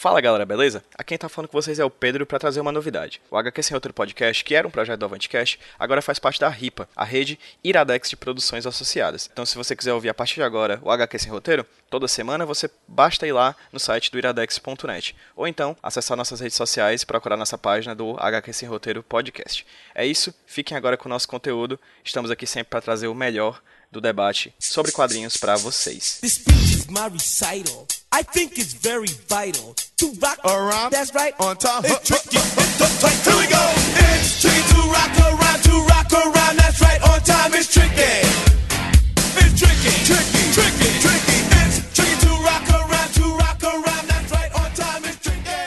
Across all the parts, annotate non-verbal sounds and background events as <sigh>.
Fala galera, beleza? Aqui quem tá falando com vocês é o Pedro para trazer uma novidade. O HQ Sem Roteiro Podcast, que era um projeto do Avantcast, agora faz parte da RIPA, a rede Iradex de produções associadas. Então se você quiser ouvir a partir de agora o HQ Sem Roteiro, toda semana você basta ir lá no site do iradex.net. Ou então acessar nossas redes sociais e procurar nossa página do HQ Sem Roteiro Podcast. É isso, fiquem agora com o nosso conteúdo. Estamos aqui sempre para trazer o melhor do debate sobre quadrinhos para vocês. This to rock around. That's right. On time. It's tricky. It's tight. Here we go. It's tricky to rock around. To rock around. That's right. On time. It's tricky. It's tricky. Tricky. Tricky. Tricky. It's tricky to rock around. To rock around. That's right. On time. It's tricky.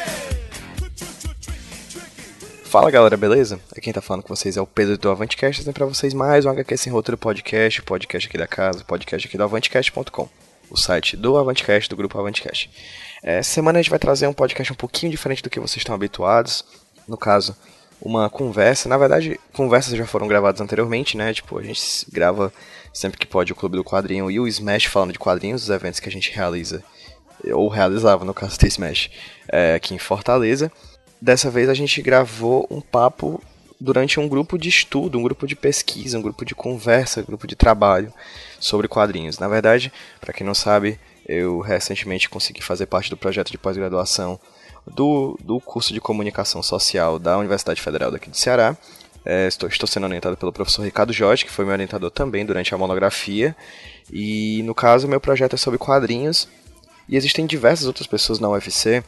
Tricky. Fala galera, beleza? Aqui quem tá falando com vocês é o Pedro do Avantcast, trazendo pra vocês mais um HQ Sem Roteiro Podcast, podcast aqui da casa, podcast aqui do Avantcast.com, o site do Avantcast, do grupo Avantcast. É, Essa semana a gente vai trazer um podcast um pouquinho diferente do que vocês estão habituados, no caso, uma conversa, na verdade, conversas já foram gravadas anteriormente, né, tipo, a gente grava sempre que pode o Clube do Quadrinho e o Smash falando de quadrinhos, os eventos que a gente realiza, ou realizava no caso do Smash, é, aqui em Fortaleza. Dessa vez a gente gravou um papo durante um grupo de estudo, um grupo de pesquisa, um grupo de conversa, um grupo de trabalho sobre quadrinhos. Na verdade, para quem não sabe, eu recentemente consegui fazer parte do projeto de pós-graduação do, do curso de comunicação social da Universidade Federal daqui do Ceará. É, estou, estou sendo orientado pelo professor Ricardo Jorge, que foi meu orientador também durante a monografia. E no caso, meu projeto é sobre quadrinhos. E existem diversas outras pessoas na UFC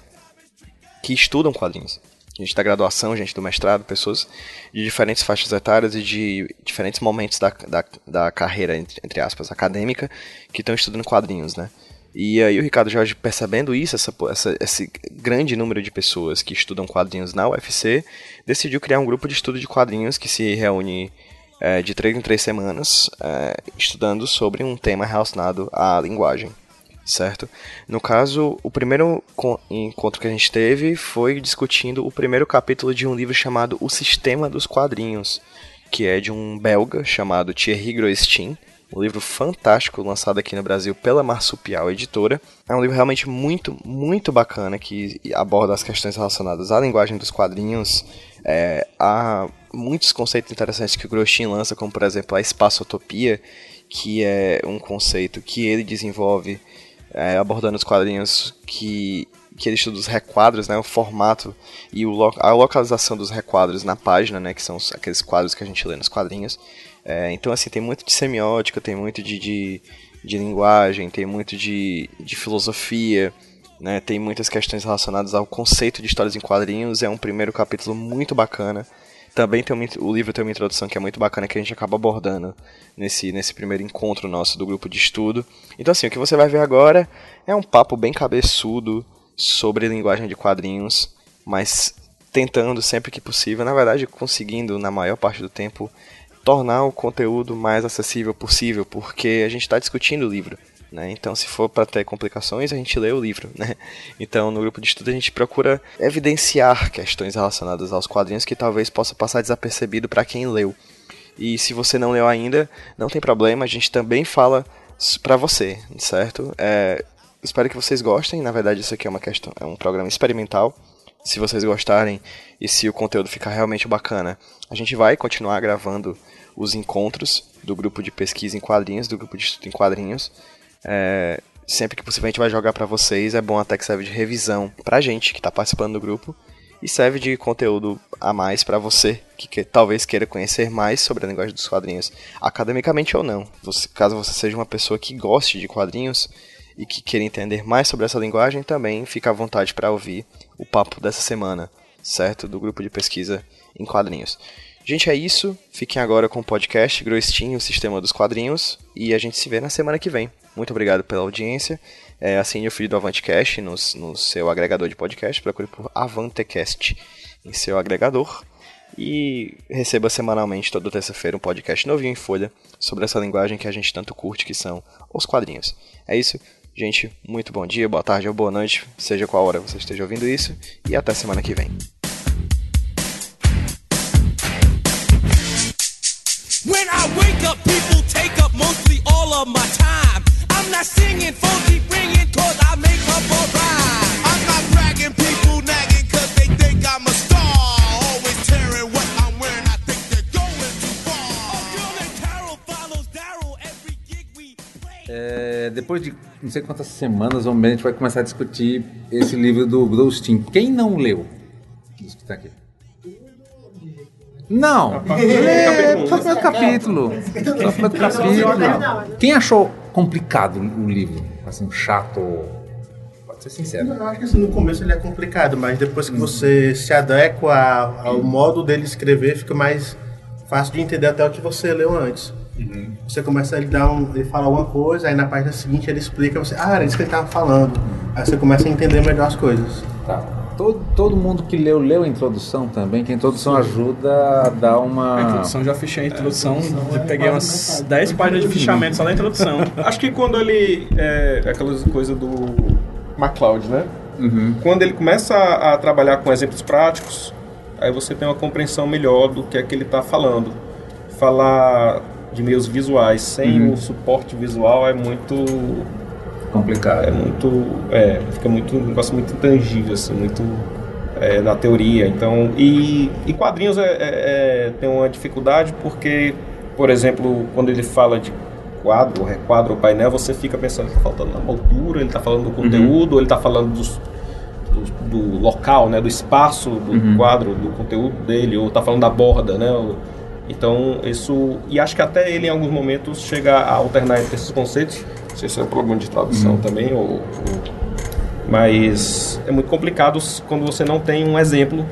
que estudam quadrinhos. Gente da graduação, gente do mestrado, pessoas de diferentes faixas etárias e de diferentes momentos da, da, da carreira, entre, entre aspas, acadêmica, que estão estudando quadrinhos, né? E aí o Ricardo Jorge, percebendo isso, essa, essa, esse grande número de pessoas que estudam quadrinhos na UFC, decidiu criar um grupo de estudo de quadrinhos que se reúne é, de três em três semanas, é, estudando sobre um tema relacionado à linguagem certo? No caso, o primeiro encontro que a gente teve foi discutindo o primeiro capítulo de um livro chamado O Sistema dos Quadrinhos, que é de um belga chamado Thierry Groestin, um livro fantástico lançado aqui no Brasil pela Marsupial Editora. É um livro realmente muito, muito bacana que aborda as questões relacionadas à linguagem dos quadrinhos. É, há muitos conceitos interessantes que o Grostin lança, como por exemplo a espaçotopia, que é um conceito que ele desenvolve é, abordando os quadrinhos que, que ele estuda os requadros, né, o formato e o, a localização dos requadros na página, né, que são aqueles quadros que a gente lê nos quadrinhos. É, então, assim, tem muito de semiótica, tem muito de, de, de linguagem, tem muito de, de filosofia, né, tem muitas questões relacionadas ao conceito de histórias em quadrinhos. É um primeiro capítulo muito bacana. Também tem uma, o livro tem uma introdução que é muito bacana que a gente acaba abordando nesse, nesse primeiro encontro nosso do grupo de estudo. Então, assim, o que você vai ver agora é um papo bem cabeçudo sobre linguagem de quadrinhos, mas tentando sempre que possível, na verdade, conseguindo, na maior parte do tempo, tornar o conteúdo mais acessível possível, porque a gente está discutindo o livro. Né? Então, se for para ter complicações, a gente lê o livro. Né? Então, no grupo de estudo, a gente procura evidenciar questões relacionadas aos quadrinhos que talvez possa passar desapercebido para quem leu. E se você não leu ainda, não tem problema, a gente também fala para você, certo? É, espero que vocês gostem. Na verdade, isso aqui é uma questão, é um programa experimental. Se vocês gostarem e se o conteúdo ficar realmente bacana, a gente vai continuar gravando os encontros do grupo de pesquisa em quadrinhos, do grupo de estudo em quadrinhos. É, sempre que possível a gente vai jogar para vocês. É bom até que serve de revisão pra gente que tá participando do grupo e serve de conteúdo a mais para você que, que, talvez queira conhecer mais sobre a linguagem dos quadrinhos, academicamente ou não. Você, caso você seja uma pessoa que goste de quadrinhos e que queira entender mais sobre essa linguagem, também fica à vontade para ouvir o papo dessa semana, certo? Do grupo de pesquisa em quadrinhos. Gente, é isso. Fiquem agora com o podcast Groestinho, o Sistema dos Quadrinhos, e a gente se vê na semana que vem. Muito obrigado pela audiência. É, assine o feed do Avantecast no, no seu agregador de podcast. Procure por Avantecast em seu agregador. E receba semanalmente, toda terça-feira, um podcast novinho em folha sobre essa linguagem que a gente tanto curte, que são os quadrinhos. É isso. Gente, muito bom dia, boa tarde ou boa noite, seja qual hora você esteja ouvindo isso, e até semana que vem. When I wake up, people take up mostly all of my time. I'm not singing, cause I make up a rhyme. I'm not bragging, depois de não sei quantas semanas ou meses, a gente vai começar a discutir esse livro do Grostin. Quem não leu? Isso que tá aqui. Não! É, só o primeiro capítulo. Só o primeiro capítulo. Quem achou complicado o livro? Assim, chato? Pode ser sincero. Eu acho que assim, no começo ele é complicado, mas depois que você se adequa ao modo dele escrever, fica mais fácil de entender até o que você leu antes. Você começa a ele dar um, ele fala alguma coisa, aí na página seguinte ele explica, você, ah, era isso que ele estava falando. Aí você começa a entender melhor as coisas. Tá. Todo, todo mundo que leu, leu a introdução também, que a introdução ajuda a dar A uma. introdução já fechei a introdução, eu peguei umas 10 páginas de fichamento só da introdução. <laughs> Acho que quando ele. É aquela coisa do MacLeod, né? Quando ele começa a, a trabalhar com exemplos práticos, aí você tem uma compreensão melhor do que é que ele está falando. Falar de meios visuais sem o suporte visual é muito. complicado. É muito. É, fica muito. um negócio muito intangível, assim, muito. é, na teoria. Então. E, e quadrinhos é, é- é- tem uma dificuldade porque, por exemplo, quando ele fala de quadro, requadro ou painel, você fica pensando que está faltando na moldura, ele está falando do conteúdo, ou ele está falando dos- do, do local, né, do espaço do quadro, do conteúdo dele, ou está falando da borda, né? ou- então, isso. E acho que até ele, em alguns momentos, chega a alternar entre esses conceitos. Não sei se é um problema de tradução também, ou, ou- Mas é muito complicado quando você não tem um exemplo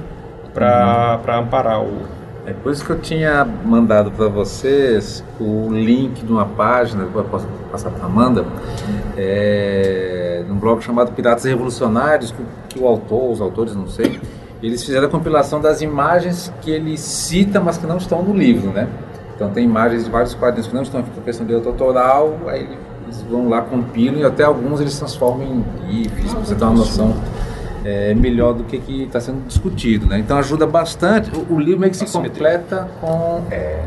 para amparar o. É por isso que eu tinha mandado para vocês o link de uma página, depois eu posso passar para Amanda, é, num blog chamado Piratas Revolucionários, que, que o autor, os autores, não sei, eles fizeram a compilação das imagens que ele cita, mas que não estão no livro, né? Então tem imagens de vários quadrinhos que não estão com questão de direito autoral, aí eles vão lá, compilam e até alguns eles transformam em GIFs, para você ter uma noção é, melhor do que está sendo discutido. Né? Então ajuda bastante. O, o livro meio que se completa com. é,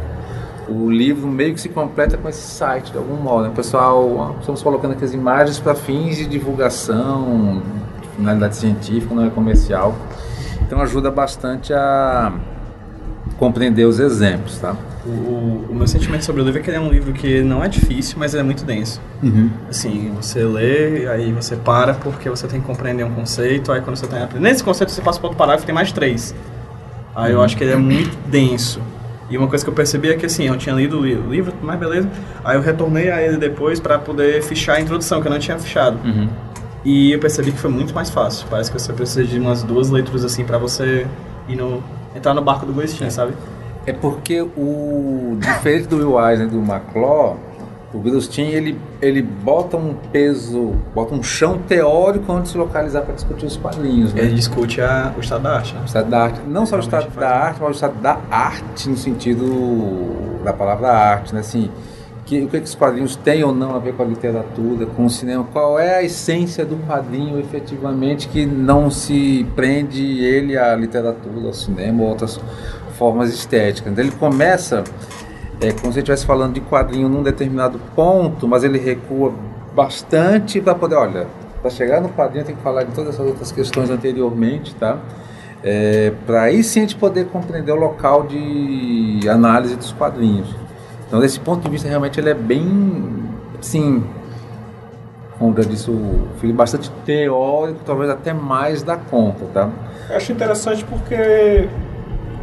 o livro meio que se completa com esse site de algum modo. Né? O pessoal, estamos colocando aqui as imagens para fins de divulgação, de finalidade científica, não é comercial. Então ajuda bastante a compreender os exemplos, tá? O, o meu sentimento sobre o livro é que ele é um livro que não é difícil, mas é muito denso. Assim, você lê, aí você para porque você tem que compreender um conceito, aí quando você tem... Nesse conceito você passa para outro parágrafo, tem mais três. Aí eu acho que ele é muito denso. E uma coisa que eu percebi é que assim, eu tinha lido o li- o livro, mas beleza. Aí eu retornei a ele depois para poder fichar a introdução, que eu não tinha fichado. E eu percebi que foi muito mais fácil. Parece que você precisa de umas duas leituras assim para você ir no, entrar no barco do Gostinho, sabe? É porque o diferente do Will Eisner e do McClaw, o Grustin ele ele bota um peso, bota um chão teórico onde se localizar para discutir os quadrinhos, né? Ele discute a, o estado da arte, né? O estado da arte, não só o Realmente estado faz da arte, mas o estado da arte no sentido da palavra arte, né? Assim, que, o que, que os quadrinhos têm ou não a ver com a literatura, com o cinema? Qual é a essência do quadrinho efetivamente que não se prende ele à literatura, ao cinema ou outras formas estéticas? Então, ele começa é como se estivesse falando de quadrinho num determinado ponto, mas ele recua bastante para poder, olha, para chegar no quadrinho tem que falar de todas essas outras questões anteriormente, tá? É, para aí sim a gente poder compreender o local de análise dos quadrinhos. Então, desse ponto de vista, realmente ele é bem, sim, como já disse o filho, bastante teórico, talvez até mais da conta, tá? Eu acho interessante porque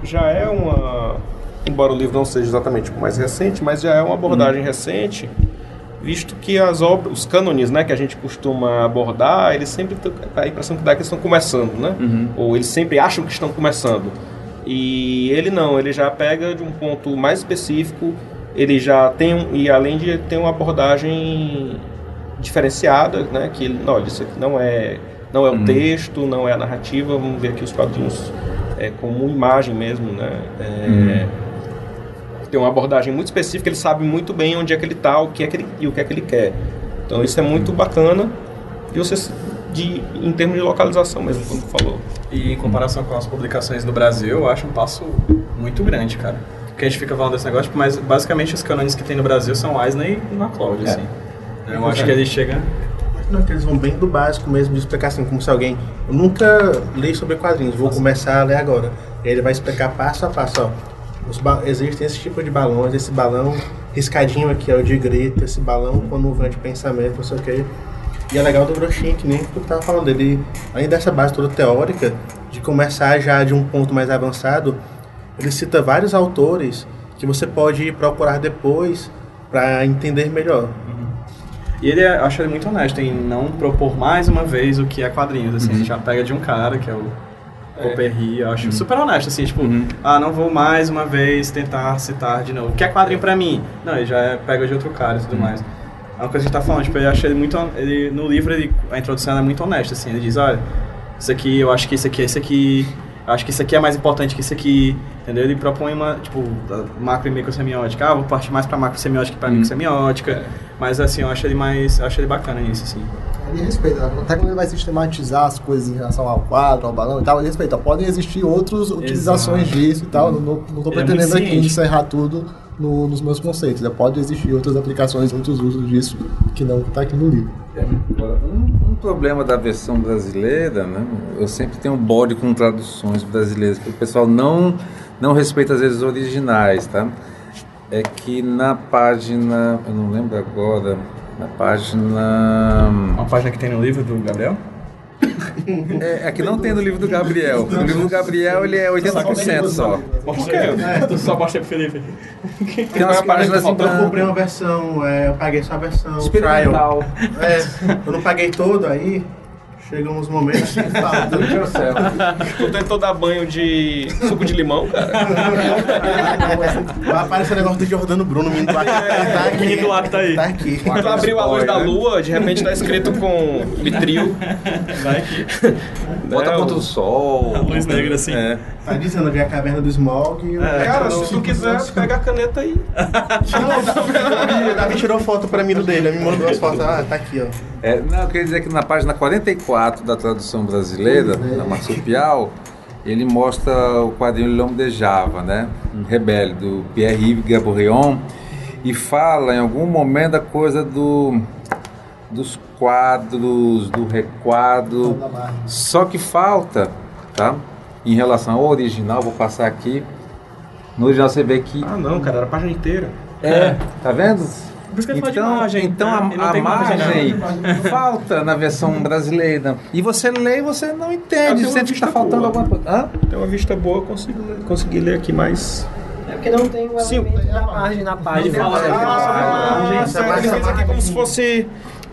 já é uma. Embora o livro não seja exatamente o mais recente, mas já é uma abordagem recente, visto que as obras, os cânones né, que a gente costuma abordar, eles sempre a impressão que dá é que eles estão começando, né? Ou eles sempre acham que estão começando. E ele não, ele já pega de um ponto mais específico, ele já tem um, e além de ter uma abordagem diferenciada, né? Que olha, isso aqui não é não é o texto, não é a narrativa. Vamos ver aqui os quadrinhos é, como imagem mesmo, né? É, Tem uma abordagem muito específica. Ele sabe muito bem onde é que ele está, o que é que ele e o que é que ele quer. Então isso é muito bacana. E você de em termos de localização mesmo, como tu falou. E em comparação com as publicações do Brasil, eu acho um passo muito grande, cara. Porque a gente fica falando desse negócio, mas basicamente os canones que tem no Brasil são Eisner e MacLeod, assim. Eu acho que ele chega... Não, que eles vão bem do básico mesmo, de explicar assim, como se alguém. Eu nunca li sobre quadrinhos, vou começar a ler agora. E aí ele vai explicar passo a passo, ó. Os ba- existem esse tipo de balões, esse balão riscadinho aqui, ó, de grito, esse balão com nuvem de pensamento, não sei o quê. E é legal do Groshin, que nem tu tava falando, ele, além dessa base toda teórica, de começar já de um ponto mais avançado, ele cita vários autores que você pode procurar depois para entender melhor. E ele, é- eu acho ele muito honesto em não propor mais uma vez o que é quadrinhos, assim, ele já pega de um cara, que é o Coperry, eu acho super honesto, assim, tipo, ah, não vou mais uma vez tentar citar de novo. O que é quadrinho pra mim? Não, ele já é- pega de outro cara e tudo mais. É uma coisa que a gente tá falando, tipo, eu achei ele muito, ele, no livro, ele, a introdução é muito honesta, assim, ele diz, olha, isso aqui, eu acho que isso aqui é isso aqui, acho que isso aqui é mais importante que isso aqui, entendeu? Ele propõe uma, tipo, macro e microsemiótica, ah, vou partir mais pra macrosemiótica que pra microsemiótica, mas assim, eu acho ele mais, eu acho ele bacana nisso, assim. Ele respeita, até quando ele vai sistematizar as coisas em relação ao quadro, ao balão e tal, ele respeita. Podem existir outras utilizações disso e tal, não, não tô Ele é pretendendo aqui ciente. encerrar tudo no- nos meus conceitos. né? Pode existir outras aplicações, outros usos disso que não está aqui no livro. Agora, Um, um problema da versão brasileira, né? Eu sempre tenho um bode com traduções brasileiras, que o pessoal não, não respeita às vezes originais, tá? É que na página, eu não lembro agora, na página. Uma página que tem no livro do Gabriel? É, é que não tem no livro do Gabriel. O livro do Gabriel ele é 80% só. Por quê? Tu só mostrei pro Felipe. Tem umas páginas em Eu comprei branco. uma versão, é, eu paguei só a versão trial. Experimental. É, eu não paguei todo, aí chegam uns momentos que fala, Meu Deus do céu. Tu tentou dar banho de suco de limão, cara? Vai aparecer o negócio do Jordano Bruno, o menino do ele tá O menino do aqui. Acre tá aí. Tá aqui. Tu abriu a luz da lua, de repente tá escrito com litril. Vai aqui. Bota Não. contra o sol. Luz negra, assim. É. Tá dizendo ali a caverna do Smog. e o- Cara, se tu quiser, pega a caneta aí. O Davi tirou foto pra mim do dele, ele me mandou as fotos. Ah, tá aqui, ó. É, não, eu queria dizer que na página 44 da tradução brasileira, da Marsupial, ele mostra o quadrinho L'Homme de Java, né? Um rebelde, do Pierre-Yves Gaborion, e fala em algum momento da coisa do, dos quadros, do requadro. Só que falta, tá? Em relação ao original, vou passar aqui. No original você vê que. Ah, não, cara, era a página inteira. É, tá vendo? Então, margem, então né? a, não a margem, margem falta na versão brasileira. E você lê e você não entende, sente que está faltando alguma coisa. Hã? Tem uma vista boa, eu consigo ler, consegui ler aqui mais. É porque não tem o Sim. elemento da margem na página. Ele ele fala sobre Ah, essa ele margem- fez aqui como se fosse.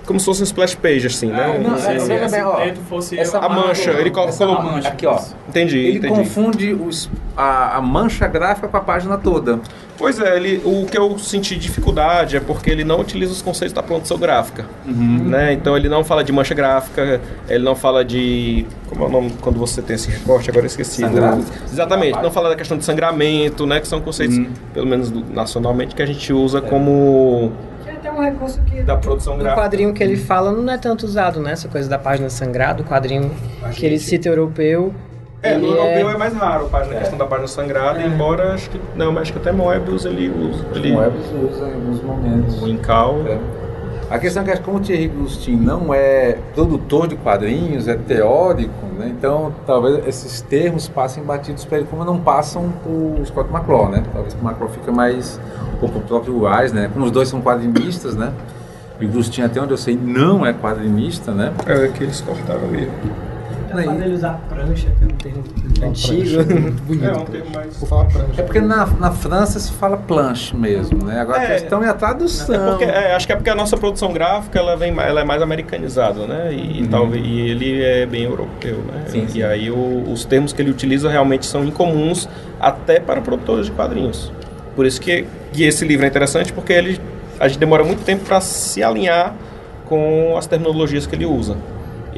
Como se fosse um splash page, assim, né? não, Se é, esse, veja esse bem, ó, preto fosse essa A mancha, ele colocou. mancha. Aqui, ó. Entendi, Ele entendi. confunde os, a, a mancha gráfica com a página toda. Pois é, ele, o que eu senti dificuldade é porque ele não utiliza os conceitos da produção gráfica. Né? Então ele não fala de mancha gráfica, ele não fala de. Como é o nome quando você tem esse recorte? Agora eu esqueci. Sangrado? Exatamente, não fala da questão de sangramento, né? Que são conceitos, pelo menos do- nacionalmente, que a gente usa como. É até um recurso que da produção no gráfica. quadrinho que ele fala não é tanto usado, né? Essa coisa da página sangrada, o quadrinho que ele cita europeu. É, no ele europeu é mais raro a, página, a questão da página sangrada, embora acho que. Não, mas acho que até Moebius ele usa. Ele, Moebius usa em alguns momentos. o Incal. É. A questão é que como o Thierry Gustin não é produtor de quadrinhos, é teórico, né? então talvez esses termos passem batidos para ele, como não passam o Scott McClaw, né? Talvez o McClaw fica mais, ou para o próprio Wise, né? Como os dois são quadrinistas, né? E Gustin, até onde eu sei, não é quadrinista, né? É que eles cortaram mesmo. Fazer ele usar prancha, que é um termo antigo. É um termo mais. É porque na, na França se fala planche mesmo, né? Agora a É. questão é a tradução. É porque, é, acho que é porque a nossa produção gráfica ela vem, ela é mais americanizada, né? E, talvez e ele é bem europeu, né? Sim, e sim. aí o- os termos que ele utiliza realmente são incomuns até para produtores de quadrinhos. Por isso que, que esse livro é interessante porque ele a gente demora muito tempo para se alinhar com as terminologias que ele usa.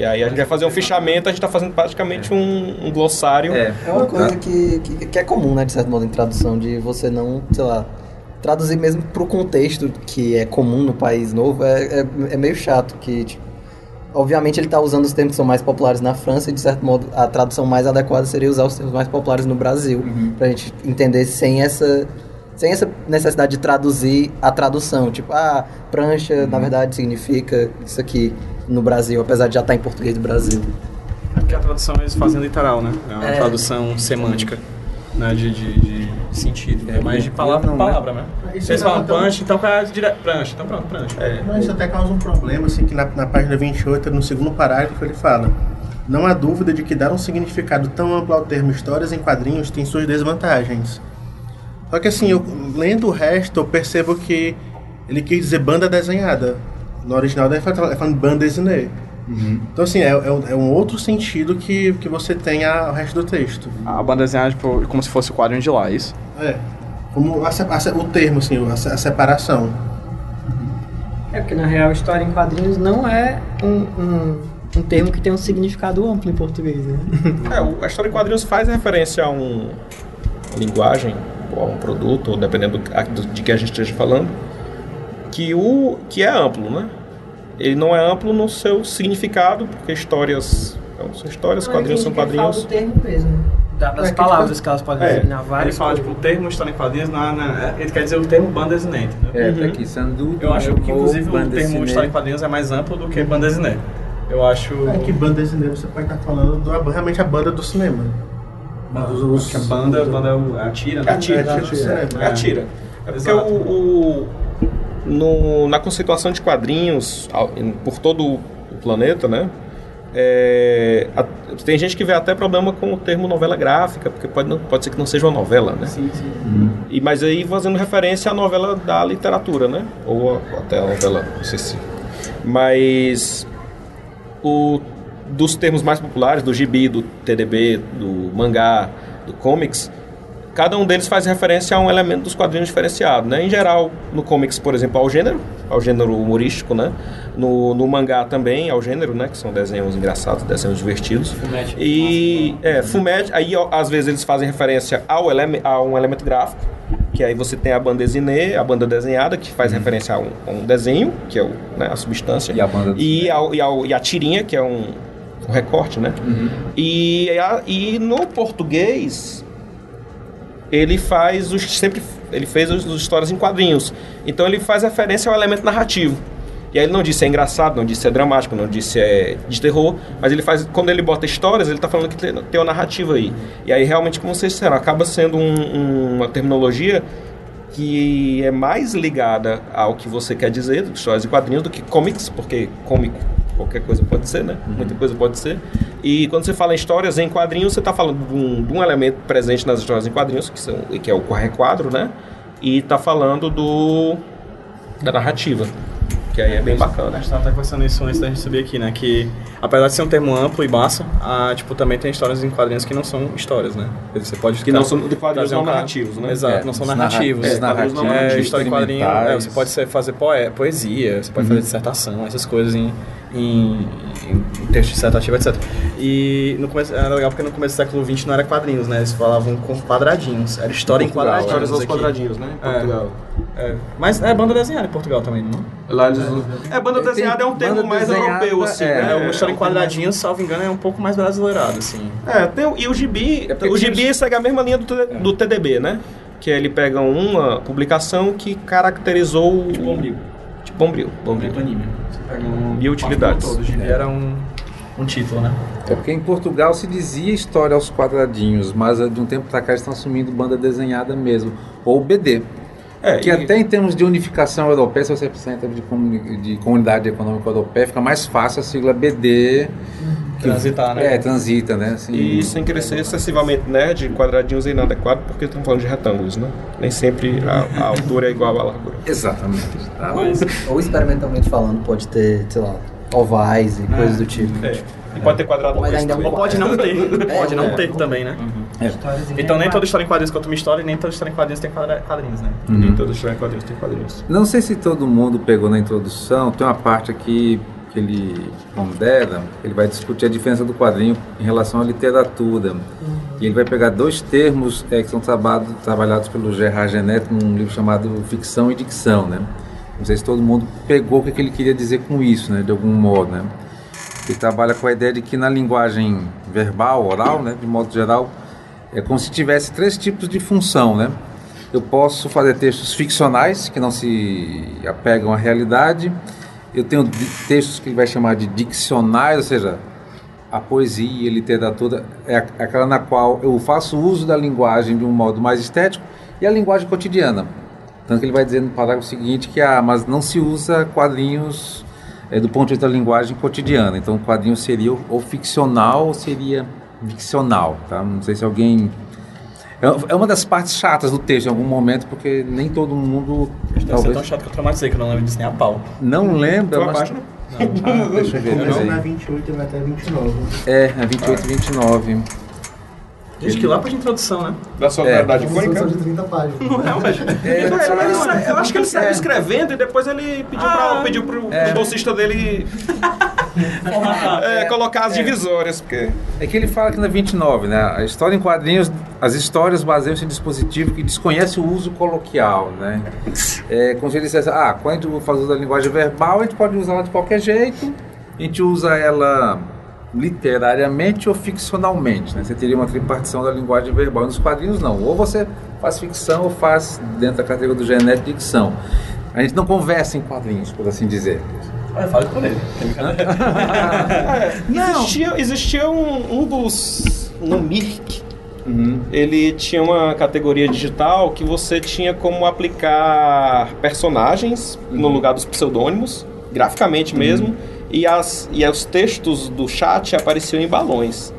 E aí a gente vai fazer um fichamento, a gente está fazendo praticamente um, um glossário. É. É uma coisa que, que, que é comum, né, de certo modo, em tradução, de você não, sei lá, traduzir mesmo pro contexto que é comum no país novo, é, é, é meio chato, que, tipo, obviamente ele tá usando os termos que são mais populares na França e, de certo modo, a tradução mais adequada seria usar os termos mais populares no Brasil, pra gente entender sem essa... Sem essa necessidade de traduzir a tradução, tipo, ah, prancha, na verdade, significa isso aqui no Brasil, apesar de já estar em português do Brasil. É porque a tradução eles fazem literal, né? É uma É. tradução semântica. né, de, de, de sentido, é mais de palavra não, né? palavra, né? Isso Vocês é falam tão- punch, então é dire... prancha, então pronto, prancha. É. Mas isso até causa um problema, assim, que na, na página 28, no segundo parágrafo, ele fala Não há dúvida de que dar um significado tão amplo ao termo histórias em quadrinhos tem suas desvantagens. Só que assim, eu, lendo o resto, eu percebo que ele quis dizer banda desenhada. No original, ele fala ele fala banda dessinée. Então assim, é, é um- é um outro sentido que, que você tem ao resto do texto. A banda desenhada tipo, como se fosse o quadrinho de lá, é isso? É. Como a a o termo, assim, a, a separação. É porque na real história em quadrinhos não é um, um, um termo que tem um significado amplo em português, né? É, a história em quadrinhos faz referência a um uma linguagem, ou a um produto, ou dependendo do- de que a gente esteja falando, que, o, que é amplo, né? Ele não é amplo no seu significado, porque histórias então, são histórias, quadrinhos são quadrinhos. do termo mesmo. Da- das É que palavras tipo- que elas podem É, designar Ele várias fala, tipo, o termo história em quadrinhos, na, na- ele quer dizer o termo banda desenhada, entendeu? É, tá aqui, sandu. Eu acho que, inclusive, o termo história em quadrinhos é mais amplo do que banda desenhada. Eu acho... É que banda dessinée você pode estar falando do, realmente a banda do cinema. Os- os- que a banda, a banda é o- é a tira, né? É a tira, É, tira do cinema. É a tira. É porque o, o- no- na conceituação de quadrinhos por todo o planeta, né? é, a- tem gente que vê até problema com o termo novela gráfica, porque pode, não- pode ser que não seja uma novela, né? Sim, sim. E, mas aí fazendo referência à novela da literatura, né? Ou a- até a novela, não sei se. Mas o, dos termos mais populares, do gibi, do TDB, do mangá, do comics, cada um deles faz referência a um elemento dos quadrinhos diferenciado, né? Em geral, no comics, por exemplo, ao gênero, ao gênero humorístico, né? No, no mangá também, ao gênero, né? Que são desenhos engraçados, desenhos divertidos. Fumete. E, é, Fumete, aí às vezes eles fazem referência ao eleme, a um elemento gráfico, que aí você tem a banda desenhê, a banda desenhada, que faz referência a um, a um desenho, que é o, né, a substância. E a banda e, ao- e, ao- e a tirinha, que é um, um recorte, né? E, a- e no português, ele faz os sempre ele fez as histórias em quadrinhos. Então ele faz referência ao elemento narrativo. E aí ele não disse se é engraçado, não disse se é dramático, não disse se é de terror, mas ele faz quando ele bota histórias, ele está falando que tem, tem uma narrativa aí. E aí realmente, como vocês disseram, acaba sendo um- um- uma terminologia que é mais ligada ao que você quer dizer, histórias e quadrinhos, do que comics, porque cômico qualquer coisa pode ser, né? Muita coisa pode ser. E quando você fala em histórias em quadrinhos, você está falando de um, de um elemento presente nas histórias em quadrinhos, que, são, que é o requadro, né? E está falando do da narrativa, que aí é bem A bacana. gente tava até conversando isso antes da gente subir aqui, né? Que apesar de ser um termo amplo e massa, ah, tipo, também tem histórias em quadrinhos que não são histórias, né? Você pode Que não são de quadrinhos um não cara- narrativos, né? Exato, É, não são os narra- narrativos. é, É, narrativos é, história em quadrinho. É, você pode ser, fazer poe- poesia, você pode fazer dissertação, essas coisas em, em, em texto dissertativo, etc. E no começo, era legal porque no começo do século XX não era quadrinhos, né? Eles falavam com quadradinhos. Era história em, quadradinhos. Histórias aos aqui. quadradinhos, né? Em É. Portugal. É. Mas é banda desenhada em Portugal também, não? Lá eles... É, banda Tem desenhada é um termo banda mais europeu, assim, é, né? É, uma história em um quadradinhos, salvo engano, é um pouco mais brasileirado, assim. É, tem, o- e o gibi, É o gibi segue a mesma linha do, T- do TDB, né? Que ele pega uma publicação que caracterizou. Tipo Bombril. Bombril. anime. Você pega um... E utilidades. Todo, gibi era um, um título, né? É porque em Portugal se dizia história aos quadradinhos, mas de um tempo pra cá eles estão assumindo banda desenhada mesmo, ou BD. É, Que e- até em termos de unificação europeia, se você pensar em termos de, comuni- de comunidade econômica europeia, fica mais fácil a sigla BD. que- Transitar, né? É, transita, né? Assim, E sem ser excessivamente nerd, quadradinhos é inadequado, porque estamos falando de retângulos, né? Nem sempre a, a <laughs> altura é igual à largura. Exatamente. tá? Mas, Ou experimentalmente falando, pode ter, sei lá, ovais e coisas do tipo. É. E pode ter quadrado Mas ainda <laughs> é pode não ter. pode não é. ter também, né? Então nem toda história em quadrinhos conta uma história e nem toda história em quadrinhos tem quadrinhos, né? Nem toda história em quadrinhos tem quadrinhos. Não sei se todo mundo pegou na introdução, tem uma parte aqui que ele pondera, ele vai discutir a diferença do quadrinho em relação à literatura. E ele vai pegar dois termos eh, que são traba- trabalhados pelo Gerard Genet num livro chamado Ficção e Dicção, né? Não sei se todo mundo pegou o que que ele queria dizer com isso, né? De algum modo, né? Ele trabalha com a ideia de que na linguagem verbal, oral, né? De modo geral, é como se tivesse três tipos de função, né? Eu posso fazer textos ficcionais que não se apegam à realidade. Eu tenho textos que ele vai chamar de diccionais, ou seja, a poesia, a literatura, é aquela na qual eu faço uso da linguagem de um modo mais estético e a linguagem cotidiana. Tanto que ele vai dizer no parágrafo seguinte que ah, mas não se usa quadrinhos é, do ponto de vista da linguagem cotidiana. Então, quadrinho seria ou ficcional ou seria ficcional, tá? Não sei se alguém é é uma das partes chatas do texto em algum momento, porque nem todo mundo Deve ser talvez tão chato que eu traumatizei, que eu não lembro disso nem a pau. não lembra, Qual a mas página? Ah, deixa eu ver, peraí. na 28 e vai até 29. É, é 28 e 29. Gente, que lá pra de introdução, né? Da solidariedade São icônica? de 30 páginas. Não, mas... É, Não, ele- ele- eu acho que ele saiu É. escrevendo e depois ele pediu, pra, pediu pro, pro bolsista dele <laughs> é, colocar as divisórias, porque É que ele fala aqui na 29, né? A história em quadrinhos, as histórias baseiam-se em dispositivo que desconhece o uso coloquial, né? É como se ele dissesse, ah, quando a gente faz uso da linguagem verbal, a gente pode usar ela de qualquer jeito, a gente usa ela literariamente ou ficcionalmente, né? Você teria uma tripartição da linguagem verbal. Nos quadrinhos, não. Ou você faz ficção ou faz dentro da categoria do genético dicção. A gente não conversa em quadrinhos, por assim dizer. Olha, fala com ele. <laughs> existia, existia um, um dos. no Mirk. Ele tinha uma categoria digital que você tinha como aplicar personagens no lugar dos pseudônimos, graficamente mesmo, e, as, e os textos do chat apareciam em balões.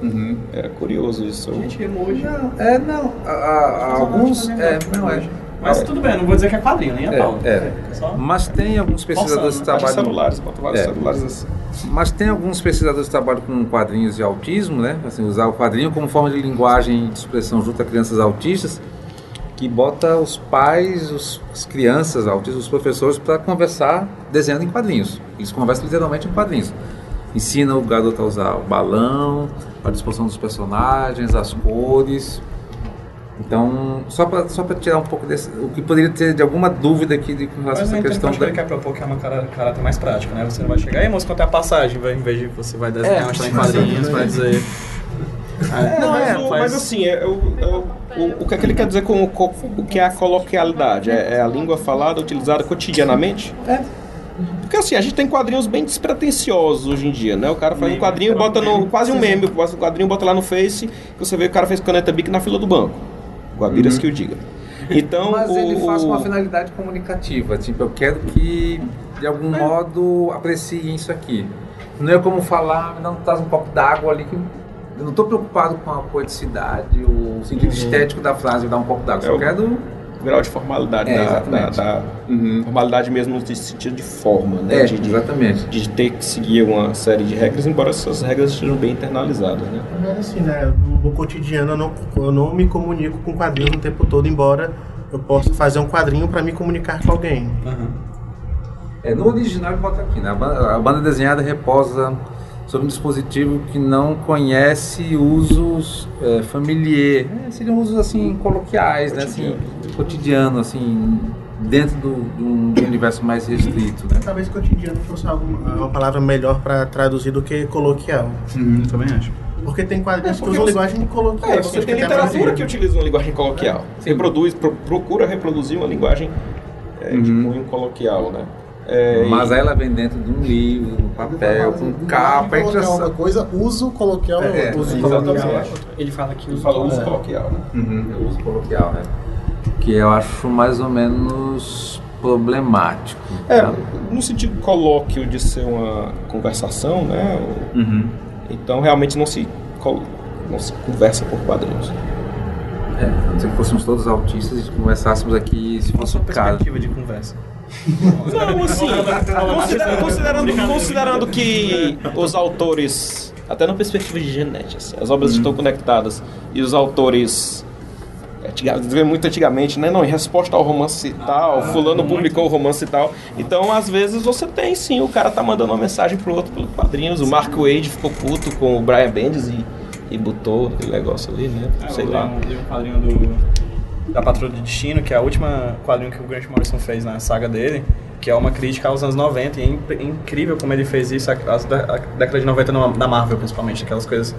Era curioso isso. Gente, emoji. É, não. a- a- alguns. É, não é. Mas tudo bem, não vou dizer que é quadrinho, nem a É, pau. é. Só... Mas tem alguns pesquisadores que Forçando, Vários trabalham. celulares, bota vários É. celulares assim. Mas tem alguns pesquisadores que trabalham com quadrinhos e autismo, né? Assim, usar o quadrinho como forma de linguagem de expressão junto a crianças autistas, que bota os pais, os, as crianças autistas, os professores para conversar desenhando em quadrinhos. Eles conversam literalmente em quadrinhos. Ensina o garoto a usar o balão, a disposição dos personagens, as cores. Então, só para só pra tirar um pouco desse. O que poderia ter de alguma dúvida aqui de, com relação Mas a essa entendo questão que da. ele quer propor que é uma cara- caráter mais prático, né? Você não vai chegar, e moço, quanto é a passagem? Vai, em vez de você vai desenhar É, em quadrinhos, vai dizer... Ah, Não, mas, é, o- faz- mas assim, é, o, é o, o- o que é que ele quer dizer com o, o que é a coloquialidade? É, é a língua falada, utilizada cotidianamente? É. Porque assim, a gente tem quadrinhos bem despretensiosos hoje em dia, né? O cara faz um quadrinho e bota no. quase um meme, um quadrinho bota lá no Face, que você vê que o cara fez caneta bic na fila do banco. Guabiras que o diga. Então, Mas o, ele faz o- uma finalidade comunicativa. Tipo, eu quero que, de algum modo, apreciem isso aqui. Não é como falar, me dá um, traz um copo d'água ali que. Eu não estou preocupado com a poeticidade, o sentido estético da frase, dar um copo d'água. É o- quero. grau de formalidade É, da, exatamente. da- da- formalidade mesmo no sentido de forma, né? É, de, de- exatamente. de ter que seguir uma série de regras, embora essas regras estejam bem internalizadas, né? Mas assim, né? No, no cotidiano eu não, eu não me comunico com quadrinhos o tempo todo, embora eu possa fazer um quadrinho para me comunicar com alguém. É, no original bota aqui, né? A banda, a banda desenhada reposa sobre um dispositivo que não conhece usos é, familiares. É, seriam usos assim coloquiais, né? Assim, cotidiano, assim, dentro do, um, um universo mais restrito, né? Talvez cotidiano fosse algo- uma palavra melhor para traduzir do que coloquial. Hum, também acho. Porque tem quadrinhos É, que usam você- linguagem coloquial. É, você tem literatura que utiliza uma linguagem coloquial. Reproduz, pro- procura reproduzir uma linguagem é, de cunho coloquial, né? É, Mas e- aí ela vem dentro de um livro, um papel, com capa, a gente já coloquial é uma coisa, uso coloquial é, É, outra. uso. Ele fala que Ele usa fala uso coloquial, né? Uhum, eu uso coloquial, né? Que eu acho mais ou menos problemático. É, tá? no sentido colóquio de ser uma conversação, né? Uhum. Então realmente não se, não se conversa por quadrinhos. É, a não ser que fôssemos todos autistas e conversássemos aqui se fosse sua o caso. perspectiva de conversa? Não, assim, considera- considerando, considerando que os autores, até na perspectiva de genética, assim, as obras estão conectadas e os autores, muito antigamente, né? Não, em resposta ao romance e tal, fulano publicou o romance e tal. Então, às vezes, você tem sim, o cara tá mandando uma mensagem pro outro pelo quadrinhos. O Mark Wade ficou puto com o Brian Bendis e, e botou aquele negócio ali, né? Sei eu lá. li um quadrinho do, da Patrulha de Destino, que é a última quadrinho que o Grant Morrison fez na saga dele, que é uma crítica aos anos 90, e é imp- incrível como ele fez isso, as a década de 90 no- da Marvel, principalmente, aquelas coisas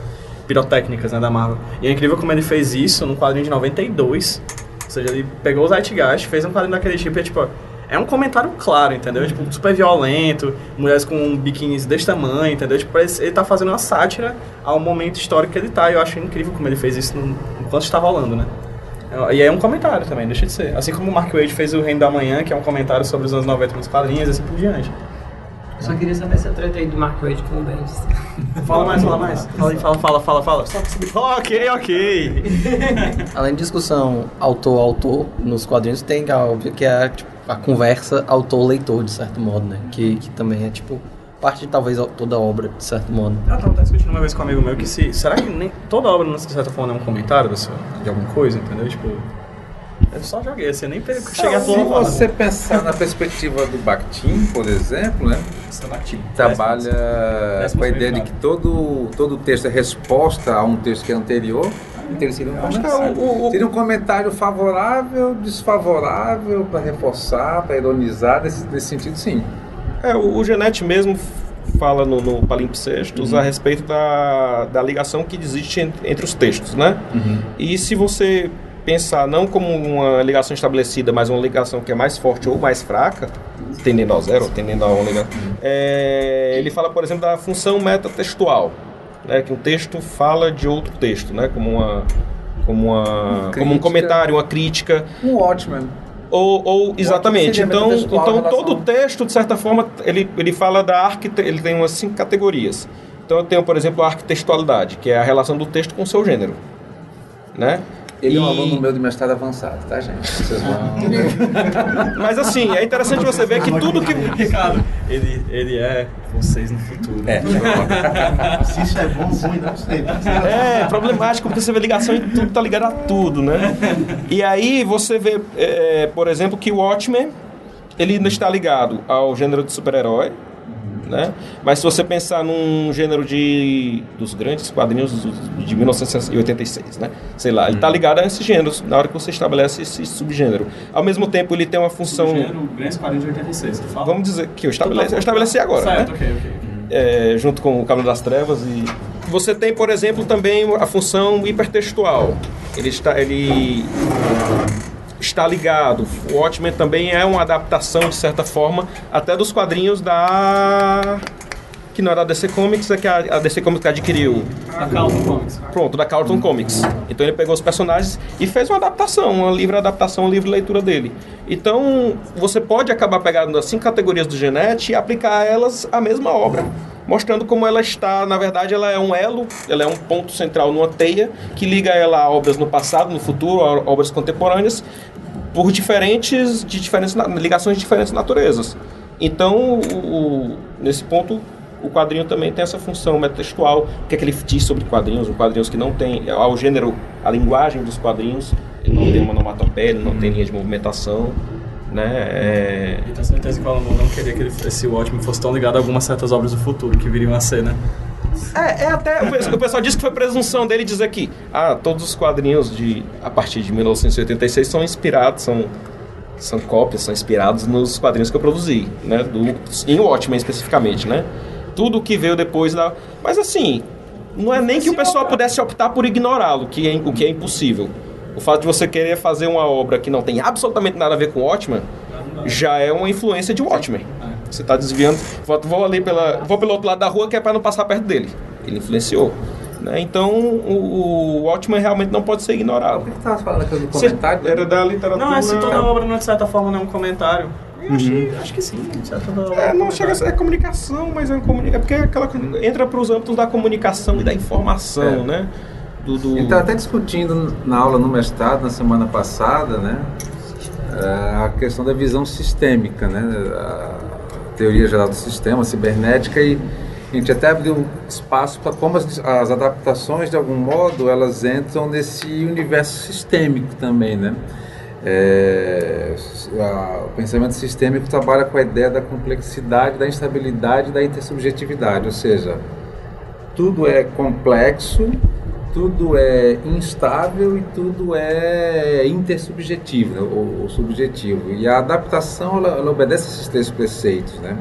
pirotécnicas né, da Marvel. E é incrível como ele fez isso num quadrinho de 92, ou seja, ele pegou o Zeitgeist, fez um quadrinho daquele tipo, e é tipo, é um comentário claro, entendeu? Tipo, super violento, mulheres com biquínis desse tamanho, entendeu? Tipo, ele ele tá fazendo uma sátira ao momento histórico que ele tá. E eu acho incrível como ele fez isso no- enquanto está rolando, né? E é um comentário também, deixa de ser. Assim como o Mark Wade fez o Reino da Manhã, que é um comentário sobre os anos 90 nos quadrinhos e assim por diante. Eu só queria saber essa treta aí do Mark Wade com o Bendis. <laughs> Fala mais, fala mais. Fala, aí, fala, fala, fala, fala. Ok, ok. <laughs> Além de discussão autor-autor nos quadrinhos, tem, óbvio, que é tipo, a conversa autor-leitor, de certo modo, né? Que, que também é, tipo, parte, talvez, toda a obra, de certo modo. Eu tava até discutindo uma vez com um amigo meu que se. Será que nem toda obra, de certa forma, é um comentário dessa, de alguma coisa, entendeu? Tipo. Eu só joguei assim, eu nem pe- cheguei a Se você pensar na perspectiva do Bakhtin, por exemplo, né? que trabalha com a ideia de que todo, todo texto é resposta a um texto que é anterior, então seria um Acho que é Seria um comentário favorável, desfavorável, para reforçar, para ironizar, nesse, nesse sentido, sim. É, o, o Genete mesmo fala no, no Palimpsestos a respeito da, da ligação que existe entre, entre os textos, né? E se você pensar não como uma ligação estabelecida, mas uma ligação que é mais forte ou mais fraca, tendendo ao zero, ou tendendo a ômega, é, ele fala, por exemplo, da função metatextual, né? Que um texto fala de outro texto, né? Como uma... Como, uma, como um comentário, uma crítica, Um Watchman. Ou, ou exatamente. Então, então todo texto, de certa forma, ele, ele fala da arte, ele tem umas cinco categorias. Então eu tenho, por exemplo, a arquitextualidade, que é a relação do texto com o seu gênero. Né? Ele é um E- aluno meu de mestrado avançado, tá, gente? Vocês vão... <laughs> Mas assim, é interessante você ver que tudo que. Ricardo, ele, ele é vocês no futuro. É. <laughs> Se isso é bom ruim, não sei. É problemático porque você vê ligação e tudo tá ligado a tudo, né? E aí você vê, é, por exemplo, que o Watchmen ele ainda está ligado ao gênero de super-herói, né? Mas se você pensar num gênero de dos grandes quadrinhos de 1986, né? Sei lá, ele está ligado a esses gêneros na hora que você estabelece esse subgênero. Ao mesmo tempo, ele tem uma função. Gênero Grandes Quadrinhos de 86, tu fala? Vamos dizer que eu estabeleci, eu estabeleci agora, né? Certo, ok, ok. é, junto com o Cabo das Trevas e você tem, por exemplo, também a função hipertextual. Ele está, ele está ligado. O Watchmen também é uma adaptação de certa forma até dos quadrinhos da que não era a DC Comics, é que a, DC Comics adquiriu. A Carlton Comics. Pronto, da Carlton Comics. Então ele pegou os personagens e fez uma adaptação, uma livre adaptação, uma livre leitura dele. Então você pode acabar pegando as cinco categorias do Genete e aplicar a elas a mesma obra. Mostrando como ela está, na verdade, ela é um elo, ela é um ponto central numa teia que liga ela a obras no passado, no futuro, a obras contemporâneas, por diferentes, de diferentes, ligações de diferentes naturezas. Então, o- o- nesse ponto, o quadrinho também tem essa função metatextual. O que é que ele diz sobre quadrinhos? Os quadrinhos que não tem ao gênero, a linguagem dos quadrinhos, ele não tem uma onomatopeia, ele não tem linha de movimentação, né? É, E tenho certeza que o Alan não queria que ele, esse Watchmen fosse tão ligado a algumas certas obras do futuro que viriam a ser, né? É, é até. O pessoal, disse que foi presunção dele dizer que ah, todos os quadrinhos de a partir de 1986 são inspirados, são, são cópias, são inspirados nos quadrinhos que eu produzi, né? Do, em Watchmen especificamente, né? Tudo que veio depois da. Mas assim, não é nem que o pessoal pudesse optar por ignorá-lo, que é, o que é impossível. O fato de você querer fazer uma obra que não tem absolutamente nada a ver com Watchmen já é uma influência de Watchmen. Você está desviando. Vou, vou ali pela, vou pelo outro lado da rua que é para não passar perto dele. Ele influenciou. Né? Então o, o Watchmen realmente não pode ser ignorado. O que você estava falando aqui do comentário? Era da literatura. Não, é se toda obra, não, de certa forma, não é um comentário. Eu acho, acho que sim, de certa forma. É, não chega a ser é comunicação, mas é, comuni... é porque é aquela entra para os âmbitos da comunicação e da informação, É. né? Do, do... A gente estava até discutindo na aula no mestrado, na semana passada, né? eh, A questão da visão sistêmica, né? A teoria geral do sistema, cibernética, e a gente até abriu espaço para como as, as adaptações, de algum modo, elas entram nesse universo sistêmico também, né? É, a- o pensamento sistêmico trabalha com a ideia da complexidade, da instabilidade da intersubjetividade, ou seja, tudo é complexo, tudo é instável e tudo é intersubjetivo, né, ou, ou subjetivo. E a adaptação ela, ela obedece a esses três preceitos, né?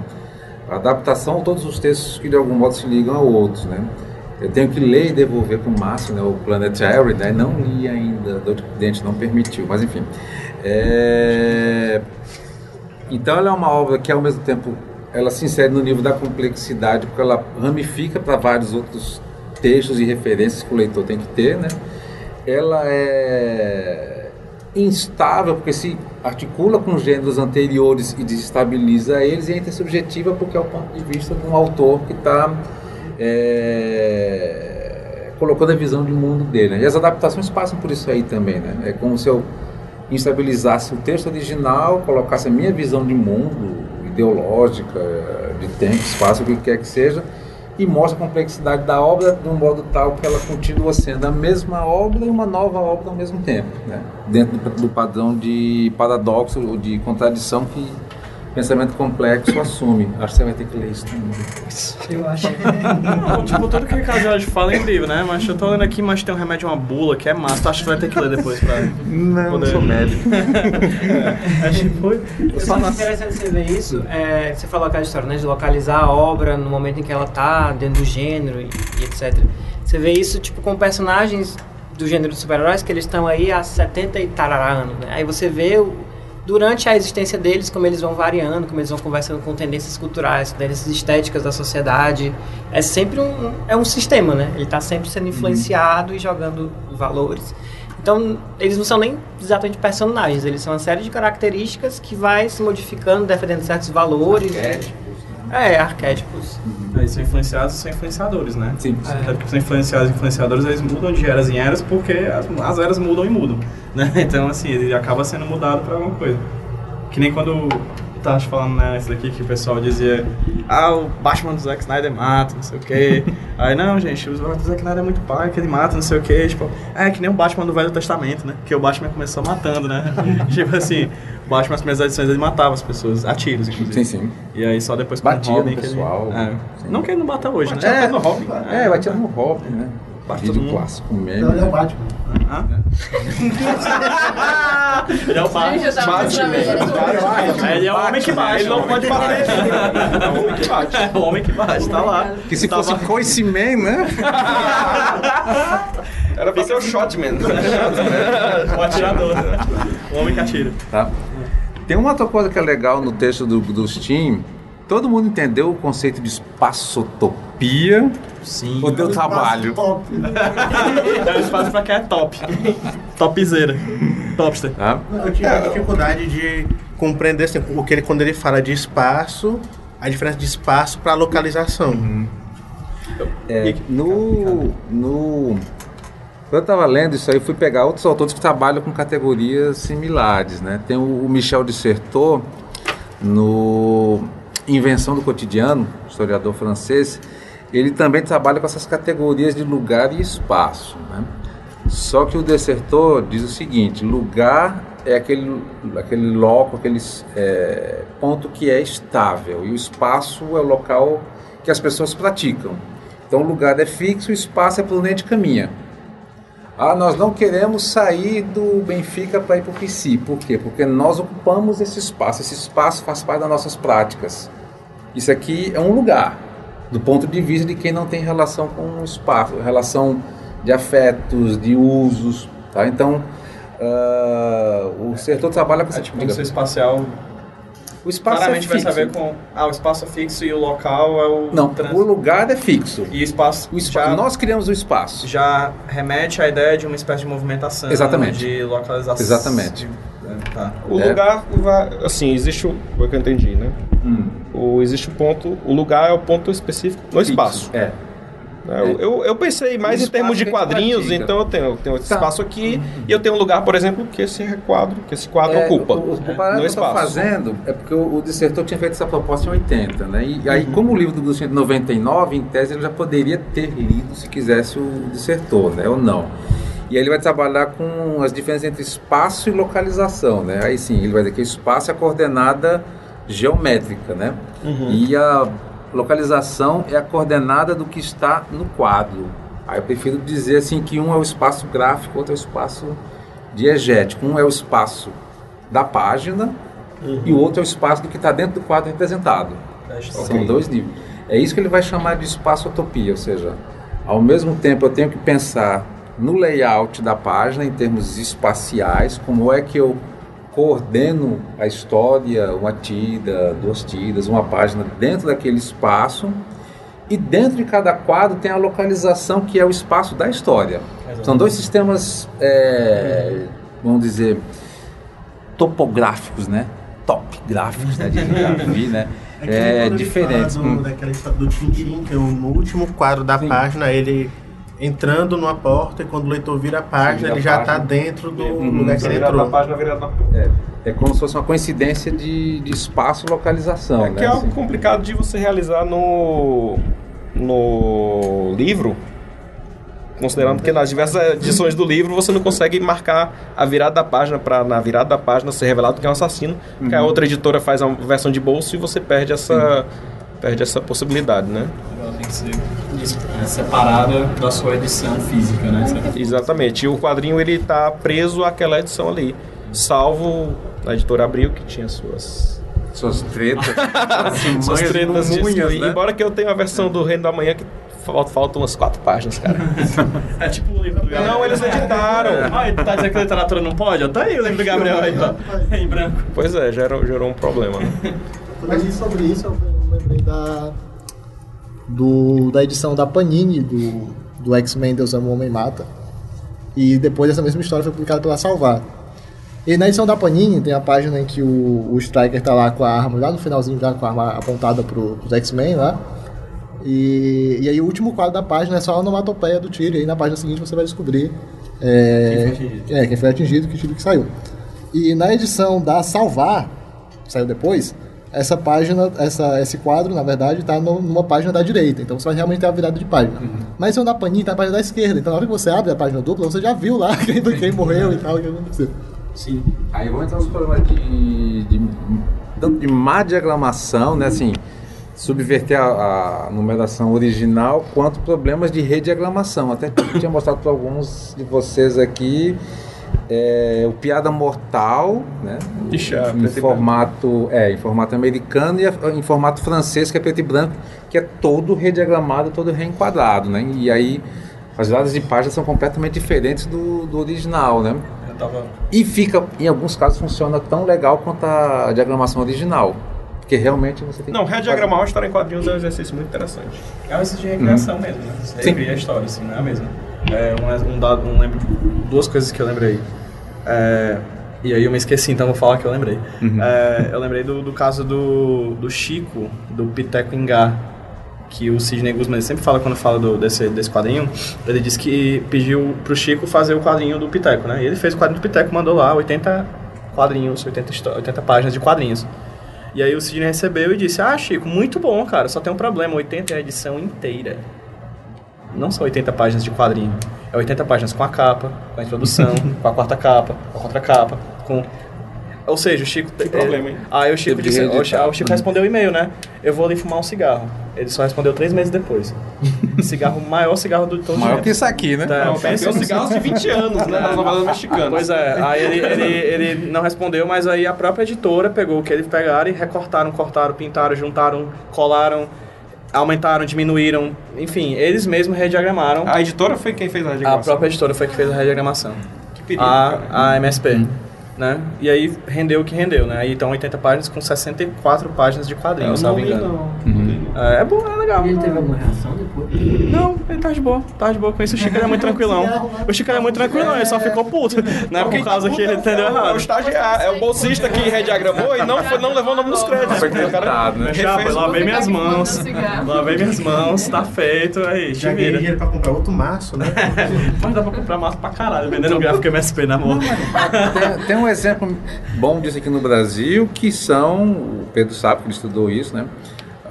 A adaptação todos os textos que de algum modo se ligam a outros, né? Eu tenho que ler e devolver para o Márcio, né, o Planetary, né? Não li ainda, dor de não permitiu, mas enfim. É, Então ela é uma obra que ao mesmo tempo ela se insere no nível da complexidade, porque ela ramifica para vários outros textos e referências que o leitor tem que ter, né? Ela é instável porque se articula com gêneros anteriores e desestabiliza eles e é intersubjetiva porque é o ponto de vista de um autor que está é, colocando a visão de mundo dele. né? E as adaptações passam por isso aí também, né? É como se eu instabilizasse o texto original, colocasse a minha visão de mundo, ideológica, de tempo, espaço, o que quer que seja, e mostra a complexidade da obra de um modo tal que ela continua sendo a mesma obra e uma nova obra ao mesmo tempo, né? dentro do, padrão de paradoxo ou de contradição que pensamento complexo assume. Acho que você vai ter que ler isso também depois. Eu acho. Não, tipo, tudo que o Ricardo Jorge fala é em livro, né? Mas eu tô lendo aqui, mas tem um remédio, uma bula, que é massa. Tu acha que vai ter que ler depois pra... Não, Poder. sou médico. É tipo... Eu só acho interessante você ver isso. É, você falou aquela história, né? De localizar a obra no momento em que ela tá, dentro do gênero e, e etc. Você vê isso, tipo, com personagens do gênero de super-heróis que eles estão aí há 70 e tarará anos, né? Aí você vê o- durante a existência deles como eles vão variando, como eles vão conversando com tendências culturais, tendências estéticas da sociedade. É sempre um, é um sistema, né? Ele está sempre sendo influenciado e jogando valores. Então, eles não são nem exatamente personagens, eles são uma série de características que vai se modificando, defendendo certos valores. É, arquétipos. Aí são influenciados e são influenciadores, né? Sim. Até porque são influenciados e influenciadores, eles mudam de eras em eras porque as, as eras mudam e mudam, <laughs> né? Então, assim, ele acaba sendo mudado pra alguma coisa. Que nem quando tava te falando, né, isso daqui, que o pessoal dizia ah, o Batman do Zack Snyder mata, não sei o quê. <laughs> Aí, não, gente, o Batman do Zack Snyder é muito pai, que ele mata, não sei o quê. Tipo, é que nem o Batman do Velho Testamento, né? Que o Batman começou matando, né? <laughs> tipo assim, Batman, nas primeiras edições, ele matava as pessoas, a tiros, inclusive. Sim, sim. E aí só depois com o Batia Robin no que ele-. É. Não que ele não bata hoje, Batia né? até no Robin. É, vai tirar no Robin, né? Bate Vídeo todo mundo. clássico. Então ele é o Batman. Hã? ele é o Batman. É, Ele é o homem que bate. Ele não pode bater. É o homem que bate. É o homem que bate, tá lá. Que se fosse Coice Man, né? Era pra ser o Shotman. O atirador. O homem que atira. Tá? Tem uma outra coisa que é legal no texto do, do Steam. Todo mundo entendeu o conceito de espaçotopia? Sim. Ou deu trabalho? Top. <laughs> É o espaço pra quem é top. <laughs> Topzera. Topster. Tá? Eu tive dificuldade de compreender assim, o que ele, quando ele fala de espaço, a diferença de espaço para localização. É, no, no, quando eu estava lendo isso aí, fui pegar outros autores que trabalham com categorias similares. Né? Tem o, Michel Dissertot, no Invenção do Cotidiano, historiador francês, ele também trabalha com essas categorias de lugar e espaço. Né? Só que o Dissertot diz o seguinte: lugar é aquele, aquele loco, aquele é, ponto que é estável, e o espaço é o local que as pessoas praticam. Então o lugar é fixo, o espaço é por onde a gente caminha. Ah, nós não queremos sair do Benfica para ir para o PC. Por quê? Porque nós ocupamos esse espaço. Esse espaço faz parte das nossas práticas. Isso aqui é um lugar, do ponto de vista de quem não tem relação com o espaço, relação de afetos, de usos. Tá? Então, ah, o setor trabalha com essa quando você espacial, O espaço claramente é vai fixo. saber com... Ah, o espaço é fixo e o local é o... Não, trans- o lugar é fixo. E o espaço, O espa- já, Nós criamos o espaço. já remete à ideia de uma espécie de movimentação. Exatamente. De localização. Exatamente. É, tá. O É. lugar vai. Assim, existe o. Foi o que eu entendi, né? Hum. O, existe o ponto. O lugar é o ponto específico no espaço. É. né? Eu, eu, eu pensei mais em termos de quadrinhos, então eu tenho, eu tenho esse Tá. espaço aqui e eu tenho um lugar, por exemplo, que esse requadro, que esse quadro É, ocupa. O, o, o que eu estou fazendo é porque o, o dissertor tinha feito essa proposta em 80, né? E aí, como o livro do Gustinho é de 99, em tese ele já poderia ter lido se quisesse o dissertor, né? Ou não. E aí ele vai trabalhar com as diferenças entre espaço e localização, né? Aí sim, ele vai dizer que o espaço é a coordenada geométrica, né? E a localização é a coordenada do que está no quadro. Aí eu prefiro dizer assim que um é o espaço gráfico, outro é o espaço diegético. Um é o espaço da página e o outro é o espaço do que está dentro do quadro representado. São dois níveis. É isso que ele vai chamar de espaço-utopia, ou seja, ao mesmo tempo eu tenho que pensar no layout da página em termos espaciais, como é que eu coordeno a história, uma tira, duas tiras, uma página dentro daquele espaço e dentro de cada quadro tem a localização que é o espaço da história. São dois sistemas, é, vamos dizer, topográficos, né? Topográficos, né? De <laughs> né? É, que nem É, ele diferentes. Hum. daquela história do Tintim, que é o- no último quadro da Sim. página, ele entrando numa porta e quando o leitor vira a página, vira ele a já está dentro do Uhum. lugar que ele entrou. página. É, é como se fosse uma coincidência de, de espaço e localização, É né? que é algo Assim. complicado de você realizar no, no livro, considerando que nas diversas edições do livro você não consegue marcar a virada da página para na virada da página ser revelado que é um assassino, que a outra editora faz a versão de bolso e você perde essa perde essa possibilidade, né? Ela tem que ser separada da sua edição física, né? Exatamente. E o quadrinho ele tá preso àquela edição ali, salvo a editora Abril que tinha suas Suas tretas. <laughs> suas tretas disso. munhas, E né? Embora que eu tenha a versão do Reino da Manhã que fal- faltam umas quatro páginas, cara. <laughs> É tipo o livro do Gabriel. Não, eles editaram. <laughs> Ah, ele tá dizendo que a literatura não pode? Tá aí o livro do Gabriel aí, ó. Em branco. Pois é, gerou, gerou um problema. Né? Mas e sobre isso, eu lembrei da, do, da edição da Panini do, do X-Men Deus Ama o Homem Mata. E depois essa mesma história foi publicada pela Salvar. E na edição da Panini tem a página em que o, o Striker tá lá com a arma, lá no finalzinho já com a arma apontada pro, pros X-Men lá. E, e aí o último quadro da página é só a onomatopeia do tiro, e aí na página seguinte você vai descobrir é, Quem foi atingido. é, quem foi atingido, que tiro que saiu. E na edição da Salvar, que saiu depois, essa página, essa, esse quadro, na verdade, está numa página da direita. Então você vai realmente ter a virada de página. Mas o da Panini tá na página da esquerda. Então na hora que você abre a página dupla, você já viu lá <laughs> quem, quem morreu e tal, o que aconteceu. Sim. Aí vamos entrar nos problemas de, de, de má diagramação, né? Assim, subverter a, a numeração original, quanto problemas de rediagramação. Até eu <laughs> tinha mostrado para alguns de vocês aqui é, o Piada Mortal, né? Ixi, em a preto e branco. formato, é, em formato americano e em formato francês, que é preto e branco, que é todo rediagramado, todo reenquadrado, né? E aí as viradas de página são completamente diferentes do, do original, né? Tava... E fica, em alguns casos, funciona tão legal quanto a diagramação original. Porque realmente você tem Não, que. rediagramar uma história em quadrinhos é um exercício muito interessante. É um exercício de recriação mesmo, né? Você Sim. recria a história, assim, não é a mesma. É um, um dado, lembro, duas coisas que eu lembrei. É, e aí eu me esqueci, então vou falar que eu lembrei. É, eu lembrei do, do caso do, do Chico, do Piteco Ingá, que o Sidney Guzman sempre fala quando fala do, desse, desse quadrinho. Ele disse que pediu pro Chico fazer o quadrinho do Piteco, né? E ele fez o quadrinho do Piteco, mandou lá 80 quadrinhos, 80, histó- 80 páginas de quadrinhos. E aí o Sidney recebeu e disse: Ah, Chico, muito bom, cara, só tem um problema: 80 é a edição inteira. Não são 80 páginas de quadrinho. É 80 páginas com a capa, com a introdução, <laughs> com a quarta capa, com a contracapa, com. Ou seja, o Chico. Que problema, hein? Aí o Chico disse. O Chico, o Chico respondeu o e-mail, né? Eu vou ali fumar um cigarro. Ele só respondeu três meses depois. <laughs> cigarro, o maior cigarro do todo Maior que isso aqui, né? Tá, Não, pensa uns cigarros de 20 anos, né? <laughs> Nas novelas mexicanas. Pois é, aí ele, ele, ele não respondeu, mas aí a própria editora pegou o que eles pegaram e recortaram, cortaram, pintaram, juntaram, colaram, aumentaram, diminuíram, enfim, eles mesmos rediagramaram. A editora foi quem fez a A rediagramação. própria editora foi que fez a rediagramação. Que perigo, A, cara. a MSP. Né? E aí rendeu o que rendeu, né? Aí estão 80 páginas com 64 páginas de quadrinhos, se não não me engano. não. É, é bom, é legal. Ele teve alguma reação depois? Não, ele tá de boa, tá de boa com isso. O Chico é muito <laughs> tranquilão. O Chico é muito tranquilão, ele só ficou puto. Não é por causa que ele entendeu É o errado. estagiário, é o bolsista que rediagramou e não, foi, não levou o nome nos créditos. Foi O cara né? O- lavei minhas mãos. Lavei minhas mãos, tá feito, aí, Já ganhei dinheiro pra comprar outro maço, né? <laughs> Mas dá pra comprar massa pra caralho, vendendo gráfico MSP na mão. <laughs> Tem, tem um exemplo bom disso aqui no Brasil, que são, o Pedro sabe que ele estudou isso, né?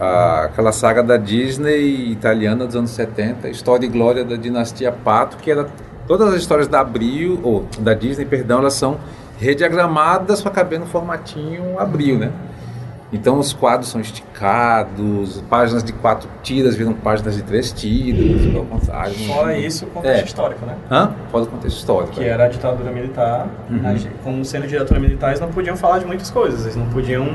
Ah, aquela saga da Disney italiana dos anos 70, História e Glória da Dinastia Pato, que era todas as histórias da Abril, ou da Disney, perdão, elas são rediagramadas para caber no formatinho Abril, né? Então os quadros são esticados, páginas de quatro tiras viram páginas de três tiras, contrário. Fora isso, o contexto É. histórico, né? Hã? Fora o contexto histórico. Que era a ditadura militar. a gente- Como sendo ditadura militar, eles não podiam falar de muitas coisas. Eles não podiam.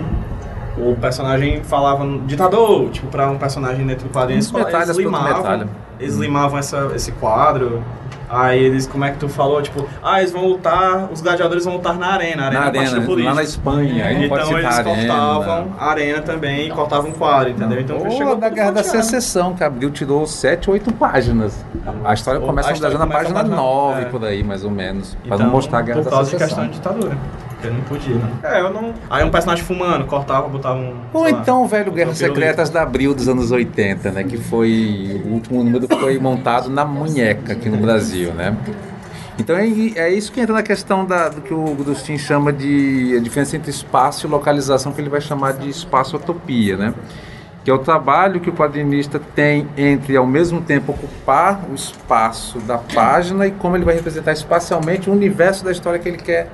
O personagem falava ditador, tipo, pra um personagem dentro do quadrinho, eles, falavam- eles limavam. metralha. eles limavam essa, esse quadro. Aí eles, como é que tu falou? Tipo, ah, eles vão lutar, os gladiadores vão lutar na arena, a arena Na é arena, lá na Espanha, não então eles arena. cortavam a arena também e cortavam um quadro, entendeu? Então Ou chegou da Guerra da. Secessão, que abriu, tirou 7, 8 páginas. A história Ou começa a história na página na página- 9, é. por aí, mais ou menos. Pra Então, não mostrar a Guerra por da causa de Secessão. questão de ditadura. Porque não podia, né? É, eu não. Aí um personagem fumando, cortava, botava um. Ou lá, então o velho um Guerras. Secretas da Abril dos anos 80, né? Que foi. O último número foi montado na munheca aqui no Brasil, né? Então é, é isso que entra na questão da, do que o Agustin chama de a diferença entre espaço e localização, que ele vai chamar de espaço-utopia, né? Que é o trabalho que o quadrinista tem entre, ao mesmo tempo, ocupar o espaço da página e como ele vai representar espacialmente o universo da história que ele quer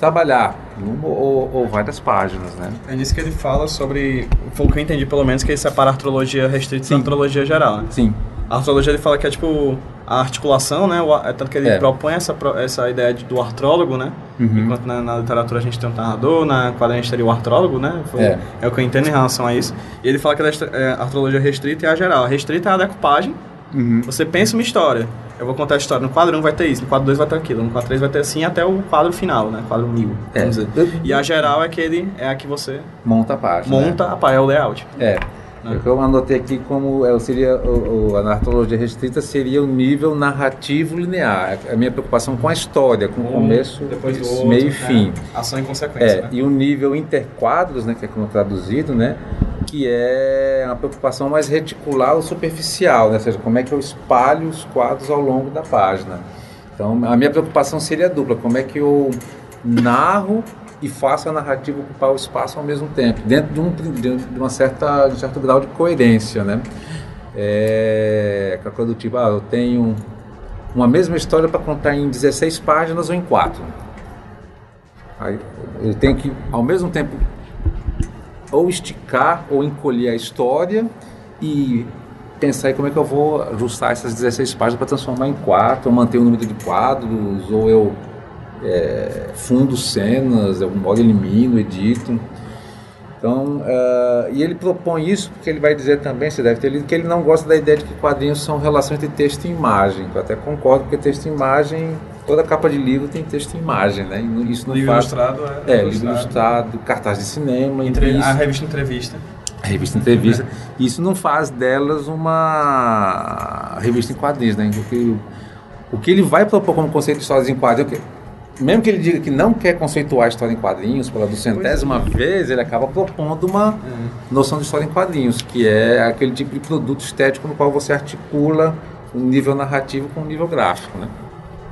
trabalhar, numa ou, ou várias páginas, né? É nisso que ele fala sobre. Foi o que eu entendi, pelo menos, que ele separa a artrologia restrita da artrologia geral, né? Sim. A artrologia ele fala que é tipo a articulação, né? O, é tanto que ele É. propõe essa, essa ideia de- do artrólogo, né? Uhum. Enquanto na, na literatura a gente tem um narrador, na quadrinha a gente teria o artrólogo, né? Foi- É. é o que eu entendo em relação a isso. E ele fala que a é, a artrologia restrita é a geral. A restrita é a decupagem. Uhum. Você pensa uma história. Eu vou contar a história. No quadro 1 vai ter isso, no quadro 2 vai ter aquilo, no quadro 3 vai ter assim até o quadro final, né? Quadro mil, É. vamos dizer. E a geral é aquele, é a que você Monta a página. né? monta, a pá, é o layout. É. Né? O que eu anotei aqui como é, seria o, o- a narratologia restrita seria o nível narrativo linear. A minha preocupação com a história, com o começo, do isso, outro, meio e né? fim. Ação e consequência, É, né? e o nível interquadros, né, que é como traduzido, né, que é uma preocupação mais reticular ou superficial, né, ou seja, como é que eu espalho os quadros ao longo da página. Então, a minha preocupação seria dupla, como é que eu narro e faço a narrativa ocupar o espaço ao mesmo tempo, dentro de, um, de uma certa, de um certo grau de coerência, né. É, aquela coisa do tipo, ah, eu tenho uma mesma história para contar em 16 páginas ou em 4. Aí eu tenho que, ao mesmo tempo, ou esticar ou encolher a história e pensar em como é que eu vou ajustar essas 16 páginas para transformar em quatro, ou manter o número de quadros, ou eu é, fundo cenas, algum modo elimino, edito. Então, eh, e ele propõe isso porque ele vai dizer também, você deve ter lido, que ele não gosta da ideia de que quadrinhos são relação entre texto e imagem. Eu até concordo, porque texto e imagem, toda capa de livro tem texto e imagem, né? E isso não Livro faz... ilustrado é, É, livro ilustrado, cartaz de cinema, Entre, isso, a revista entrevista. a revista entrevista. Isso não faz delas uma revista em quadrinhos, né? O que, o que ele vai propor como conceito de histórias em quadrinhos, é mesmo que ele diga que não quer conceituar a história em quadrinhos pela duzentésima vez, ele acaba propondo uma noção de história em quadrinhos, que é aquele tipo de produto estético no qual você articula um nível narrativo com um nível gráfico, né?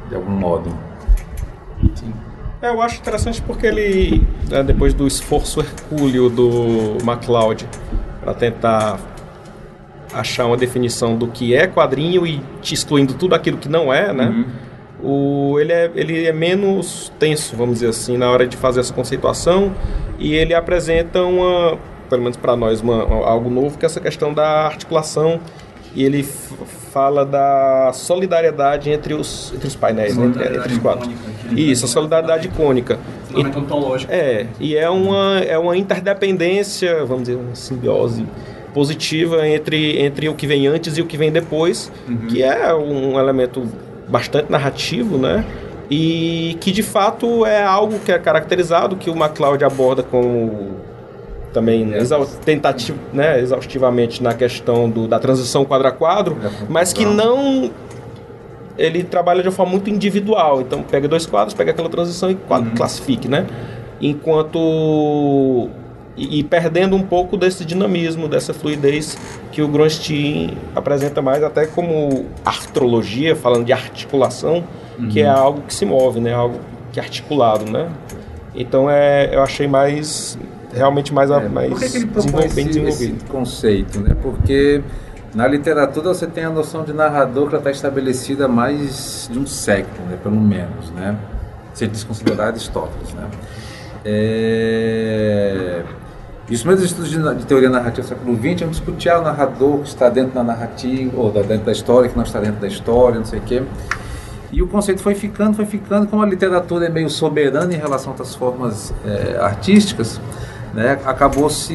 De algum modo. É, eu acho interessante porque ele, né, depois do esforço hercúleo do MacLeod para tentar achar uma definição do que é quadrinho e te excluindo tudo aquilo que não é, né? O, ele, é, ele é menos tenso, vamos dizer assim, na hora de fazer essa conceituação e ele apresenta uma, pelo menos para nós, uma, algo novo, que é essa questão da articulação e ele fala da solidariedade entre os, entre os painéis, né? entre, entre os quadros. Isso, a solidariedade icônica. Fundamento ontológico. É, e é uma, é uma interdependência, vamos dizer, uma simbiose positiva entre, entre o que vem antes e o que vem depois, que é um elemento bastante narrativo, né? E que de fato é algo que é caracterizado, que o MacLeod aborda como também exau tentativo, né, exaustivamente na questão do, da transição quadro a quadro, mas que não ele trabalha de uma forma muito individual. Então pega dois quadros, pega aquela transição e quadro, classifique, né? Enquanto e, e perdendo um pouco desse dinamismo, dessa fluidez que o Gronstein apresenta mais até como artrologia, falando de articulação, que é algo que se move, né? Algo que é articulado, né? Então é, eu achei mais realmente mais, a- mais Por que, ele propõe esse, bem esse desenvolvido. conceito? Né? Porque na literatura você tem a noção de narrador que está estabelecida há mais de um século, né? pelo menos, né? se desconsiderar Aristóteles. Né? É... E os primeiros estudos de, teoria narrativa do século XX iam discutir ah, o narrador que está dentro da narrativa, ou dentro da história, que não está dentro da história, não sei o quê. E o conceito foi ficando, foi ficando, como a literatura é meio soberana em relação a outras formas eh, artísticas, né, acabou se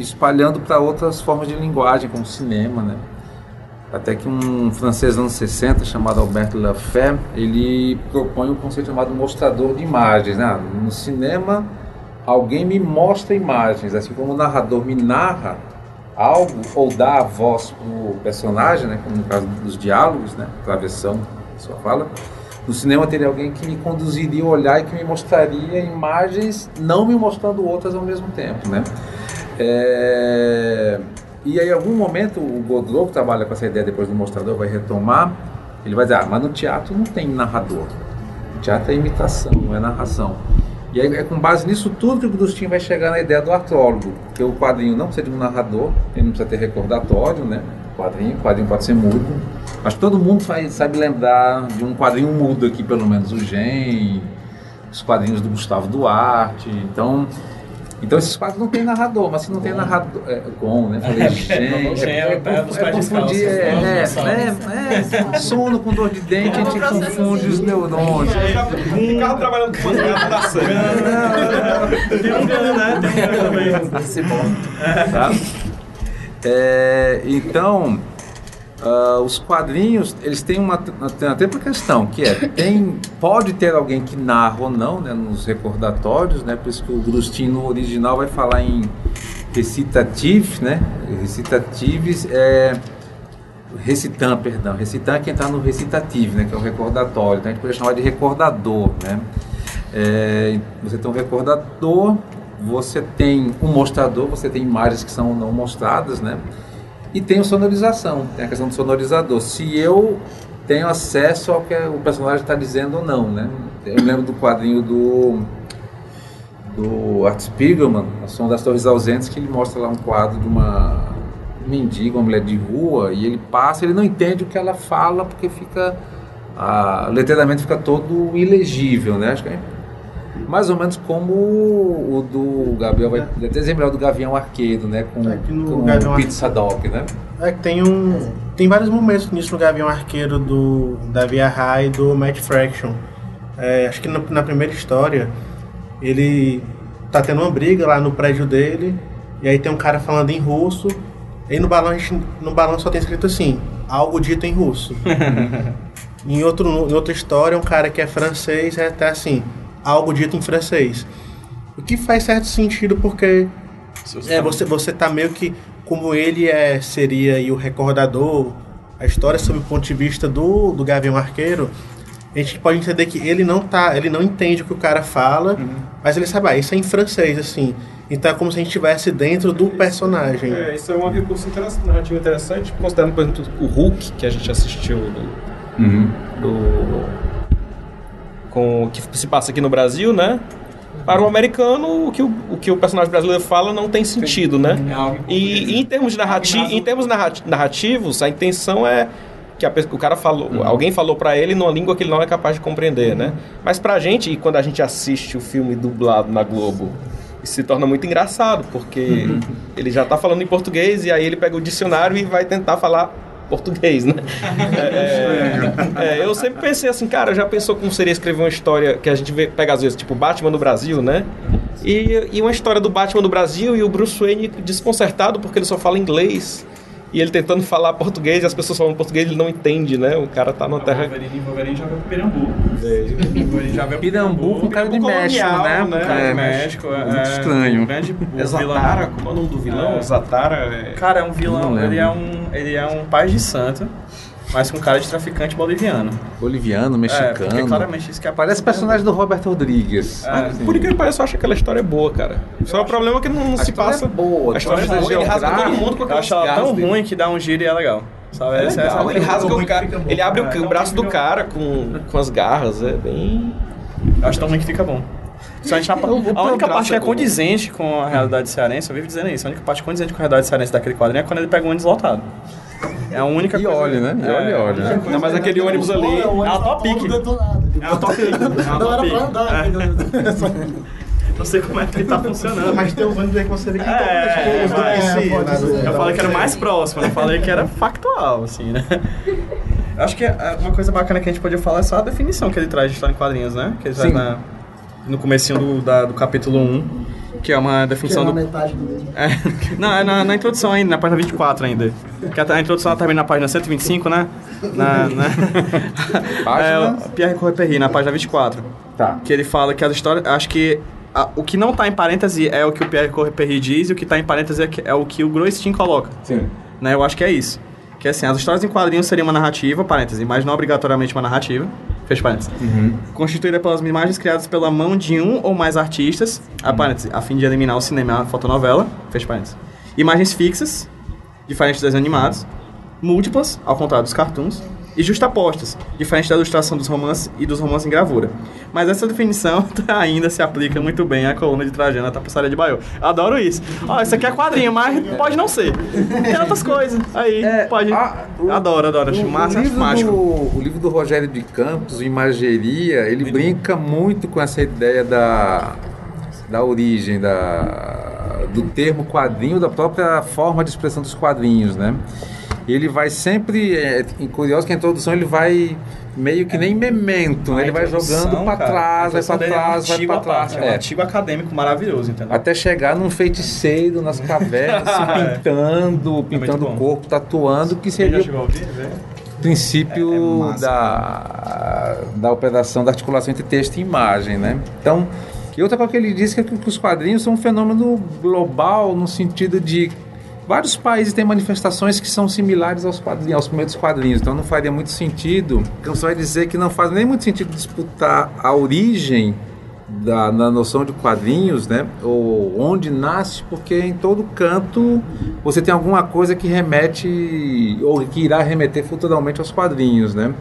espalhando para outras formas de linguagem, como cinema, né. Até que um francês dos anos 60, chamado Alberto Lafay, ele propõe um conceito chamado mostrador de imagens. Né? No cinema, alguém me mostra imagens, assim como o narrador me narra algo ou dá a voz para o personagem, né? como no caso dos diálogos, né? travessão, sua fala. No cinema teria alguém que me conduziria a olhar e que me mostraria imagens, não me mostrando outras ao mesmo tempo, né? É... E aí, em algum momento, o Godot, que trabalha com essa ideia depois do mostrador, vai retomar. Ele vai dizer: ah, mas no teatro não tem narrador. No teatro é imitação, não é narração. E aí, é com base nisso tudo que o Gustin vai chegar na ideia do artrólogo, que o quadrinho não precisa de um narrador, ele não precisa ter recordatório, né? O quadrinho, o quadrinho pode ser mudo. Mas todo mundo faz, sabe lembrar de um quadrinho mudo aqui, pelo menos o Gen, os quadrinhos do Gustavo Duarte. Então, então esses quadros não tem narrador, mas se não tem narrador. É, com, né? Falei, gente. Gen é o pé dos pés confundir, descalços, é, né? é, é, é, sono com dor de dente, a gente confunde os neurônios. Ficava trabalhando com os da sangue. Tem um Gan, né? Tem um também. Esse ponto. Tá? É, então, ah, os quadrinhos, eles têm uma, tem uma questão, que é, tem, pode ter alguém que narra ou não, né, nos recordatórios, né, por isso que o Grustin no original vai falar em recitative, né, recitatives é recitam, perdão, recitam é quem está no recitativo, né, que é o recordatório, então a gente pode chamar de recordador, né, é, você tem um recordador, você tem um mostrador, você tem imagens que são não mostradas, né, e tem o sonorização, tem a questão do sonorizador. Se eu tenho acesso ao que o personagem está dizendo ou não, né? Eu lembro do quadrinho do do Art Spiegelman, A Som das Torres Ausentes, que ele mostra lá um quadro de uma mendiga, uma mulher de rua, e ele passa, ele não entende o que ela fala porque fica a, o letramento fica todo ilegível, né? Acho que é mais ou menos como o do Gabriel vai desenhar do Gavião Arqueiro, né? Com, É que no com Gavião o Pizza Dog, né? É que tem um. Tem vários momentos nisso no Gavião Arqueiro do da Via High e do Matt Fraction. É, acho que na, na primeira história ele tá tendo uma briga lá no prédio dele e aí tem um cara falando em russo. E no balão, a gente- no balão só tem escrito assim, algo dito em russo. <laughs> em, outro, em outra história, um cara que é francês é até assim, algo dito em francês. O que faz certo sentido porque é, você, você tá meio que como ele é, seria aí o recordador, a história sob o ponto de vista do, do Gavião Arqueiro, a gente pode entender que ele não tá, ele não entende o que o cara fala, mas ele sabe, ah, isso é em francês, assim. Então é como se a gente estivesse dentro do personagem. É, isso é um recurso interessante, narrativo interessante, considerando, por exemplo, o Hulk, que a gente assistiu do, do- com, que se passa aqui no Brasil, né? Para o americano, o que o, o que o personagem brasileiro fala não tem sentido, né? E, e em termos de narrati em termos narrati- narrativos, a intenção é que a o cara falou, alguém falou pra ele numa língua que ele não é capaz de compreender, né? Mas pra gente, e quando a gente assiste o filme dublado na Globo, isso se torna muito engraçado, porque ele já tá falando em português e aí ele pega o dicionário e vai tentar falar português, né? É, é, eu sempre pensei assim, cara, já pensou como seria escrever uma história que a gente vê, pega às vezes, tipo Batman no Brasil, né? E, e uma história do Batman no Brasil e o Bruce Wayne desconcertado porque ele só fala inglês. E ele tentando falar português e as pessoas falando português, ele não entende, né? O cara tá numa terra. Wolverine, Wolverine já veio pro Pirambu. Wolverine já veio pro Pirambu com cara de México, colonial, né? É, É, México. É, muito estranho. O grande o É Zatara, como é o nome do vilão? É. Zatara é... Cara, é um vilão, ele é um, ele é um pai de santo, mas com cara de traficante boliviano. Boliviano, É, mexicano. porque claramente isso que Parece personagem do Robert Rodrigues. É, Assim. Por que parece, eu acho que aquela história é boa, cara. Só o problema é que não, A se história passa. é boa. A história é boa, ele rasga todo mundo com Eu aquelas acho ela tão dele. ruim que dá um giro e é legal. Sabe? Essa- essa- Legal, ele rasga o cara, bom. ele abre o, É, braço do cara com, com as garras, é bem... Eu acho tão ruim que fica bom. A única parte que é é condizente com a realidade cearense, eu vivo dizendo isso, a única parte condizente com a realidade cearense daquele quadrinho é quando ele pega um ônibus lotado. É a única E coisa. olha, né? E olha, e olha. né? Não, mas aquele ônibus ali... É uma top pick. É uma top pick. É uma Não era pra andar. <laughs> Não sei como é que ele tá funcionando. Mas tem os ônibus aí que você vê que É, é, do- Eu falei que era mais próximo, eu falei que era factual, assim, né? Eu acho que é, uma coisa bacana que a gente podia falar é só a definição que ele traz de história em quadrinhos, né? Que ele traz Sim. na- no comecinho do, da- do capítulo 1, que é uma definição Tirar do... metade do livro. É, <laughs> não, é na, na introdução ainda, na página 24 ainda. Que a, a introdução ela termina na página 125, né? Na, na... <laughs> <laughs> É, o Pierre Correperry, na página 24. Tá. Que ele fala que as histórias... Acho que a- o que não tá em parêntese é o que o Pierre Correperry diz e o que tá em parêntese é, que- é o que o Groistin coloca. Sim. Né? Eu acho que é isso. Que assim, as histórias em quadrinhos seriam uma narrativa, parêntese, mas não obrigatoriamente uma narrativa, fecha parêntese. Constituída pelas imagens criadas pela mão de um ou mais artistas, a parêntese, a fim de eliminar o cinema e a fotonovela, fecha parêntese. Imagens fixas, diferentes dos desenhos animados, múltiplas, ao contrário dos cartoons, e justapostas, diferente da ilustração dos romances e dos romances em gravura. Mas essa definição <laughs> ainda se aplica muito bem à coluna de Trajano, à tapeçaria de Baiô. Adoro isso. Ó, isso aqui é quadrinho, mas pode não ser. Tem outras coisas. Aí, pode. adoro, adoro. Acho massa, o, acho livro mágico. do, o livro do Rogério de Campos, o Imageria, ele brinca muito com essa ideia da, da origem, da, do termo quadrinho, da própria forma de expressão dos quadrinhos, né? Ele vai sempre, é, curioso que a introdução ele vai meio que nem memento, né? ele vai jogando para trás, vai para trás, vai para trás. É um É. acadêmico maravilhoso, entendeu? Até chegar num feiticeiro nas cavernas, <laughs> se pintando, pintando o corpo, tatuando, que seria vê? princípio da, da operação da articulação entre texto e imagem, né? Então, e outra coisa que ele diz que, é que os quadrinhos são um fenômeno global no sentido de vários países têm manifestações que são similares aos quadrinhos, aos primeiros quadrinhos. Então, não faria muito sentido. Então, só dizer que não faz nem muito sentido disputar a origem da, na noção de quadrinhos, né? Ou onde nasce, porque em todo canto você tem alguma coisa que remete ou que irá remeter futuramente aos quadrinhos, né?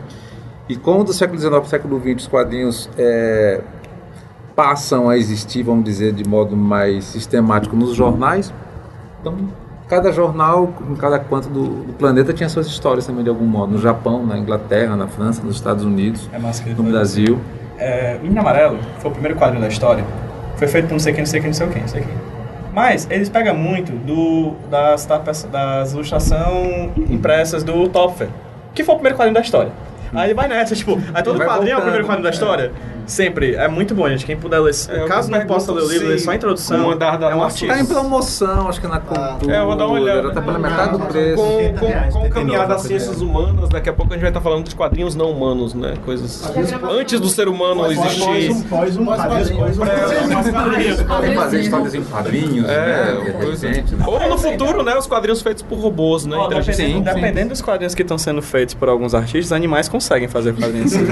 E como do século XIX para o século XX os quadrinhos é, passam a existir, vamos dizer, de modo mais sistemático nos jornais, então cada jornal, em cada canto do, do planeta tinha suas histórias também de algum modo. No Japão, na Inglaterra, na França, nos Estados Unidos, É massa no Brasil. É, Menino Amarelo foi o primeiro quadrinho da história. Foi feito por não sei quem, não sei quem, não sei quem, não sei quem. Mas eles pegam muito do, das, tapas- das ilustrações impressas do Topfer, que foi o primeiro quadrinho da história. Aí ele vai nessa, tipo, aí todo quadrinho é o voltando. primeiro quadrinho da história. Sempre. É muito bom, gente. Quem puder ler, eu caso não possa ler o livro, ler só a introdução, o andar da é um artigo. Está em promoção, acho que na cultura. É, eu vou dar uma olhada. Tá pela metade do preço. Com, com, com o 79, caminhar das ciências humanas, daqui a pouco a gente vai estar falando dos quadrinhos não humanos, né? Coisas. Antes do ser humano existir. Pós um pós um pós um Podem fazer histórias em quadrinhos, É, né? Repente, né? Ou no futuro, né? Os quadrinhos feitos por robôs, né? Inteligentes. dependendo, Sim, sim. dependendo dos quadrinhos que estão sendo feitos por alguns artistas, animais conseguem fazer quadrinhos. <laughs> assim.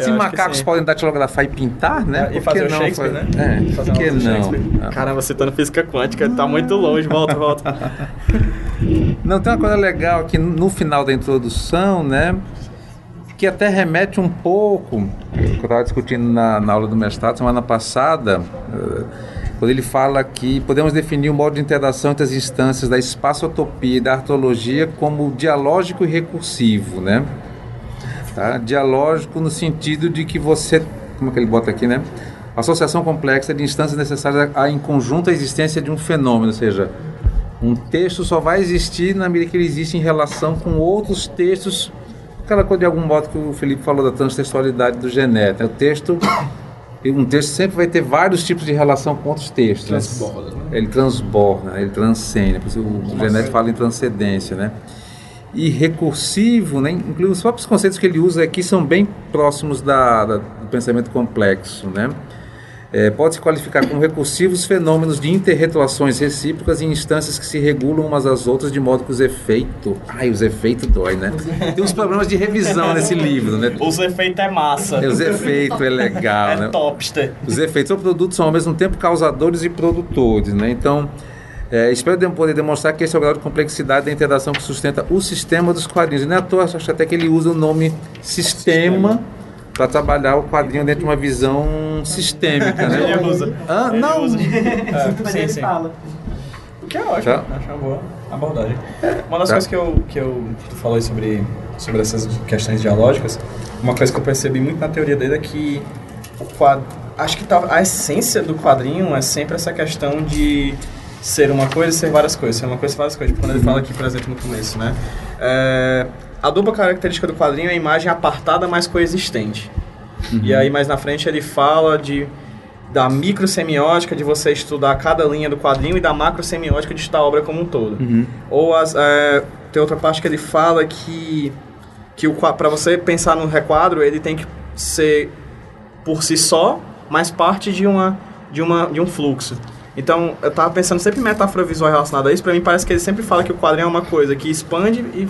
Se macacos podem datilografar e pintar, né? E Por fazer o não Shakespeare, né? É, Fazer por que não? Ah. Caramba, citando física quântica, tá muito longe, volta, volta. <laughs> Não, tem uma coisa legal aqui no final da introdução, né? Que até remete um pouco, que eu estava discutindo na, na aula do mestrado semana passada, eh, quando ele fala que podemos definir o modo de interação entre as instâncias da espaçotopia e da artologia como dialógico e recursivo, né? Tá? Dialógico no sentido de que você, como é que ele bota aqui, né? Associação complexa de instâncias necessárias à em conjunto a existência de um fenômeno, ou seja, um texto só vai existir na medida que ele existe em relação com outros textos. Aquela coisa de algum modo que o Felipe falou da transtextualidade do Genet. né? O texto, um texto sempre vai ter vários tipos de relação com outros textos. né? Transborda, né? Ele transborda, ele transcende. Por isso o Genet fala em transcendência, né? E recursivo, né? Inclusive os próprios conceitos que ele usa aqui são bem próximos da, da- do pensamento complexo, né? É, Pode-se qualificar como recursivos fenômenos de interrelações recíprocas em instâncias que se regulam umas às outras de modo que os efeitos. Ai, os efeitos dói, né? Tem uns problemas de revisão nesse livro, né? Os efeitos é massa. Os efeitos é legal, É né? topster. Os efeitos ou produtos são ao mesmo tempo causadores e produtores, né? Então, é, espero de- poder demonstrar que esse é o grau de complexidade da interação que sustenta o sistema dos quadrinhos. E não é à toa, acho até que ele usa o nome sistema para trabalhar o quadrinho dentro de uma visão sistêmica, né? Ele usa. Ah, Ele não! usa. <laughs> Mas sim, ele sim. fala. O que é ótimo, Tá. acho uma boa abordagem. Uma das Tá. coisas que eu, que eu tu falou sobre, sobre essas questões dialógicas, uma coisa que eu percebi muito na teoria dele é que o quad... acho que tá, a essência do quadrinho é sempre essa questão de ser uma coisa e ser várias coisas, ser uma coisa e várias coisas. Tipo, Quando ele fala aqui, por exemplo, no começo, né? É, a dupla característica do quadrinho é a imagem apartada, mas coexistente. E aí, mais na frente, ele fala de da microsemiótica, de você estudar cada linha do quadrinho, e da macrosemiótica de estudar a obra como um todo. Ou as, é, tem outra parte que ele fala que, que para você pensar no requadro, ele tem que ser por si só, mas parte de, uma, de, uma, de um fluxo. Então, eu tava pensando sempre em metáfora visual relacionada a isso, pra mim parece que ele sempre fala que o quadrinho é uma coisa que expande e,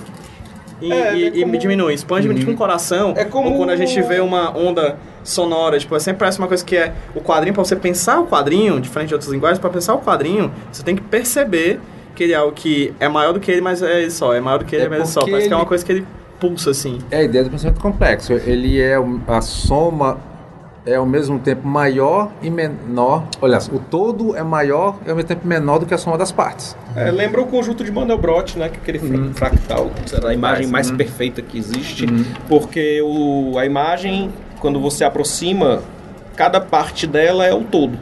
e, É, e- é e como- diminui. Expande tipo um coração, É como- ou quando a gente vê uma onda sonora, tipo, sempre parece uma coisa que é o quadrinho, pra você pensar o quadrinho, diferente de outras linguagens, pra pensar o quadrinho, você tem que perceber que ele é algo que é maior do que ele, mas é ele só, é maior do que ele, É mas é só. Parece que é uma ele- coisa que ele pulsa, assim. É a ideia do pensamento complexo. Ele é um- a soma é ao mesmo tempo maior e menor. Olha, o todo é maior e ao mesmo tempo menor do que a soma das partes. É, lembra o conjunto de Mandelbrot, né? Que é aquele Uhum. fractal, a imagem mais perfeita que existe. Uhum. Porque o, a imagem, quando você aproxima, cada parte dela é o todo.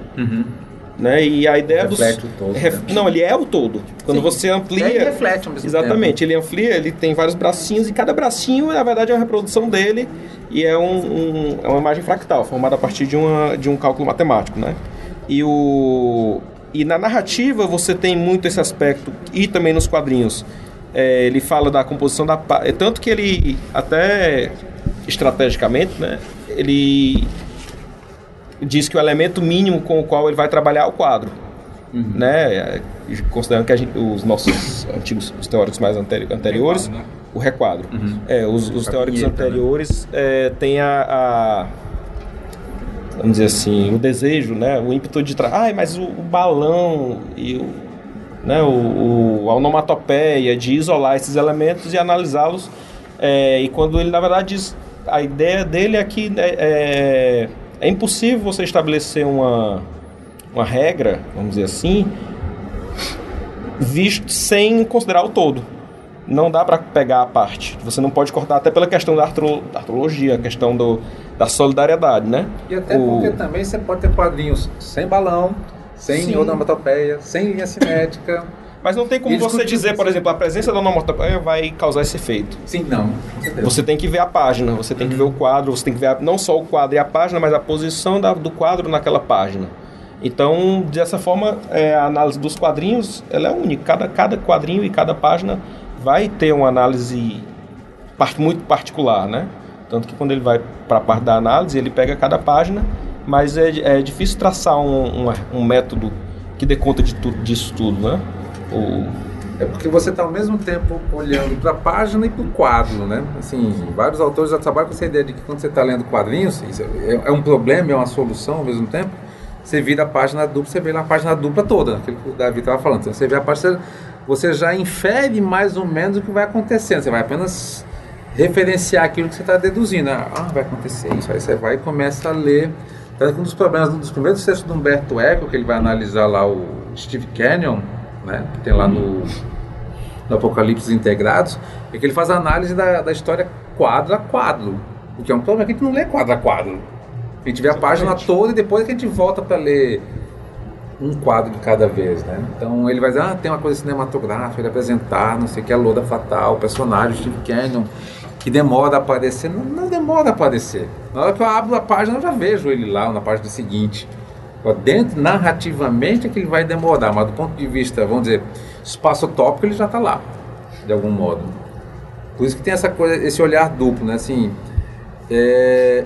Né? E a ideia do. Reflete o todo, Ref- né? Não, ele é o todo. Quando Sim. você amplia. E aí reflete ao mesmo Exatamente, ele amplia, ele tem vários bracinhos e cada bracinho, na verdade, é uma reprodução dele e é, um, um- é uma imagem fractal, formada a partir de, uma, de um cálculo matemático, né? E, o, e na narrativa você tem muito esse aspecto, e também nos quadrinhos. É, ele fala da composição da... é Tanto que ele, até estrategicamente, né? Ele diz que o elemento mínimo com o qual ele vai trabalhar é o quadro. Né? É, Considerando que a gente- os nossos antigos os teóricos mais anteri- anteriores, o requadro. É, os, os teóricos vinheta, né? anteriores é, têm a, a- Vamos dizer assim, o desejo, né? O ímpeto de. Ai, mas o, o balão e o. Né, o, o- a onomatopeia de isolar esses elementos e analisá-los. é, e quando ele, na verdade, diz, a ideia dele é que é, é, impossível você estabelecer uma, uma regra, vamos dizer assim, visto sem considerar o todo. Não dá para pegar a parte. Você não pode cortar até pela questão da, artro, da artrologia, a questão do, da solidariedade, né? E até O- porque também você pode ter quadrinhos sem balão, sem Sim. onomatopeia, sem linha simétrica. Mas não tem como Eles você dizer, por exemplo, a presença da onomatopeia vai causar esse efeito. Sim, não. Você tem que ver a página, você tem que ver o quadro, você tem que ver a- não só o quadro e a página, mas a posição da- do quadro naquela página. Então, dessa forma, é, a análise dos quadrinhos ela é única. Cada, cada quadrinho e cada página vai ter uma análise part- muito particular, né? Tanto que quando ele vai para a parte da análise, ele pega cada página, mas é, é difícil traçar um, um- um método que dê conta de tudo, disso tudo, né? O, É porque você está ao mesmo tempo olhando para a página e para o quadro, né? Assim, vários autores já trabalham com essa ideia de que quando você está lendo quadrinhos, isso é, é um problema, é uma solução ao mesmo tempo. Você vira a página dupla, você vê lá a página dupla toda, aquilo que o Davi estava falando. Então, você vê a página, você já infere mais ou menos o que vai acontecendo. Você vai apenas referenciar aquilo que você está deduzindo. Ah, vai acontecer isso. Aí você vai e começa a ler. Que um dos problemas, um dos primeiros textos do Humberto Eco, que ele vai analisar lá o Steve Canyon, né? Que tem lá no do Apocalipse Integrados, é que ele faz a análise da, da história quadro a quadro. O que é um problema que a gente não lê quadro a quadro. A gente vê a página toda e depois que a gente volta para ler um quadro de cada vez, né? Então ele vai dizer, ah, tem uma coisa cinematográfica, ele apresentar, não sei o que, a Loda Fatal, o personagem, Steve Canyon, que demora a aparecer. Não, não demora a aparecer. Na hora que eu abro a página, eu já vejo ele lá na página seguinte. Dentro, narrativamente, é que ele vai demorar, mas do ponto de vista, vamos dizer, espaço tópico, ele já está lá, de algum modo. Por isso que tem essa coisa, esse olhar duplo, né? Assim, é,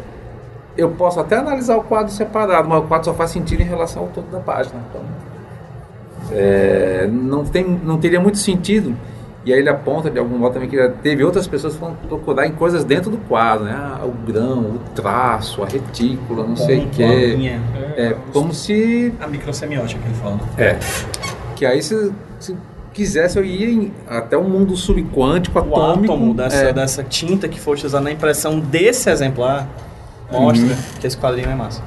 eu posso até analisar o quadro separado, mas o quadro só faz sentido em relação ao todo da página. Então, é, não, tem, não teria muito sentido. E aí ele aponta de algum modo também que teve outras pessoas que procurar em coisas dentro do quadro, né? Ah, o grão, o traço, a retícula, não sei o Ponto, quê. a linha. É como se A microsemiótica que ele fala. é. Que aí se, se quisesse eu ia em- até o mundo subquântico, O atômico. átomo dessa, é. dessa tinta que foi usada na impressão desse exemplar mostra Uhum. que esse quadrinho é massa.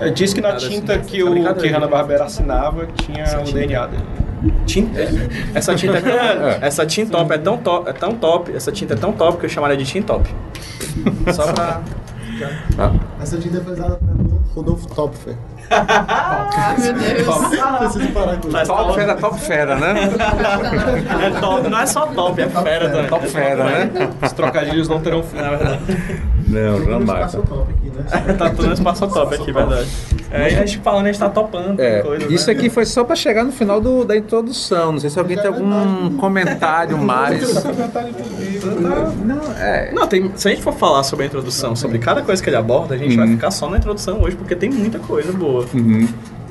é, diz que na tinta assim. que o Obrigado, que. Hanna-Barbera assinava tinha o DNA dele. Tinta? Essa tinta é tão, essa tin top é tão top, é tão top, essa tinta é tão top que eu chamaria de tin top. <laughs> Só pra Tá? Essa tinta foi usada pelo Rodolfo Topfer. Ah, meu Deus. <laughs> Preciso parar com isso. Top fera, top fera, né? <laughs> é top, não é só top, é fera também. Top fera, né? Os trocadilhos não terão fim. Na verdade. Não, Um jamais. Né? <laughs> tá tudo no espaço top aqui, verdade. É, e a gente falando, a gente tá topando É, coisa, isso né? aqui foi só para chegar no final do- da introdução. Não sei se alguém tem algum comentário mais. Não, é. Não, tem, se a gente for falar sobre a introdução, sobre cada coisa que ele aborda, a gente vai ficar só na introdução hoje, porque tem muita coisa boa. Uhum.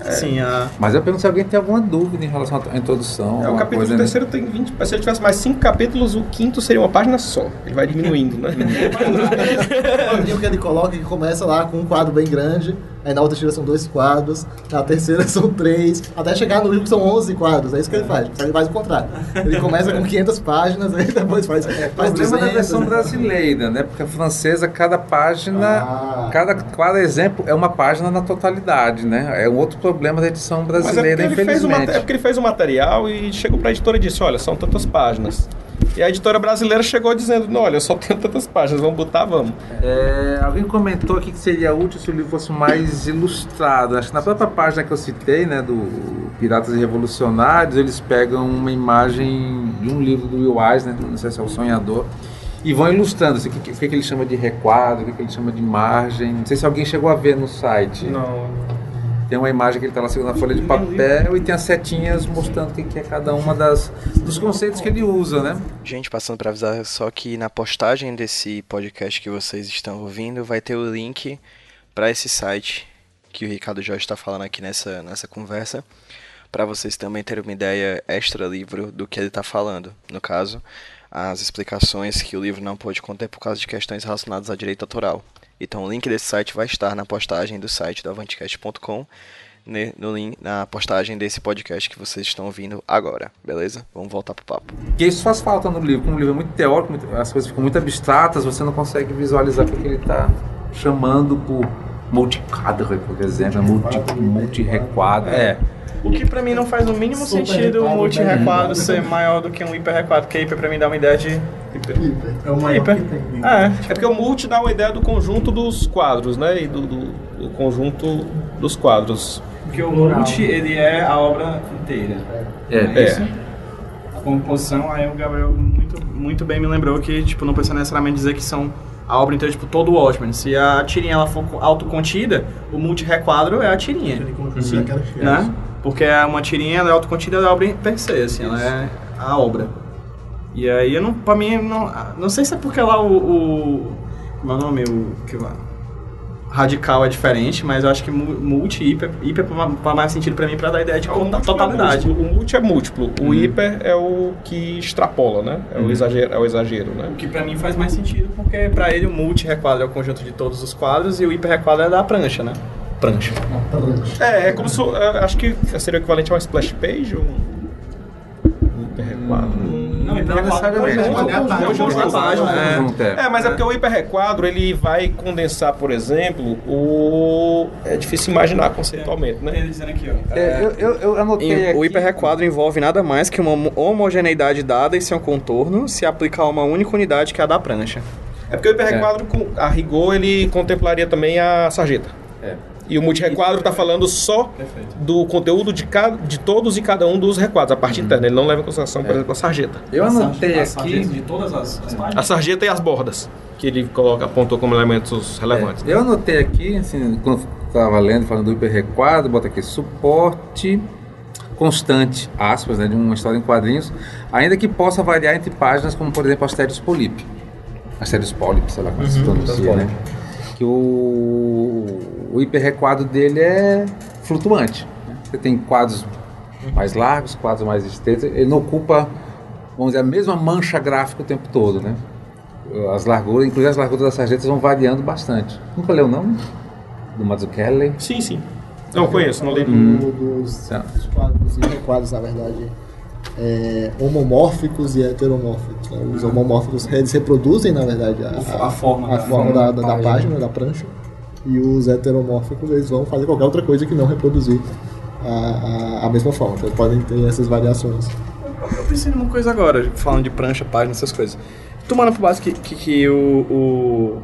Assim, a... Mas eu pergunto se alguém tem alguma dúvida em relação à introdução. É, o capítulo coisa, né? terceiro tem 20. Se ele tivesse mais 5 capítulos, o quinto seria uma página só. Ele vai diminuindo, né? O que ele coloca que começa lá com um quadro bem grande, aí na outra tira são dois quadros, na terceira <laughs> são três, até chegar no livro que são 11 quadros, é isso que ele faz. Só que ele faz o contrário. Ele começa com 500 páginas, aí depois faz, O faz problema da 200. versão brasileira, né? Porque a francesa, cada página, Ah. cada, cada exemplo é uma página na totalidade, né? É um outro problema da edição Mas é brasileira, ele fez o infelizmente. é porque ele fez o material e chegou pra editora e disse: Olha, são tantas páginas. E a editora brasileira chegou dizendo: Não, olha, eu só tenho tantas páginas, vamos botar, vamos. É, alguém comentou aqui que seria útil se o livro fosse mais ilustrado. Acho que na própria página que eu citei, né, do Piratas e Revolucionários, eles pegam uma imagem de um livro do Will Eisner, não sei se é o Sonhador, e vão ilustrando assim, o que, o que que ele chama de requadro, o que, que ele chama de margem. Não sei se alguém chegou a ver no site. Não. Tem uma imagem que ele está lá segurando a folha de papel e tem as setinhas mostrando o que é cada uma das, dos conceitos que ele usa, né? Gente, passando para avisar só que na postagem desse podcast que vocês estão ouvindo vai ter o link para esse site que o Ricardo Jorge está falando aqui nessa, nessa conversa, para vocês também terem uma ideia extra livro do que ele está falando. No caso, as explicações que o livro não pôde conter por causa de questões relacionadas a direito autoral. Então o link desse site vai estar na postagem do site do avanticast.com, ne- no link, na postagem desse podcast que vocês estão ouvindo agora, beleza? Vamos voltar pro papo. Porque isso faz falta no livro. Como o livro é muito teórico, muito- as coisas ficam muito abstratas, você não consegue visualizar o que que ele está chamando por multicadre, por exemplo, multi, multi-requadro. É. O que pra mim não faz o mínimo Super sentido o requadro, multi-requadro ser maior do que um hiper-requadro, porque hiper pra mim dá uma ideia de... É o maior Hiper. que tem. É, É porque o multi dá uma ideia do conjunto dos quadros, né? E do, do- do conjunto dos quadros. porque o multi, ele é a obra inteira. É. É. A composição, aí o Gabriel muito, muito bem me lembrou que, tipo, não precisa necessariamente dizer que são a obra inteira, tipo, todo o Watchmen. Se a tirinha ela for autocontida, o multi-requadro é a tirinha, tiras. né? Porque é uma tirinha, ela é autocontida da obra per se, assim, ela é a obra. E aí, eu não, pra mim, não, não sei se é porque lá o... o como é nome? O, que, radical é diferente, mas eu acho que mu- multi, hiper, hiper faz mais sentido pra mim pra dar a ideia de O múltiplo é totalidade. múltiplo, O multi é múltiplo. O hiper é o que extrapola, né? É o exagero, é o exagero, né? O que pra mim faz mais sentido, porque pra ele o multi-requadro é o conjunto de todos os quadros e o hiper-requadro é da prancha, né? Prancha. É, é como se. é, acho que seria o equivalente a uma splash page ou um hiperrequadro. Não, necessariamente. é página. É. É. É, mas é porque o hiperrequadro ele vai condensar, por exemplo, o. É difícil imaginar conceitualmente, né? Ele dizendo aqui, ó. É, eu, eu, eu anotei aqui. O hiperrequadro envolve nada mais que uma homo- homogeneidade dada em seu contorno se aplicar a uma única unidade que é a da prancha. É porque o hiperrequadro, com- a rigor, ele contemplaria também a sarjeta. É. E o multirequadro está falando só do conteúdo de, cada, de todos e cada um dos requadros, a parte interna. Ele não leva em consideração, por exemplo, a sarjeta. Eu anotei aqui. de todas as, as páginas. A sarjeta e as bordas, que ele coloca, apontou como elementos relevantes. É, eu anotei aqui, assim, quando estava lendo, falando do hiperrequadro, bota aqui suporte constante, aspas, né, de uma história em quadrinhos, ainda que possa variar entre páginas, como por exemplo Asterios Polyp. Asterios Polyp, sei lá como se pronuncia, né? Que o, o hiperrequadro dele é flutuante. né? Você tem quadros mais largos, quadros mais estreitos, ele não ocupa, vamos dizer, a mesma mancha gráfica o tempo todo, né? As larguras, inclusive as larguras das sarjetas vão variando bastante. Nunca leu não? Do Mazzucchelli? Sim, sim. Não conheço, não li. Do- dos dos quadros e requadros, na verdade, é, homomórficos e heteromórficos. né? Os homomórficos eles reproduzem, na verdade, a, A forma a da- forma da, da, da página. da prancha. E os heteromórficos eles vão fazer qualquer outra coisa que não reproduzir a, a, a mesma forma. Então, podem ter essas variações. Eu pensei numa coisa agora, falando de prancha, página, essas coisas. Tomando por base que, que, que o, o,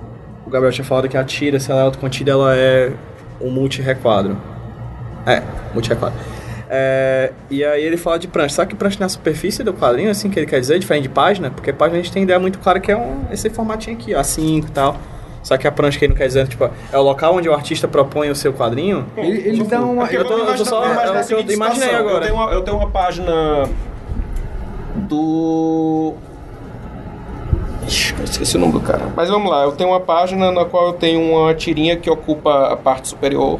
o Gabriel tinha falado que a tira, se ela é autocontida, ela é um multi-requadro. É, multi-requadro. É, e aí ele fala de prancha. Sabe que prancha na superfície do quadrinho, assim, que ele quer dizer, diferente de página? Porque página a gente tem ideia muito clara que é um, esse formatinho aqui, A5 e tal. Só que a prancha que ele não quer dizer, tipo, é o local onde o artista propõe o seu quadrinho. Ele, ele dá uma. Eu tô- eu tô só- é a o que eu seguinte imaginei agora. Eu tenho, uma, eu tenho uma página do. Ixi, eu esqueci o nome do cara. Mas vamos lá, eu tenho uma página na qual eu tenho uma tirinha que ocupa a parte superior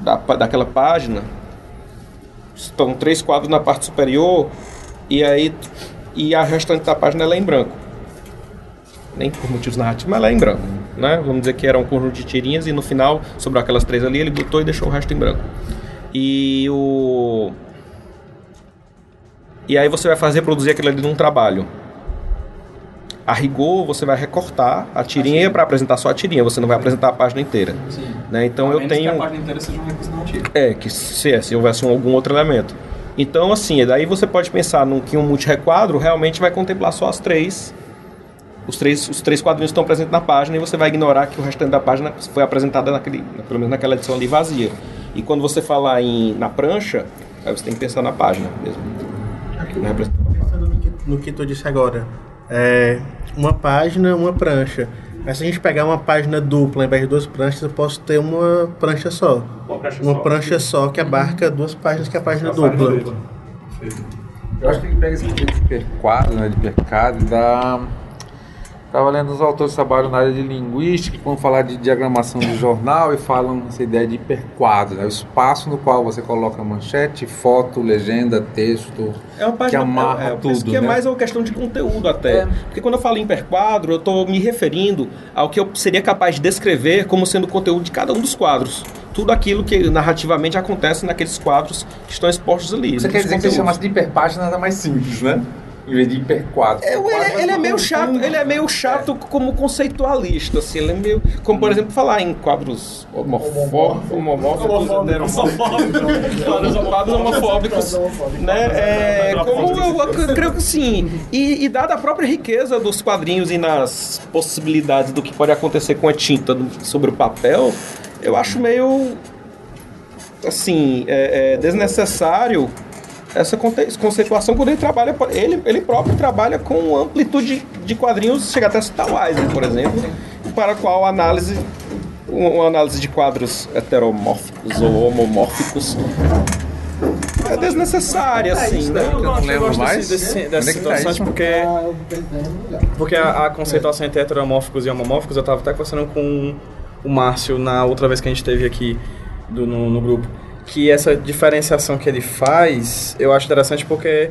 da, daquela página. Estão três quadros na parte superior e aí e a restante da página ela é em branco. Nem por motivos narrativos, mas ela é em branco. Né? Vamos dizer que era um conjunto de tirinhas e no final, sobre aquelas três ali, ele botou e deixou o resto em branco. E o. E aí você vai fazer produzir aquilo ali num trabalho. A rigor, você vai recortar a tirinha para apresentar só a tirinha, você não vai apresentar a página inteira. Né? Então eu tenho. que a página inteira seja um recurso. É, que se, se houvesse um- algum outro elemento. Então, assim, daí você pode pensar num, que um multirequadro realmente vai contemplar só as três. Os três, os três quadrinhos estão presentes na página e você vai ignorar que o restante da página foi apresentada naquele, pelo menos naquela edição ali vazia. E quando você falar em, na prancha, aí você tem que pensar na página mesmo. Na representação. Pensando no que, no que tu disse agora, é, uma página, uma prancha. Mas se a gente pegar uma página dupla, ao invés de duas pranchas, eu posso ter uma prancha só. Uma prancha só que abarca duas páginas, que é a página dupla. Eu acho que ele pega esse conceito de hiperquadro, né, de hipercado, e dá... Estava lendo os autores que trabalham na área de linguística, que vão falar de diagramação de jornal e falam essa ideia de hiperquadro, né, o espaço no qual você coloca manchete, foto, legenda, texto, É uma página que amarra é, é, tudo, que é né? mais uma questão de conteúdo até. Porque quando eu falo em hiperquadro, eu estou me referindo ao que eu seria capaz de descrever como sendo o conteúdo de cada um dos quadros. Tudo aquilo que narrativamente acontece naqueles quadros que estão expostos ali. Você quer dizer que se conteúdos. chamasse de hiperpágina nada mais simples, né? Em vez de hiperquadro. É, ele, é- ele é meio chato, ele é meio chato como conceitualista, assim, ele é meio, como por exemplo falar em quadros homofó- homomórficos, né, quadros quadros homofóbicos, né, é, como eu, ac- creio que sim, e, e dada a própria riqueza dos quadrinhos e nas possibilidades do que pode acontecer com a tinta do- sobre o papel, eu acho meio, assim, é, é desnecessário essa conceituação quando ele trabalha, ele, ele próprio trabalha com amplitude de quadrinhos, chega até a citar o Eisner, por exemplo, para a qual a análise, uma análise de quadros heteromórficos ou homomórficos é desnecessária, assim, né? Eu, não lembro mais. desse, dessa é que tá situação porque, porque a, a conceituação entre heteromórficos e homomórficos, eu tava até conversando com o Márcio na outra vez que a gente teve aqui do- no, no grupo, que essa diferenciação que ele faz, eu acho interessante porque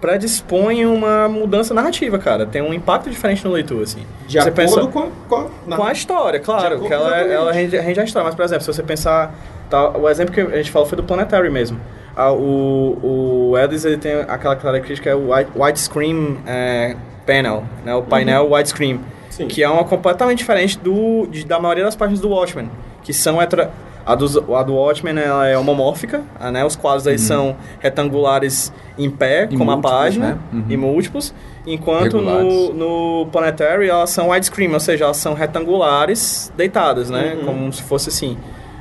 predispõe uma mudança narrativa, cara. Tem um impacto diferente no leitor, assim. De Você acordo pensa- com, com, na- com a história, claro, que ela, exatamente. ela rende, rende a história. Mas, por exemplo, se você pensar... Tá, o exemplo que a gente falou foi do Planetary mesmo. Ah, o, o Edis, ele tem aquela característica, é o wide- widescreen é, panel, né? O painel widescreen. Sim. Que é uma completamente diferente do, de- da maioria das páginas do Watchmen. Que são... Hetra, a, dos, a do Watchmen ela é homomórfica, ah, né? Os quadros aí são retangulares em pé, E como a página, né? Uhum. e múltiplos. Enquanto Regulares. no, no Planetary elas são widescreen, ou seja, elas são retangulares deitadas, né? Como se fosse assim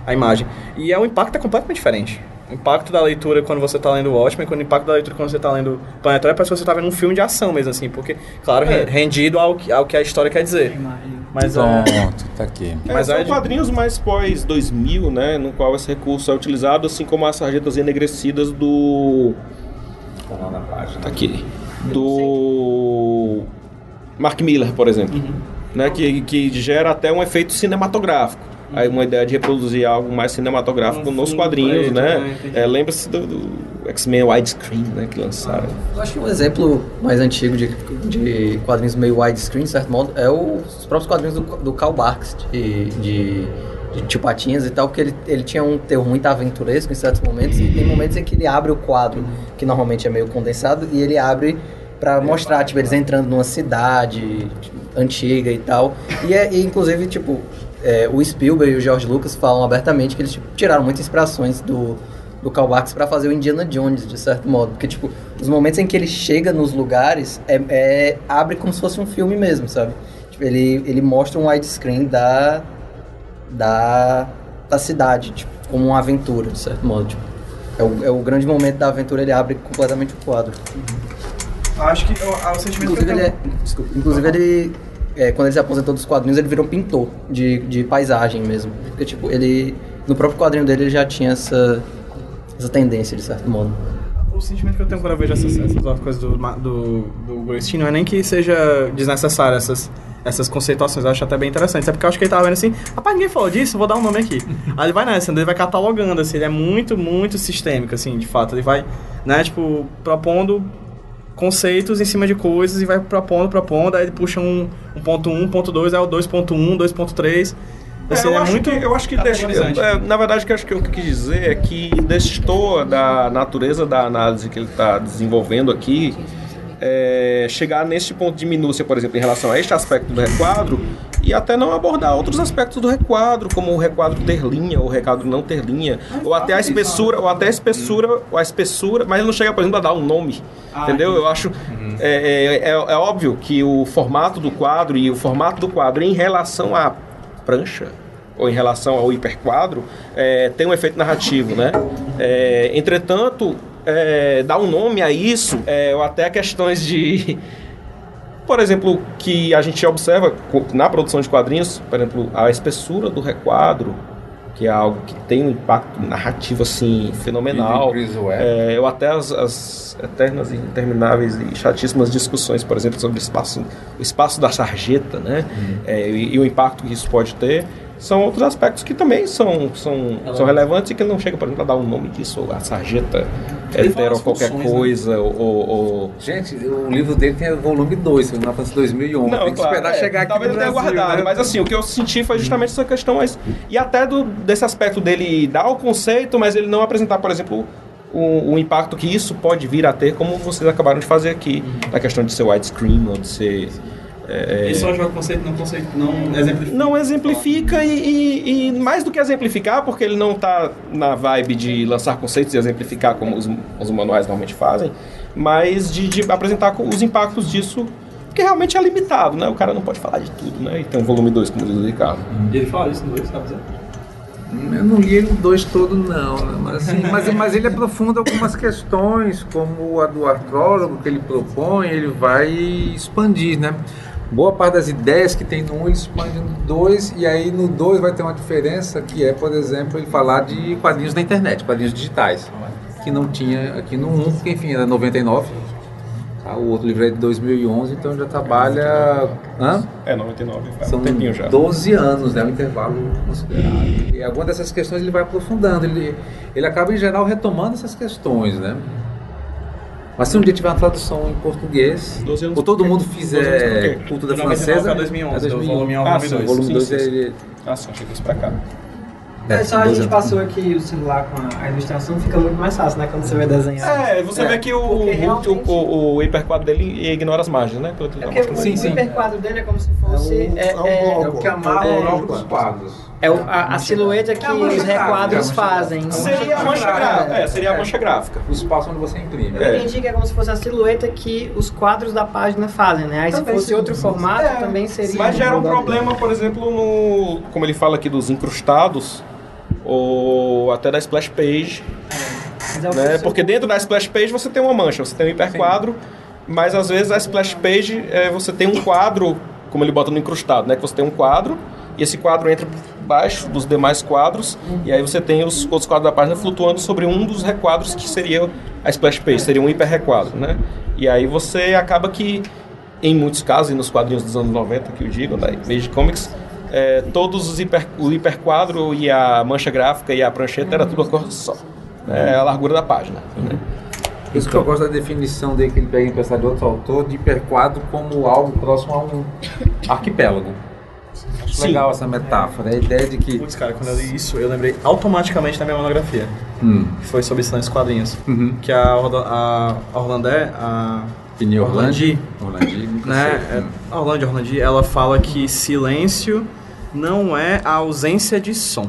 a imagem. E é, o impacto é completamente diferente. O impacto da leitura quando você está lendo Watchmen, quando o impacto da leitura quando você está lendo Planetary, parece que você está vendo um filme de ação mesmo, assim, porque, claro, É. re- rendido ao, que- ao que a história quer dizer. Mas é, Pronto, tá aqui. É, Mas são é de- quadrinhos mais pós 2000, né, no qual esse recurso é utilizado, assim como as sarjetas enegrecidas do Tá aqui. Do Mark Miller, por exemplo, né, que, que gera até um efeito cinematográfico. Aí uma ideia de reproduzir algo mais cinematográfico Um nos quadrinhos, preto, né? né. É, Lembra-se do, do X-Men widescreen, né, que lançaram. Eu acho que um exemplo mais antigo de, de quadrinhos meio widescreen, de certo modo, é o- os próprios quadrinhos do, do Karl Barks, de, de, de Tio Patinhas e tal, porque ele, ele tinha um teor muito aventuresco em certos momentos, e tem momentos em que ele abre o quadro, que normalmente é meio condensado, e ele abre pra mostrar, tipo, eles entrando numa cidade antiga e tal. E, é, e inclusive, tipo, é, o Spielberg e o George Lucas falam abertamente que eles tipo, tiraram muitas inspirações do, do Karl pra fazer o Indiana Jones, de certo modo. Porque, tipo, os momentos em que ele chega nos lugares, é, é- abre como se fosse um filme mesmo, sabe? Tipo, ele, ele mostra um widescreen da, da, da cidade, tipo, como uma aventura, de certo modo. Tipo, é, o, é o grande momento da aventura, ele abre completamente o quadro. Acho que o, o sentimento Inclusive, que eu ele, é, desculpa, inclusive ele, é, quando ele se aposentou dos quadrinhos, ele virou um pintor de, de paisagem mesmo. Porque, tipo, ele. No próprio quadrinho dele, ele já tinha essa, essa tendência, de certo modo. O sentimento que eu tenho quando eu vejo essas, essas coisas do, do, do Goldstein não é nem que seja desnecessário essas, essas conceituações, eu acho até bem interessante. É porque eu acho que ele tava vendo assim, rapaz, ninguém falou disso, vou dar um nome aqui. <laughs> Aí ele vai nessa, ele vai catalogando, assim, ele é muito, muito sistêmico, assim, de fato. Ele vai, né, tipo, propondo conceitos em cima de coisas e vai propondo, propondo, aí ele puxa um, um ponto 1, ponto 2, aí o 2.1, 2.3. Assim, É, eu, é muito, muito que, eu acho que é, na verdade, o que eu acho que eu quis dizer é que destoa da natureza da análise que ele está desenvolvendo aqui é, chegar nesse ponto de minúcia, por exemplo, em relação a este aspecto do requadro e até não abordar outros aspectos do requadro, como o requadro ter linha ou o requadro não ter linha, ou até a espessura, ou até a espessura, ou a espessura, mas ele não chega, por exemplo, a dar um nome, entendeu? Eu acho é, é, é, é óbvio que o formato do quadro e o formato do quadro em relação à prancha ou em relação ao hiperquadro é, tem um efeito narrativo, né? É, entretanto, é, dar um nome a isso, é, ou até questões de por exemplo, que a gente observa na produção de quadrinhos, por exemplo, a espessura do requadro, que é algo que tem um impacto narrativo assim fenomenal. É, ou até as, as eternas e intermináveis e chatíssimas discussões, por exemplo, sobre o espaço, o espaço da sarjeta, né? É, e, e o impacto que isso pode ter. São outros aspectos que também são, são, são relevantes e que não chega, por exemplo, a dar um nome disso, ou a sarjeta hetero qualquer né? coisa, ou- ou- ou Gente, o livro dele tem volume 2, foi na França 2011. Não, tem que claro, esperar é, chegar aqui Talvez no tenha guardado, né? mas assim, o que eu senti foi justamente essa questão. Mas, e até do, desse aspecto dele dar o conceito, mas ele não apresentar, por exemplo, o, o impacto que isso pode vir a ter, como vocês acabaram de fazer aqui, na questão de ser widescreen ou de ser. É, Ele só joga conceito, não conceito, não exemplifica. não exemplifica e, e- e mais do que exemplificar, porque ele não está na vibe de lançar conceitos e exemplificar como os, os manuais normalmente fazem, mas de, de apresentar os impactos disso, que realmente é limitado, né? O cara não pode falar de tudo, né? E tem um volume 2, como diz o Ricardo. E ele fala isso no dois, sabe dizer? Eu não li ele dois todo não, né? mas, assim, mas, mas ele aprofunda algumas questões, como a do artrólogo que ele propõe, ele vai expandir, né? Boa parte das ideias que tem no 1 um, ele expande no 2, e aí no 2 vai ter uma diferença que é, por exemplo, ele falar de quadrinhos da internet, quadrinhos digitais, que não tinha aqui no 1, um, porque enfim, era 99, tá? o outro livro é de 2011, então já trabalha... Hã? É, 99, faz São um tempinho já. 12 anos, né? Um intervalo considerável. E algumas dessas questões ele vai aprofundando. Ele, ele acaba, em geral, retomando essas questões, né? Mas se um dia tiver uma tradução em português, 12 anos ou todo mundo 12 fizer cultura De 99 francesa... a 2011, é do volume 1 ao Ah, volume sim, 2. volume sim, 2 sim, sim. ele... Ah, sim, achei que isso pra cá. É, É só a 12 gente anos. passou aqui o celular com a, ilustração, fica muito mais fácil, né? Quando você vai desenhar. É, você vê que o, o, realmente- o, o, o hiperquadro dele ignora as margens, né? Pelo que É porque o, Sim, sim. o hiperquadro dele é como se fosse. É um- É, é um é- bloco. É o que amarra É. o bloco dos quadros. É o- a, a silhueta que É os requadros fazem. Seria a mancha gráfica. É, seria a mancha gráfica. O espaço onde você imprime. Eu entendi que é como se fosse a silhueta que os quadros da página fazem, né? Aí se fosse sim, outro formato, É, também seria. Mas gera um problema, por exemplo, no. Como ele fala aqui dos incrustados, ou até da splash page, é né? que- Porque dentro da splash page você tem uma mancha, você tem um hiperquadro, mas às vezes a splash page é, você tem um quadro, como ele bota no incrustado, né? Que você tem um quadro e esse quadro entra baixo dos demais quadros e aí você tem os outros quadros da página flutuando sobre um dos requadros que seria a splash page, seria um hiperrequadro, né? E aí você acaba que em muitos casos, e nos quadrinhos dos anos 90 que eu digo, da Image Comics, é, todos os hiper, o hiperquadro e a mancha gráfica e a prancheta era tudo a cor só. né? É a largura da página. Né? Isso que eu gosto da definição dele que ele pega emprestado de outro autor, de hiperquadro como algo próximo a um arquipélago. Acho Sim. legal essa metáfora, a ideia de que... Putz, cara, quando eu li isso, eu lembrei automaticamente da minha monografia. Hum. Que foi sobre silêncios quadrinhos. Uhum. Que a, Orla- a Orlandé, a Pini Orlandi, Orlandi, né? sei. é, A Orlandi Orlandi, ela fala que silêncio não é a ausência de som.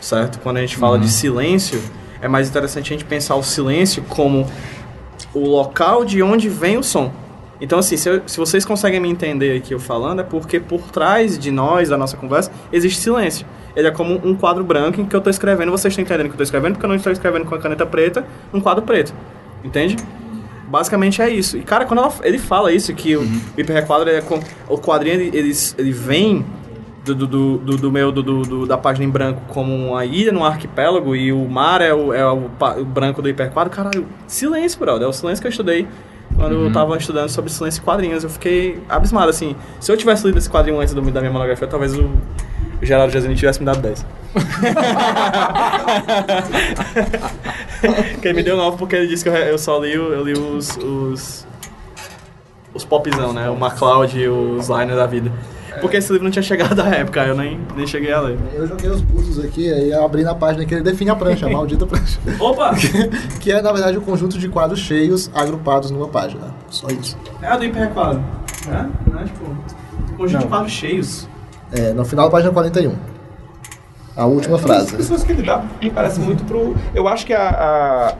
Certo? Quando a gente fala de silêncio, é mais interessante a gente pensar o silêncio como o local de onde vem o som. Então, assim, se, eu- se vocês conseguem me entender aqui eu falando, é porque por trás de nós, da nossa conversa, existe silêncio. Ele é como um quadro branco em que eu estou escrevendo, vocês estão entendendo que eu estou escrevendo, porque eu não estou escrevendo com a caneta preta, um quadro preto. Entende? basicamente é isso. E, cara, quando ela- ele fala isso, que o hiperrequadro, é com, o quadrinho, ele, ele, ele vem do, do, do, do, meu, do, do- da página em branco como uma ilha no arquipélago e o mar é o, é o, o branco do hiperquadro, caralho, silêncio, brother. É o silêncio que eu estudei quando eu tava estudando sobre silêncio e quadrinhos. Eu fiquei abismado, assim. Se eu tivesse lido esse quadrinho antes do, da minha monografia, talvez o Geraldo Jazini tivesse me dado 10. <laughs> Quem me deu 9 porque ele disse que eu, eu só li, o- eu li os, os. os popzão, né? O MacLeod e os Liner da vida. Porque esse livro não tinha chegado à época, eu nem, nem cheguei a ler. Eu joguei os búzios aqui, aí eu abri na página que ele define a prancha, a <laughs> maldita prancha. Opa! <laughs> Que é, na verdade, um conjunto de quadros cheios agrupados numa página. Só isso. É a do hiperquadro. É? Não é tipo. Conjunto de quadros cheios. É, no final da página 41. A última As frase. pessoas que ele dá me parece muito pro. Eu acho que a.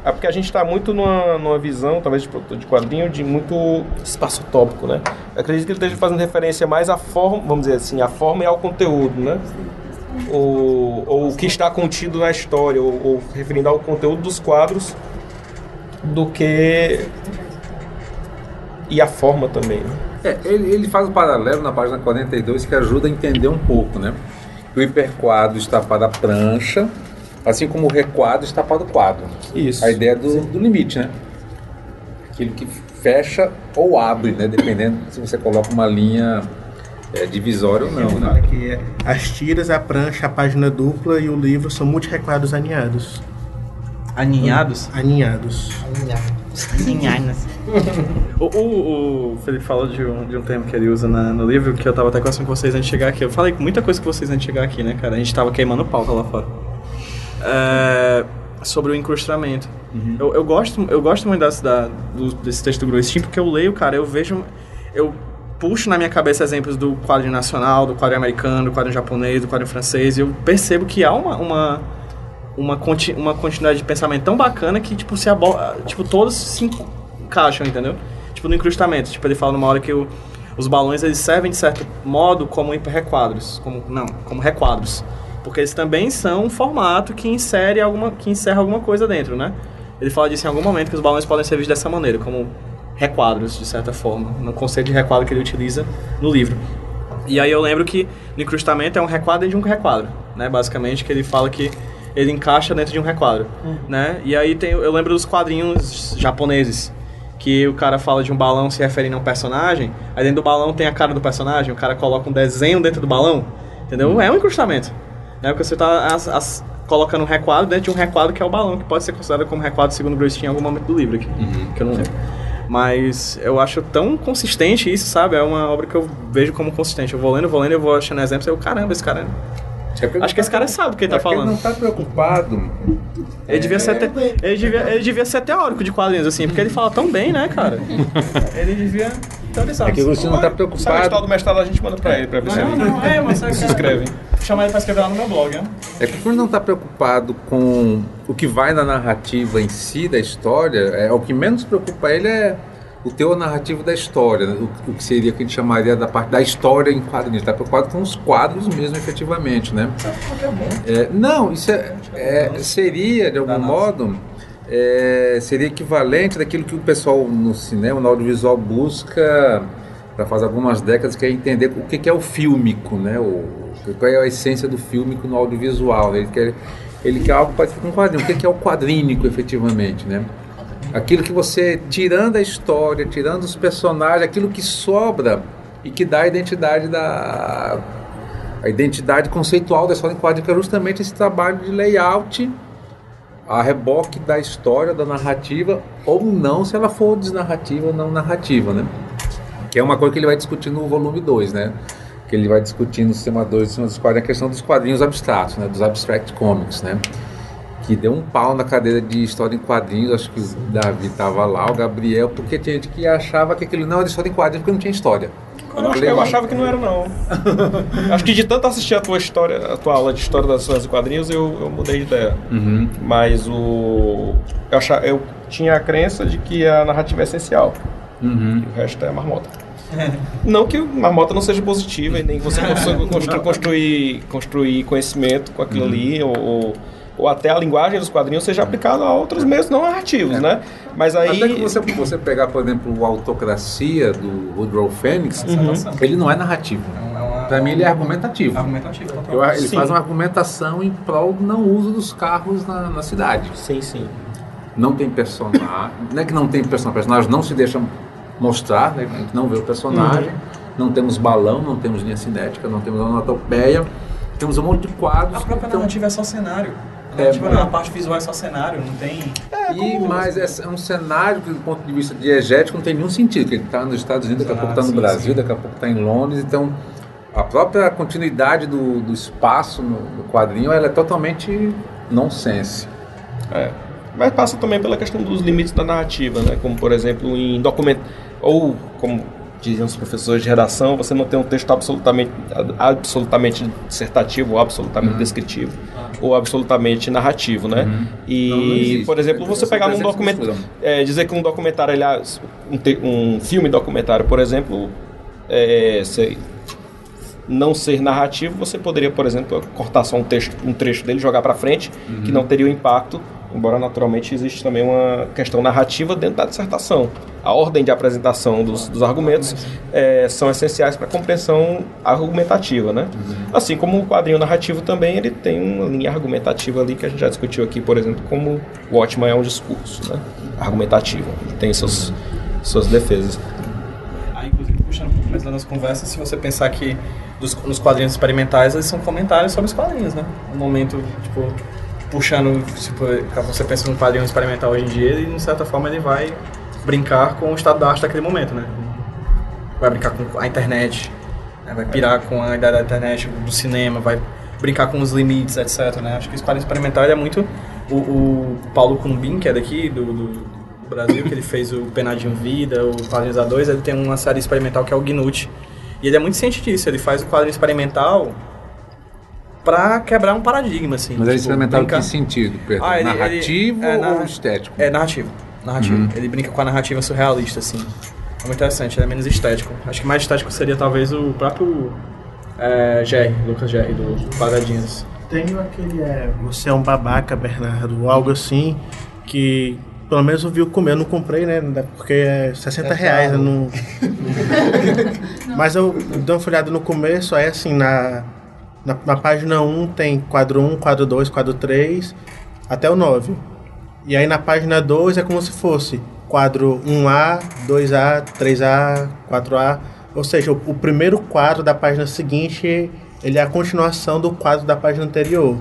a é porque a gente tá muito numa, numa visão, talvez, de, produtor de quadrinho, de muito espaço tópico, né? Eu acredito que ele esteja fazendo referência mais à forma, vamos dizer assim, à forma e ao conteúdo, né? Ou, ou o que está contido na história, ou, ou referindo ao conteúdo dos quadros, do que. E a forma também, né? É, ele, ele faz um paralelo na página 42 que ajuda a entender um pouco, né? O hiperquadro está para a prancha, assim como o requadro está para o quadro. Isso. A ideia do, do limite, né? Aquilo que fecha ou abre, né? Dependendo se você coloca uma linha é, divisória ou não, né? fala que é as tiras, a prancha, a página dupla e o livro são multirequadros aninhados. Aninhados? Aninhados. O, o, o Felipe falou de um, de um termo que ele usa na- no livro, que eu tava até conversando com vocês antes de chegar aqui. Eu falei muita coisa com vocês antes de chegar aqui, né, cara? A gente tava queimando pauta lá fora. É, sobre o incrustamento. Eu, eu, gosto, eu gosto muito dessa, da, do, desse texto do Groistin, porque eu leio, cara, eu vejo... Eu puxo na minha cabeça exemplos do quadrinho nacional, do quadrinho americano, do quadrinho japonês, do quadrinho francês, e eu percebo que há uma... uma uma, conti uma continuidade de pensamento tão bacana que, tipo, se tipo todos se encaixam, entendeu? Tipo, no incrustamento. Tipo, ele fala numa hora que o- os balões, eles servem, de certo modo, como requadros. Como, não, como requadros. Porque eles também são um formato que insere alguma, que encerra alguma coisa dentro, né? Ele fala disso em algum momento, que os balões podem ser vistos dessa maneira, como requadros, de certa forma. No conceito de requadro que ele utiliza no livro. E aí eu lembro que no incrustamento é um requadro de um requadro, né? Basicamente, que ele fala que ele encaixa dentro de um requadro, né? E aí tem, eu lembro dos quadrinhos japoneses, que o cara fala de um balão se referindo a um personagem, aí dentro do balão tem a cara do personagem, o cara coloca um desenho dentro do balão, entendeu? É um incrustamento, né? Porque você tá as- as- colocando um requadro dentro de um requadro que é o balão, que pode ser considerado como requadro segundo o Groistin em algum momento do livro aqui, que eu não lembro. Mas eu acho tão consistente isso, sabe? É uma obra que eu vejo como consistente. Eu vou lendo, vou lendo, eu vou achando exemplos, eu, caramba, esse cara... Acho que esse cara sabe o que ele tá É falando. Ele não está preocupado. Ele devia, ser te... ele, devia, ele devia ser teórico de quadrinhos, assim, porque ele fala tão bem, né, cara? <laughs> ele devia. Então ele sabe. É que você não está Se a preocupado. história do mestrado a gente manda pra ele, pra ver se Não, ele não, é, mas sabe, <laughs> se inscreve. Chamar ele pra escrever lá no meu blog, né? É que quando não está preocupado com o que vai na narrativa em si da história, é, o que menos preocupa ele é o teor narrativo da história, né? o, que seria que a gente chamaria da parte da história em quadrinhos. Está preocupado com os quadros mesmo, efetivamente, né? É, não, isso é, é, seria, de algum modo, é, seria equivalente daquilo que o pessoal no cinema, no audiovisual, busca para faz algumas décadas, que é entender o que que é o fílmico, né? O, qual é a essência do fílmico no audiovisual. né? Ele quer, ele quer algo parecido com um quadrinho. O que que é o quadrínico, efetivamente, né? Aquilo que você, tirando a história, tirando os personagens, aquilo que sobra e que dá a identidade da a identidade conceitual da história em quadrinho, que é justamente esse trabalho de layout a reboque da história, da narrativa, ou não, se ela for desnarrativa ou não narrativa, né? Que é uma coisa que ele vai discutir no volume 2, né? Que ele vai discutir no sistema 2, no sistema dos quadrinhos, a questão dos quadrinhos abstratos, né? Dos abstract comics, né? Que deu um pau na cadeira de história em quadrinhos, acho que o Davi estava lá, o Gabriel, porque tinha gente que achava que aquilo não era história em quadrinhos porque não tinha história. Eu, acho- eu achava que não era, não. <laughs> acho que de tanto assistir a tua história, a tua aula de história das histórias e quadrinhos, eu, eu mudei de ideia. Mas o. Eu, achava, eu tinha a crença de que a narrativa é essencial. E o resto é marmota. Não que marmota não seja positiva e nem que você constru- constru- construir, construir conhecimento com aquilo ali, ou, ou ou até a linguagem dos quadrinhos seja aplicada a outros meios não narrativos, né? Mas aí... Até que você, você pegar, por exemplo, o Autocracia do Woodrow Fênix, ele não é narrativo. Para mim, ele é argumentativo. Argumentativo. Eu- ele Sim. faz uma argumentação em prol do não uso dos carros na, na cidade. Sim, sim. Não tem personagem. Não é que não tem personagem, personagem não se deixa mostrar, né? a gente não vê o personagem. Não temos balão, não temos linha cinética, não temos onomatopeia. Temos um monte de quadros. A própria Então, narrativa é só cenário. A É, não, a parte visual é só cenário, não tem... E, mas é, é um cenário que, do ponto de vista diegético, não tem nenhum sentido. Ele está nos Estados Unidos, daqui a pouco está no sim, Brasil, sim. daqui a pouco está em Londres. Então, a própria continuidade do, do espaço no, no quadrinho ela é totalmente nonsense. É. Mas passa também pela questão dos limites da narrativa, né? Como, por exemplo, em documento... Ou, como diziam os professores de redação, você não tem um texto absolutamente, absolutamente dissertativo, ou absolutamente descritivo, ou absolutamente narrativo, né? E, Não, não existe. por exemplo, você pegar essa documento... é, dizer que um documentário, aliás, um, te- um filme documentário, por exemplo, é, não ser narrativo, você poderia, por exemplo, cortar só um, texto, um trecho dele, jogar para frente, que não teria o impacto, embora naturalmente existe também uma questão narrativa dentro da dissertação. A ordem de apresentação dos, dos argumentos é, são essenciais para a compreensão argumentativa, né? Assim como o quadrinho narrativo também, ele tem uma linha argumentativa ali que a gente já discutiu aqui, por exemplo, como o Watchman é um discurso, né? Argumentativo, ele tem seus, suas defesas. Aí, inclusive, puxando um pouco mais da nossa conversa, se você pensar que dos, nos quadrinhos experimentais, eles são comentários sobre os quadrinhos, né? No momento, tipo, puxando, tipo, você pensa num quadrinho experimental hoje em dia, ele, de certa forma, ele vai brincar com o estado da arte daquele momento, né? Vai brincar com a internet, né? vai pirar com a ideia da internet, do cinema, vai brincar com os limites, etc, né? Acho que esse quadrinho experimental é muito... O, o Paulo Cumbim, que é daqui, do, do, do Brasil, que ele fez o Penadinho Vida, o Quadrinhos A2, ele tem uma série experimental que é o Gnut. E ele é muito ciente disso, ele faz o quadrinho experimental pra quebrar um paradigma, assim. Mas é tipo, experimental em brincar- que sentido? Perdão? Ah, ele- ele- Narrativo é, ou estético? É narrativo. Narrativo. Ele brinca com a narrativa surrealista, assim. É muito interessante, ele é menos estético. Acho que mais estético seria talvez o próprio é, Jerry, Lucas Jerry, do Quadradinhos. Tem aquele é, Você é um babaca, Bernardo, ou algo assim, que pelo menos eu vi o comer, eu não comprei, né? Porque é 60 É reais, eu caro. não. <laughs> Mas eu dei uma folhada no começo, aí assim, na, na, na página 1 tem quadro 1, quadro 2, quadro 3, até o 9. E aí na página 2 é como se fosse quadro 1A, 2A, 3A, 4A. Ou seja, o, o primeiro quadro da página seguinte ele é a continuação do quadro da página anterior.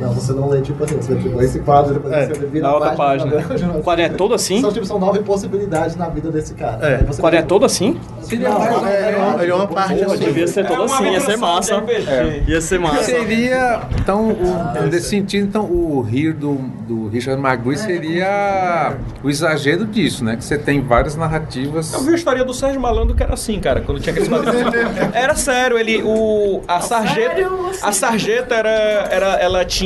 Não, você não lê tipo assim, você pegou esse quadro, depois É, você vira na a outra página. pra ver a O quadrinho é todo assim? São, tipo, são nove possibilidades na vida desse cara. É. O quadrinho é todo assim? Seria mais Não, é, ele é uma parte assim. devia ser todo assim, ia ser massa. Ia ser massa. Seria, então, o, nesse sentido, então, o rir do, do Richard Magui seria o exagero disso, né? Que você tem várias narrativas. Eu vi a história do Sérgio Malandro que era assim, cara, quando tinha aqueles quadrinhos. <laughs> Era sério, ele. O, a sarjeta. A sarjeta era, era. Ela tinha.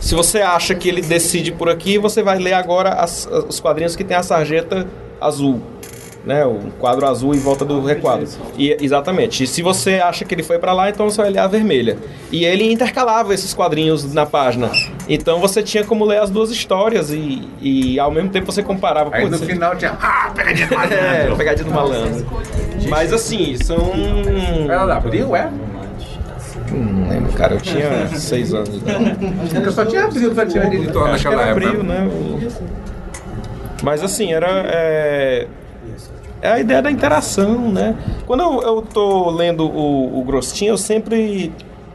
Se você acha que ele decide por aqui, você vai ler agora as- os quadrinhos que tem a sarjeta azul. Né, o quadro azul em volta do requadro. E, exatamente. E se você acha que ele foi pra lá, então você vai ler a vermelha. E ele intercalava esses quadrinhos na página. Então você tinha como ler as duas histórias e, e ao mesmo tempo você comparava. Aí no Putz, final tinha. Ah, pegadinha do <laughs> malandro! é, pegadinha do malandro. Mas assim, são. Ela lá, abriu, é? Não lembro, cara, eu tinha seis anos. Né? Porque eu só tinha abriu pra tirar de editor Acho que naquela era época. abril, né? Mas assim, era. É... é a ideia da interação, né? Quando eu, eu tô lendo o, o Grostinho, eu sempre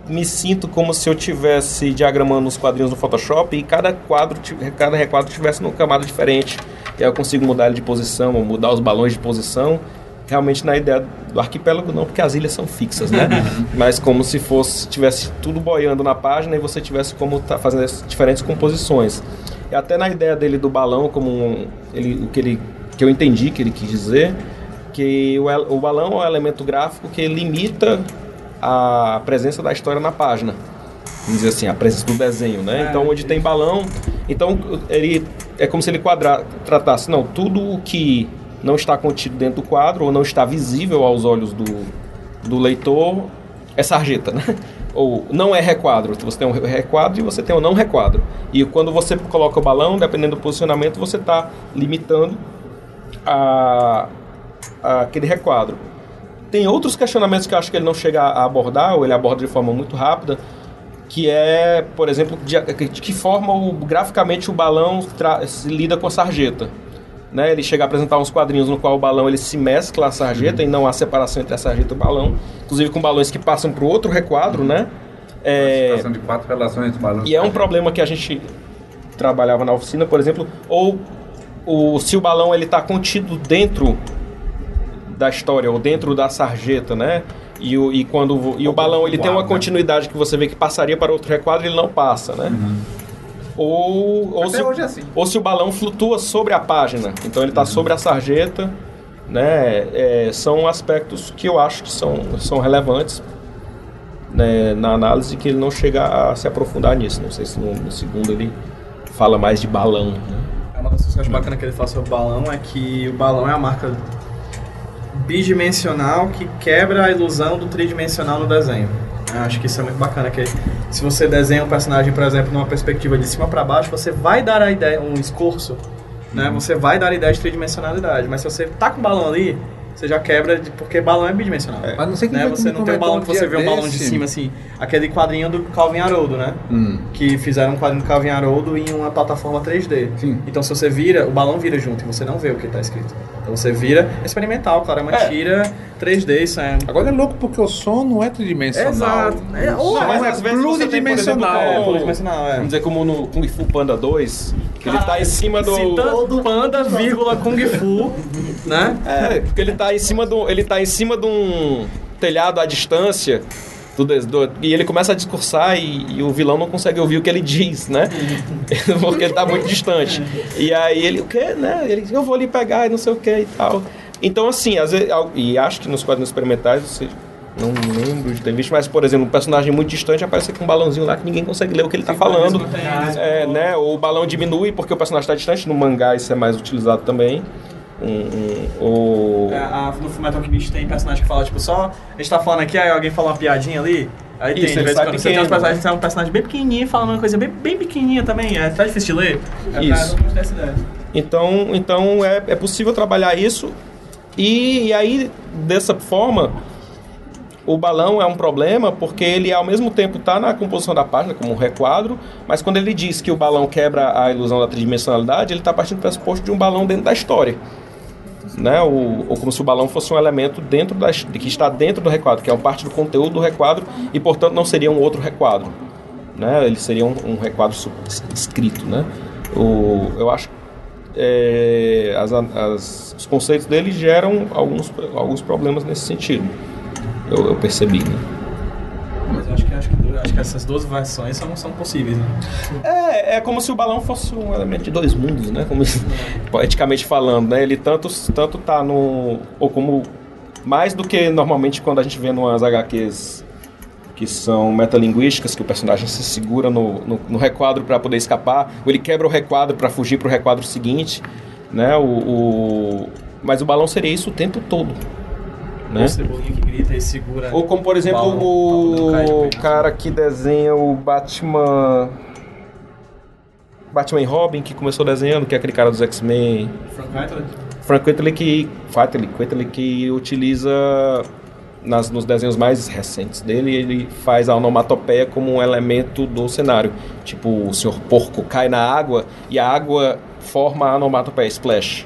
me sinto como se eu tivesse diagramando os quadrinhos no Photoshop e cada quadro, cada requadro tivesse numa camada diferente. E aí eu consigo mudar ele de posição, ou mudar os balões de posição. Realmente na ideia do arquipélago não, porque as ilhas são fixas, né? Mas como se fosse tivesse tudo boiando na página e você tivesse como tá fazendo as diferentes composições. E até na ideia dele do balão, como um, ele, o que ele que eu entendi que ele quis dizer, que o, o balão é um elemento gráfico que limita a presença da história na página. Vamos dizer assim, a presença do desenho, né? Então, onde tem balão, então ele é como se ele quadra, tratasse, não, tudo o que não está contido dentro do quadro ou não está visível aos olhos do, do leitor é sarjeta, né? <laughs> ou não é requadro. Você tem um requadro e você tem um não requadro. E quando você coloca o balão, dependendo do posicionamento, você está limitando a, a aquele requadro. Tem outros questionamentos que eu acho que ele não chega a abordar, ou ele aborda de forma muito rápida, que é, por exemplo, de, de que forma o, graficamente o balão se lida com a sarjeta. Né? Ele chega a apresentar uns quadrinhos no qual o balão ele se mescla à sarjeta e não há separação entre a sarjeta e o balão, inclusive com balões que passam para o outro requadro, né? É, Situação de quatro relações de balanço. e é um problema que a gente trabalhava na oficina, por exemplo, ou o, se o balão ele está contido dentro da história ou dentro da sarjeta, né? E o, e quando e o balão ele tem uma continuidade que você vê que passaria para outro requadro, ele não passa, né? Ou, ou, se, hoje é assim. ou se o balão flutua sobre a página, então ele está sobre a sarjeta, né? É, são aspectos que eu acho que são, são relevantes né, na análise que ele não chega a se aprofundar nisso. Não sei se no, no segundo ele fala mais de balão. Né? É Uma das coisas que eu acho bacana que ele fala sobre o balão é que o balão é a marca bidimensional que quebra a ilusão do tridimensional no desenho. Eu acho que isso é muito bacana, que se você desenha um personagem, por exemplo, numa perspectiva de cima para baixo, você vai dar a ideia, um escorço, né? Você vai dar a ideia de tridimensionalidade, mas se você tá com o balão ali, você já quebra, de, porque balão é bidimensional. Mas não sei quem né? que Você não tem um balão que você vê um balão de cima, assim, aquele quadrinho do Calvin Haroldo, né? Hum. que fizeram um quadrinho do Calvin Haroldo em uma plataforma 3D. Sim. Então se você vira, o balão vira junto e você não vê o que está escrito. Então você vira é experimental, claro, é uma tira 3D, isso é... Agora é louco porque o som não é tridimensional. Exato. É, ou Não, mas é, às vezes você tem, exemplo, pluridimensional. é, como- pluridimensional, é. Vamos dizer como no Kung Fu Panda 2, que ele tá em cima do... Citando <laughs> Panda, vírgula, Kung Fu, né? É, porque ele tá em cima do, ele tá em cima de um telhado à distância do, do- e ele começa a discursar e, e o vilão não consegue ouvir o que ele <laughs> diz, né? <laughs> porque ele tá muito distante. E aí ele, o quê, né? Ele, eu vou ali pegar e não sei o que e tal. Então assim, às vezes, e acho que nos quadrinhos experimentais você não lembro de ter visto, mas por exemplo, um personagem muito distante aparece com um balãozinho lá que ninguém consegue ler o que ele tá falando. É, né? Ou o balão diminui porque o personagem está distante. No mangá isso é mais utilizado também. Um, um, ou... É, a, no Fullmetal Alchemist tem personagem que fala, tipo, só... A gente tá falando aqui, aí alguém fala uma piadinha ali... Aí tem, Isso, de ele vez em sai quando, você tem uns pequeno. personagens que são um personagem bem pequenininho, falando uma coisa bem, bem pequenininha também, é até difícil de ler. É Isso. pra. Então, então é, é possível trabalhar isso. E, e aí, dessa forma, o balão é um problema porque ele, ao mesmo tempo, está na composição da página como um requadro, mas quando ele diz que o balão quebra a ilusão da tridimensionalidade, ele está partindo do pressuposto de um balão dentro da história. Né? Ou, ou como se o balão fosse um elemento dentro da, his- que está dentro do requadro, que é uma parte do conteúdo do requadro e, portanto, não seria um outro requadro. Né? Ele seria um, um requadro escrito. Né? O, eu acho é, as, as- os conceitos dele geram alguns, alguns problemas nesse sentido. Eu, eu percebi. Né? Mas acho que, acho, que, acho que essas duas versões são, são possíveis, né? É, é como se o balão fosse um elemento de dois mundos, né? Como, poeticamente falando, né? Ele tanto, tanto tá no... Ou como... Mais do que normalmente quando a gente vê numas HQs que são metalinguísticas, que o personagem se segura no, no, no requadro para poder escapar, ou ele quebra o requadro para fugir para o requadro seguinte, né? O, o- Mas o balão seria isso o tempo todo, né? O cebolinha que grita e segura. Ou como, por exemplo, não cair o cara que desenha o Batman... Batman e Robin, que começou desenhando, que é aquele cara dos X-Men... Frank Whiteley? Frank Whiteley que, Whiteley, Whiteley que utiliza nas, nos desenhos mais recentes dele, ele faz a onomatopeia como um elemento do cenário. Tipo, o senhor porco cai na água e a água forma a onomatopeia, splash.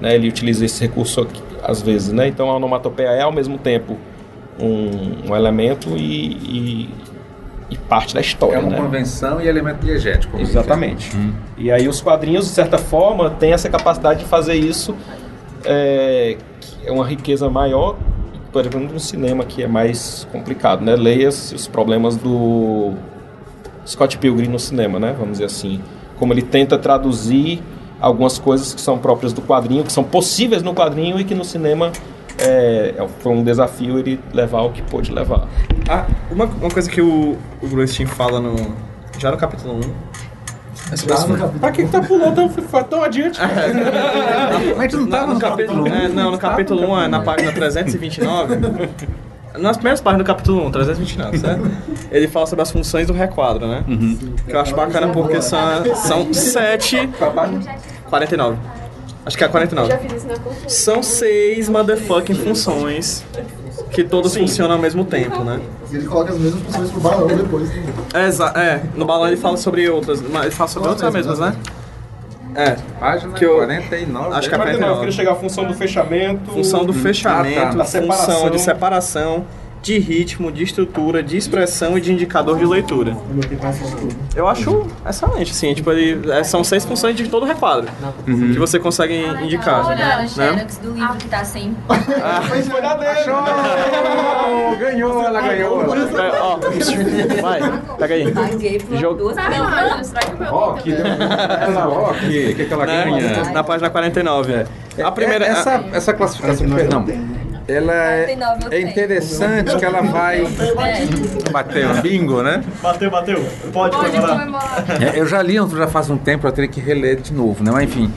Né? Ele utiliza esse recurso aqui, às vezes. Né? Então a onomatopeia é ao mesmo tempo um, um elemento e, e, e parte da história. É uma né? convenção e elemento diegético. como Exatamente. E aí os quadrinhos, de certa forma, têm essa capacidade de fazer isso, é, que é uma riqueza maior, por exemplo, no cinema que é mais complicado, né? Leia-se os problemas do Scott Pilgrim no cinema, né? Vamos dizer assim. Como ele tenta traduzir algumas coisas que são próprias do quadrinho, que são possíveis no quadrinho e que no cinema é, é- foi um desafio ele levar o que pôde levar. Ah, uma, uma coisa que o, o Bruce Timm fala no, já no capítulo 1. Pra que tá pulando tão, tão adiante? <laughs> Mas tu não tava no, capítulo, é, não, no capítulo 1, é, na página 329, nas primeiras páginas do capítulo 1, 329, certo? Ele fala sobre as funções do requadro, né? Que eu acho bacana porque são, são sete... 49. Acho que é a 49. Já fiz isso na cultura. São seis motherfucking funções que todas funcionam ao mesmo tempo, né? E ele coloca as mesmas funções pro balão depois. É, exa- é, no balão ele fala sobre outras, mas ele fala sobre outras mesmas, né? É, Página Que eu- 49. acho que é 49, eu 49. queria chegar à função do fechamento. função do fechamento, Ah, tá. Da função separação. de separação, de ritmo, de estrutura, de expressão e de indicador de leitura. Eu acho excelente, assim, tipo, ele, é, são seis funções de todo o requadro que você consegue indicar. Olha, né? Xerox do livro que tá sem. Foi na dele. Oh, ganhou, ela ganhou. É, ó, vai, pega aí. Jogo- duas páginas. Que também? ela, ó, que, ela Né? ganha. Na página 49. A primeira. É, essa, essa classificação, não, ela é, 49 eu é interessante que ela vai É. bater um bingo, né? Bateu, bateu. Pode Pode comemorar. comemorar. É, eu já li já faz um tempo, eu teria que reler de novo, né? Mas enfim,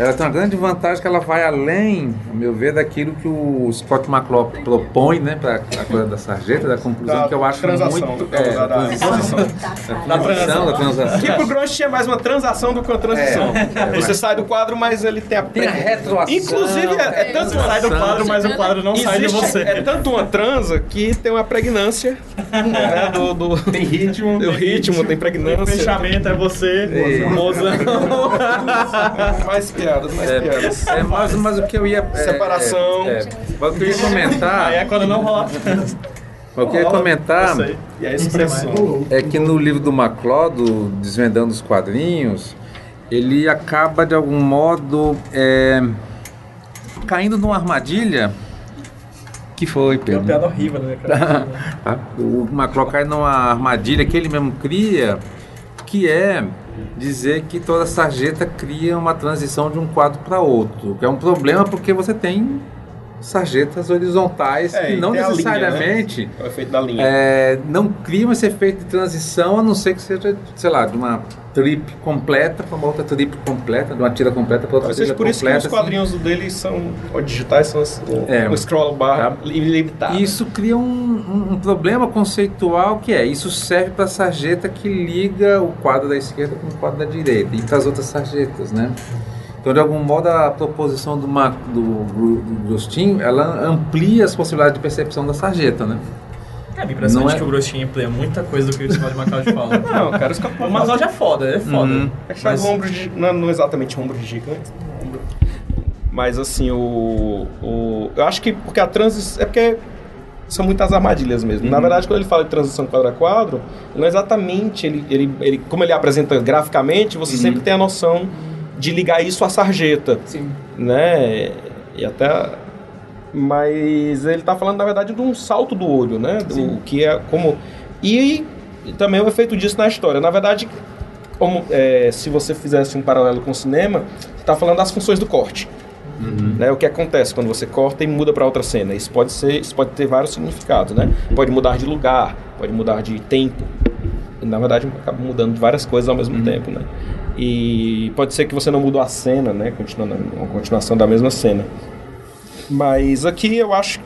ela tem uma grande vantagem que ela vai além, a meu ver, daquilo que o Scott McClough propõe, né? Para a coisa da sarjeta, da conclusão Da que eu acho transação, muito... é, da- da- transição. Da transação, da transação. Que pro Grunge é mais uma transação do que uma transição. É. Você sai do quadro, mas ele tem a... Tem a retroação. Inclusive, é, é tanto uma... Sai do quadro, mas o quadro não sai de Existe- você. É tanto uma transa que tem uma pregnância né, do, do... Tem ritmo. O ritmo, tem O pregnância. fechamento é você, <laughs> É. mozão. Mais piadas, mais piadas. É, mas, mas o que eu ia... é, Separação. É, é, mas o que eu ia comentar... Aí é quando não rola. O que eu ia comentar. E é que no livro do Macló, do Desvendando os Quadrinhos, ele acaba de algum modo é, caindo numa armadilha que foi, É uma Pedro. piada horrível, né, cara? <laughs> O Macló cai numa armadilha que ele mesmo cria, que é dizer que toda sarjeta cria uma transição de um quadro para outro, que é um problema porque você tem sarjetas horizontais É, que não a linha, necessariamente É o efeito da linha. é, não criam esse efeito de transição, a não ser que seja, sei lá, de uma trip completa para uma outra trip completa, de uma tira completa para outra Talvez seja tira por isso que completa. os quadrinhos dele são ó, digitais, são as- É. o scroll bar Tá. ilimitado. assim. Isso cria um, um- um problema conceitual que é, isso serve para a sarjeta que liga o quadro da esquerda com o quadro da direita e para as outras sarjetas, né? Então, de algum modo, a proposição do, Ma- do, do Grostinho, ela amplia as possibilidades de percepção da sarjeta, né? É, a impressão Não de é- que o Grostinho emplea muita coisa do que o Scott McCloud fala. <laughs> Não, cara, os O Mazal é foda, é foda. Uhum. É que faz Mas- ombros de, não, não exatamente ombros gigantes. ombro- Mas assim, o, o. Eu acho que porque a transição. É porque são muitas armadilhas mesmo. Uhum. Na verdade, quando ele fala de transição quadro a quadro, não é exatamente. Ele, ele, ele, como ele apresenta graficamente, você Uhum. sempre tem a noção de ligar isso à sarjeta. Sim. Né? E até. Mas ele tá falando, na verdade, de um salto do olho, né? Do que é como. E, e também o efeito disso na história. Na verdade, como, é, se você fizesse um paralelo com o cinema, você tá falando das funções do corte. Né, o que acontece quando você corta e muda para outra cena? Isso pode ser, isso pode ter vários significados, né? Pode mudar de lugar, pode mudar de tempo. E, na verdade, acaba mudando várias coisas ao mesmo tempo, né? E pode ser que você não mudou a cena, né? Continuando uma continuação da mesma cena. Mas aqui eu acho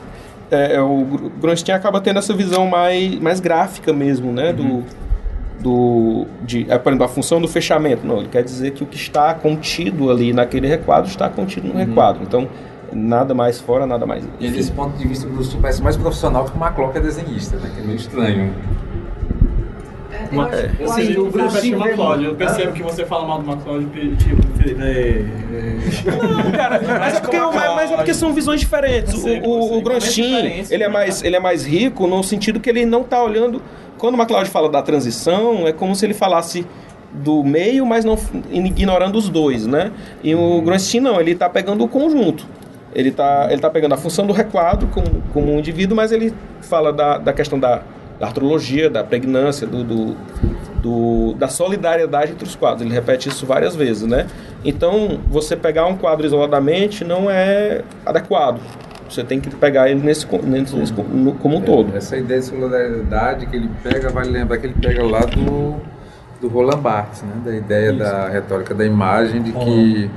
é, é, o Gr- Grunstein acaba tendo essa visão mais, mais gráfica mesmo, né? Do, do, de, é, por exemplo, a função do fechamento. Não, ele quer dizer que o que está contido ali naquele requadro está contido no requadro. Então, nada mais fora, nada mais. E desse ponto de vista, o Grostinho parece mais profissional que o que é desenhista, né? Que é meio estranho. Eu Assim, sei, o o Grostinho Grostinho vê- McCloud. Eu percebo que você fala mal do McCloud, tipo, Felipe, é, Cara, mas é porque, mas, é porque são visões diferentes. Sei, o o, o ele é né? mais ele é mais rico no sentido que ele não está olhando. Quando o MacLeod fala da transição, é como se ele falasse do meio, mas não ignorando os dois, né? E o Grostin não, ele está pegando o conjunto. Ele está ele tá pegando a função do requadro como, como um indivíduo, mas ele fala da, da questão da, da artrologia, da pregnância, do, do, do- da solidariedade entre os quadros. Ele repete isso várias vezes, né? Então, você pegar um quadro isoladamente não é adequado. Você tem que pegar ele nesse, nesse, no- como um todo. Essa ideia de solidariedade que ele pega, vai lembrar que ele pega lá do, do Roland Barthes, né? da ideia da retórica da imagem, de que,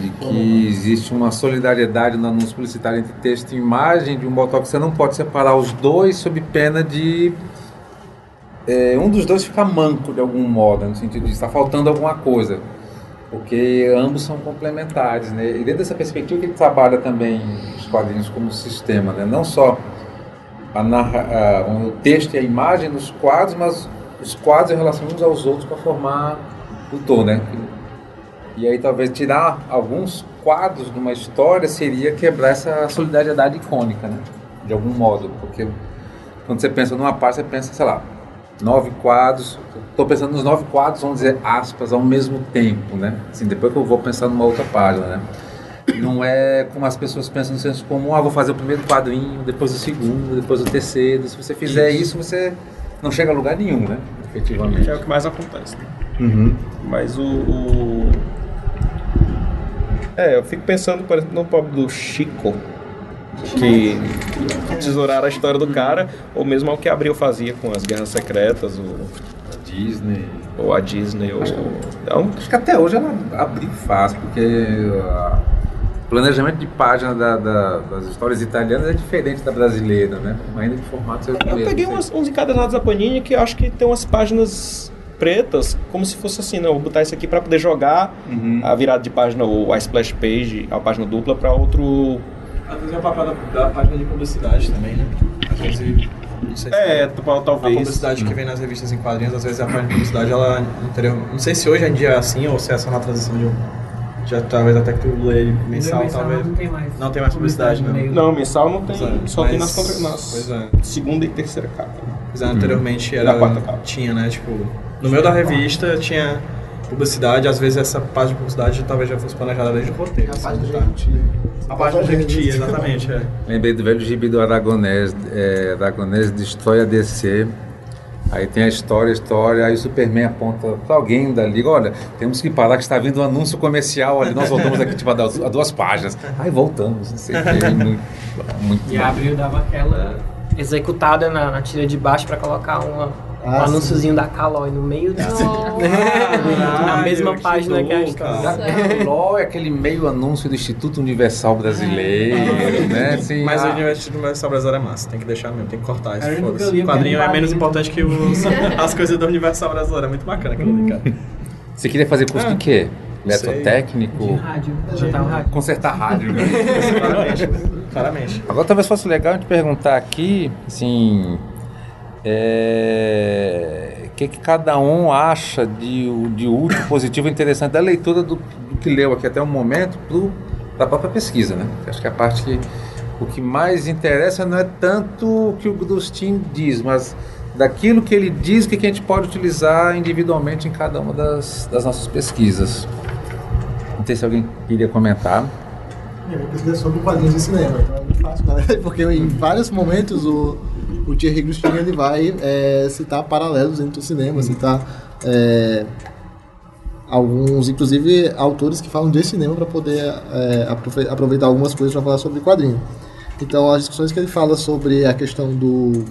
de que existe uma solidariedade no anúncio publicitário entre texto e imagem, de um modo que você não pode separar os dois sob pena de é, um dos dois ficar manco de algum modo, no sentido de estar faltando alguma coisa, porque ambos são complementares. Né? E dentro dessa perspectiva que ele trabalha também os quadrinhos como sistema, né? não só a narra, a- o texto e a imagem nos quadros, mas os quadros em relação uns aos outros para formar o todo, né? E aí talvez tirar alguns quadros de uma história seria quebrar essa solidariedade icônica, né? De algum modo, porque quando você pensa numa parte, você pensa, sei lá, nove quadros. Estou pensando nos nove quadros, vamos dizer aspas, ao mesmo tempo, né? Assim, depois que eu vou pensar numa outra página, né? Não é como as pessoas pensam no senso comum, ah, vou fazer o primeiro quadrinho, depois o segundo, depois o terceiro. Se você fizer isso, você não chega a lugar nenhum, né? Efetivamente. Que é o que mais acontece. né? Uhum. Mas o, o- É, eu fico pensando, por exemplo, no pobre do Chico, que tesouraram a história do cara, ou mesmo ao que Abril fazia com as Guerras Secretas, o, Disney. ou a Disney, ou... Então, Acho que até hoje ela abriu fácil, porque ah, planejamento de página da- da- das histórias italianas é diferente da brasileira, né? Ainda de formato é eu mesmo, peguei umas- uns encadernados da Panini que eu acho que tem umas páginas pretas, como se fosse assim, não, vou botar isso aqui para poder jogar Uhum. a virada de página, ou a splash page, a página dupla, para outro Às vezes é o papel da, da página de publicidade também, né? Às vezes. Não sei se É, tu- A talvez. publicidade que vem nas revistas em quadrinhos, às vezes a página de publicidade, ela. Não sei se hoje em dia é assim ou se é só na transição de. Já talvez até que tu lê mensal, Mensal talvez. Não tem mais. Não tem mais publicidade, não. meio. Não, mensal não tem, é, só tem mas- nas, contra, nas Pois é. segunda e terceira capa. Pois é, anteriormente Na era. quarta capa. Tinha, né? Tipo, no meio da revista tinha publicidade, às vezes essa página de publicidade talvez já fosse planejada desde o roteiro. A assim, tá? Jequiti. A página de Jequiti, exatamente, é. Lembrei do velho gibi do Aragonés, é, Aragonés destrói a DC. Aí tem a história, a história, aí o Superman aponta para alguém da liga, olha, temos que parar que está vindo um anúncio comercial ali, nós voltamos aqui tipo, a duas, a duas páginas. Aí voltamos, não sei o que, muito, muito E a Abril dava aquela executada na, na tira de baixo pra colocar uma, um Ah, sim. anúnciozinho da Caloi no meio da. <laughs> na mesma que página que a louco, história. cara. LOL é aquele meio anúncio do Instituto Universal Brasileiro, né? Assim, Mas ah, o Universidade Universal Brasileiro é massa, tem que deixar mesmo, tem que cortar isso. O quadrinho é menos importante que os- <laughs> as coisas do Universal Brasileiro, é muito bacana aquilo ali, cara. Você queria fazer curso Ah, de quê? Eletrotécnico? De rádio. Botar o rádio. Consertar rádio, né? <laughs> Claramente, claramente. Agora talvez fosse legal a gente perguntar aqui, assim, é, que, que cada um acha de, de útil, positivo interessante da leitura do, do que leu aqui até o momento pro, da própria pesquisa, né? Acho que a parte que o que mais interessa não é tanto o que o Grustin diz, mas daquilo que ele diz que a gente pode utilizar individualmente em cada uma das, das nossas pesquisas. Não sei se alguém queria comentar. Eu vou pesquisar sobre quadrinhos de cinema, então é muito fácil, né? <laughs> Porque em vários momentos o, o Thierry Grustin ele vai é, citar paralelos dentro do cinema, citar é, alguns, inclusive, autores que falam de cinema para poder é, aprove- aproveitar algumas coisas para falar sobre quadrinho. Então, as discussões que ele fala sobre a questão do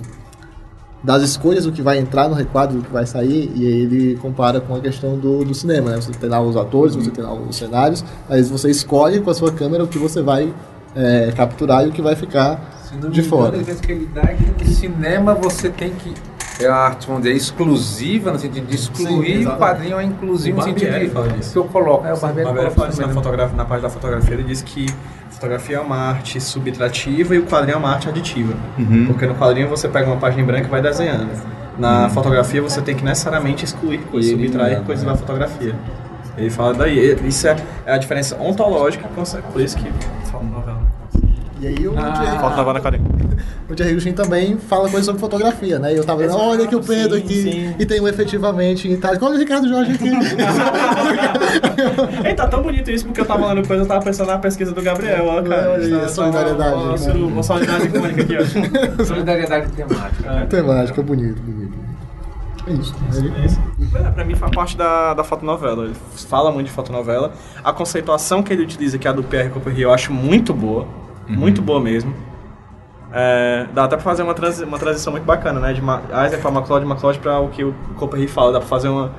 das escolhas do que vai entrar no requadro, do que vai sair, e ele compara com a questão do, do cinema, né? Você tem lá os atores, você tem lá os cenários, aí você escolhe com a sua câmera o que você vai é, capturar e o que vai ficar de fora. A que ele dá é que no cinema você tem que. É a arte, vamos dizer, exclusiva, no sentido de excluir, Sim, o quadrinho é inclusivo O no sentido de. fala disso. que eu coloco. É, o O Barbieri coloca fala isso na, também, né? fotogra- na parte da fotografia, ele diz que fotografia é uma arte subtrativa e o quadrinho é uma arte aditiva. Uhum. Porque no quadrinho você pega uma página em branco e vai desenhando. Na fotografia você tem que necessariamente excluir coisas, subtrair coisas né? da fotografia. Ele fala daí, isso é, é a diferença ontológica, por isso que fala novela. E aí o Thierry, Falta novela na <laughs> o Thierry também fala coisas sobre fotografia, né? E eu tava Exato, olha aqui o Pedro sim, aqui, sim. e tem um efetivamente em Itália. Olha o Ricardo Jorge aqui. <laughs> Ei, tá tão bonito isso porque eu tava lendo coisa, eu tava pensando na pesquisa do Gabriel, ó, cara. Olha aí, Tá- solidariedade. Ó, ó, Uma solidariedade icônica aqui, ó. <laughs> Solidariedade temática. Temática, bonito, bonito. É isso. Ele- É, pra mim faz parte da, da fotonovela. Ele fala muito de fotonovela. A conceituação que ele utiliza, que é a do Pierre Copperry, eu acho muito boa. Muito boa mesmo. É, dá até pra fazer uma, transi uma transição muito bacana, né? De Ma Isaac pra McLeod, McLeod pra o que o Copperry fala. Dá pra fazer uma,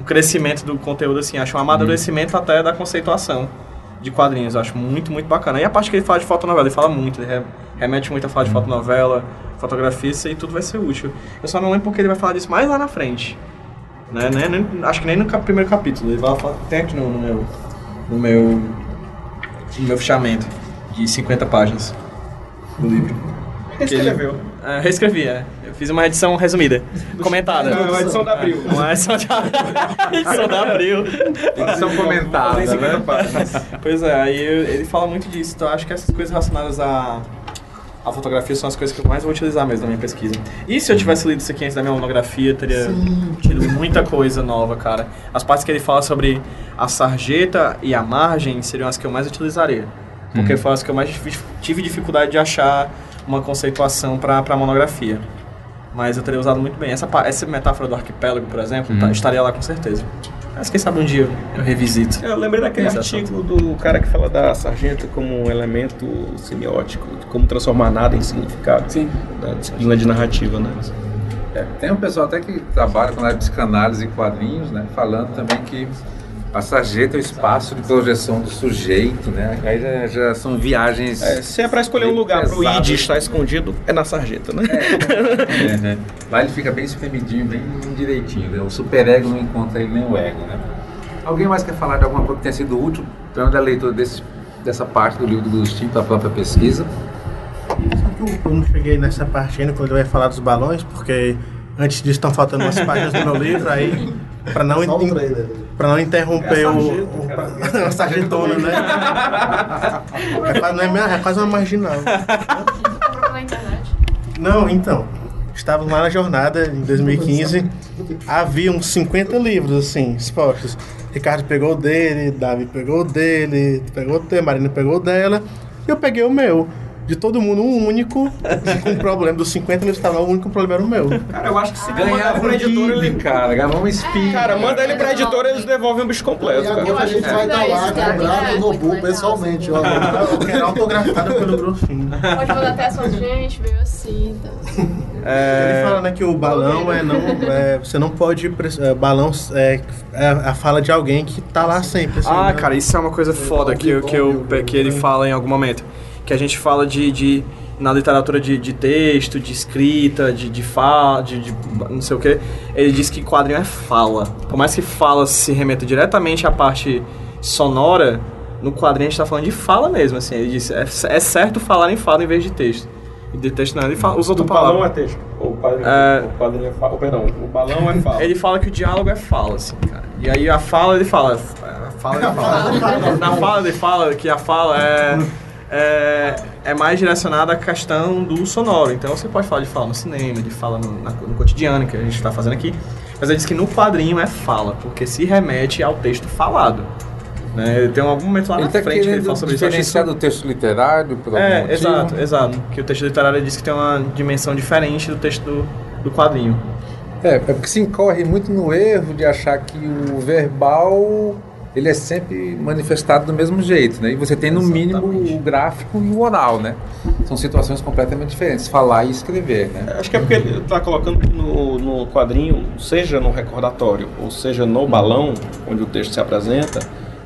um crescimento do conteúdo, assim, acho um amadurecimento até da conceituação de quadrinhos. Acho muito, muito bacana. E a parte que ele fala de fotonovela, ele fala muito, ele re- remete muito a falar de fotonovela, fotografia, isso aí tudo vai ser útil. Eu só não lembro porque ele vai falar disso mais lá na frente. Né? Nem- nem- acho que nem no cap- primeiro capítulo. Ele vai falar, tem aqui no, no meu. No meu. No meu fichamento de 50 páginas do livro. Reescreveu. É, reescrevi, é. Eu fiz uma edição resumida, comentada. É uma edição da Abril. Uma edição de <laughs> edição da Abril. Edição comentada, Tem 50 né? páginas. Pois é, aí eu- ele fala muito disso, então eu acho que essas coisas relacionadas à, à fotografia são as coisas que eu mais vou utilizar mesmo na minha pesquisa. E se eu tivesse lido isso aqui antes da minha monografia, eu teria tido muita coisa nova, cara. As partes que ele fala sobre a sarjeta e a margem seriam as que eu mais utilizaria. Porque foram as que eu mais tive- dificuldade de achar uma conceituação para a monografia. Mas eu teria usado muito bem. Essa, essa metáfora do arquipélago, por exemplo, tá- estaria lá com certeza. Mas quem sabe um dia eu, revisito. Eu lembrei daquele Esse artigo do cara que fala da sargenta como um elemento semiótico, de como transformar nada em significado. Sim. Da disciplina de narrativa, né? É, tem um pessoal até que trabalha com a área de psicanálise e quadrinhos, né? Falando também que a sarjeta é o espaço de projeção do sujeito, né? Aí já, já são viagens. É, se é pra escolher um lugar pro Pesadas. id estar escondido, é na sarjeta, né? É, né? <laughs> Lá ele fica bem espremidinho, bem direitinho. Né? O superego não encontra ele nem o ego, né? Alguém mais quer falar de alguma coisa que tenha sido útil durante a leitura desse, dessa parte do livro do Agostinho para a própria pesquisa? Eu não cheguei nessa parte ainda quando eu ia falar dos balões, porque antes disso estão faltando umas páginas do meu livro, aí para não, Só um in- trailer. pra não interromper É a o. o cara. <laughs> a sargentona, né? É quase, não é, é quase uma marginal. Procura na internet. Não, então. Estávamos lá na jornada em 2015. Havia uns 50 livros, assim, expostos. Ricardo pegou o dele, Davi pegou o dele, pegou o dele, Marina pegou o dela. E eu peguei o meu. De todo mundo, um único com um problema. Dos 50 livros que estavam lá, o único problema era o meu. Cara, eu acho que se mandar Ganhava pra um editora, ele. cara. Ganhava um espinho. Cara, manda ele pra editora, eles devolvem o bicho E completo, cara. agora a gente vai estar lá cobrar no Nobu pessoalmente. ó. <laughs> Eu quero autografado pelo Grosfinho. Pode mandar até sua gente, veio assim. Então. Ele fala né, que o balão é não. é, você não pode. É, balão é, é a fala de alguém que tá lá sempre. assim, Ah, né? cara, isso é uma coisa foda que, eu- que, eu, que ele fala em algum momento. Que a gente fala de. de na literatura de, de texto, de escrita, de, de fala, de, de não sei o que, ele diz que quadrinho é fala. Por mais que fala se remeta diretamente à parte sonora, no quadrinho a gente tá falando de fala mesmo, assim. Ele diz, é, é certo falar em fala em vez de texto. E de texto não, ele fala, usa outra O balão palavra. é texto. O quadrinho, É. o quadrinho é fala. oh, Perdão, o balão é fala. Ele fala que o diálogo é fala, assim, cara. E aí a fala ele fala. A fala ele fala. Na fala ele fala que a fala é, é, é mais direcionada à questão do sonoro. Então você pode falar de fala no cinema, de fala no, na- no cotidiano, que a gente está fazendo aqui. Mas ele diz que no quadrinho é fala, porque se remete ao texto falado. Né? Tem algum momento lá Ele na está frente que ele fala sobre isso. Diferenciar do texto literário por algum É, motivo. exato, exato. Que o texto literário diz que tem uma dimensão diferente do texto do, do quadrinho. É, é porque se incorre muito no erro de achar que o verbal ele é sempre manifestado do mesmo jeito, né? E você tem no mínimo o gráfico e o oral, né? São situações completamente diferentes, falar e escrever, né? Acho que é porque ele tá colocando no, no quadrinho, seja no recordatório, ou seja no balão, onde o texto se apresenta,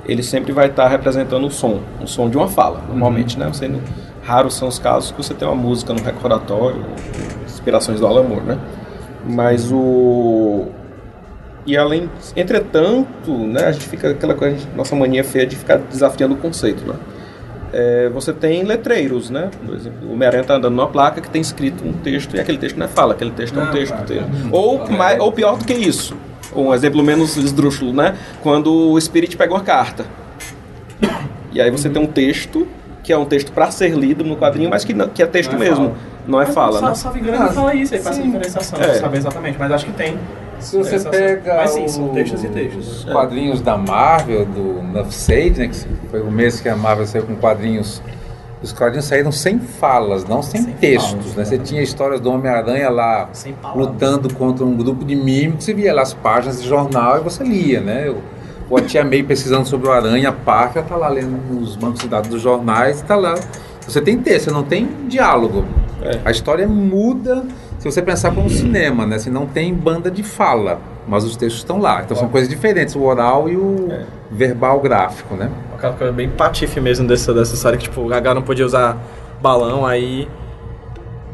ele sempre vai estar representando o som, o som de uma fala, normalmente, né? Você, raros são os casos que você tem uma música no recordatório, inspirações do Alan Moore, né? Mas o... E além, entretanto, né, a gente fica aquela coisa, a gente- nossa mania feia de ficar desafiando o conceito, né? É, você tem letreiros, né? Por exemplo, o Homem-Aranha tá andando numa placa que tem escrito um texto e aquele texto não é fala, aquele texto é um texto. texto. Ou, mais, ou pior do que isso, um exemplo menos esdrúxulo, né? Quando o Spirit pega uma carta. E aí você tem um texto, que é um texto para ser lido no quadrinho, mas que, não- que é texto Não é mesmo, fala. não é fala, né? Só engano, ele fala isso, ele faz essa sim. diferenciação, É. não saber exatamente, mas acho que tem. Se você Essa- pega Mas sim, são textos e textos. os quadrinhos da Marvel, do Nuff Sage, né, que foi o mês que a Marvel saiu com quadrinhos, os quadrinhos saíram sem falas, não sem, Sem textos. falas, né? Você tinha histórias do Homem-Aranha lá lutando contra um grupo de mímicos, você via lá as páginas de jornal e você lia, né? Ou a tia May pesquisando sobre o Aranha Parker, tá lá lendo nos bancos de dados dos jornais, tá lá. Você tem texto, você não tem diálogo. É. A história muda se você pensar como cinema, né? Se não tem banda de fala, mas os textos estão lá. Então são coisas diferentes, o oral e o verbal gráfico, né? Aquela coisa bem patife mesmo dessa, dessa série, que tipo, o Gaga não podia usar balão, aí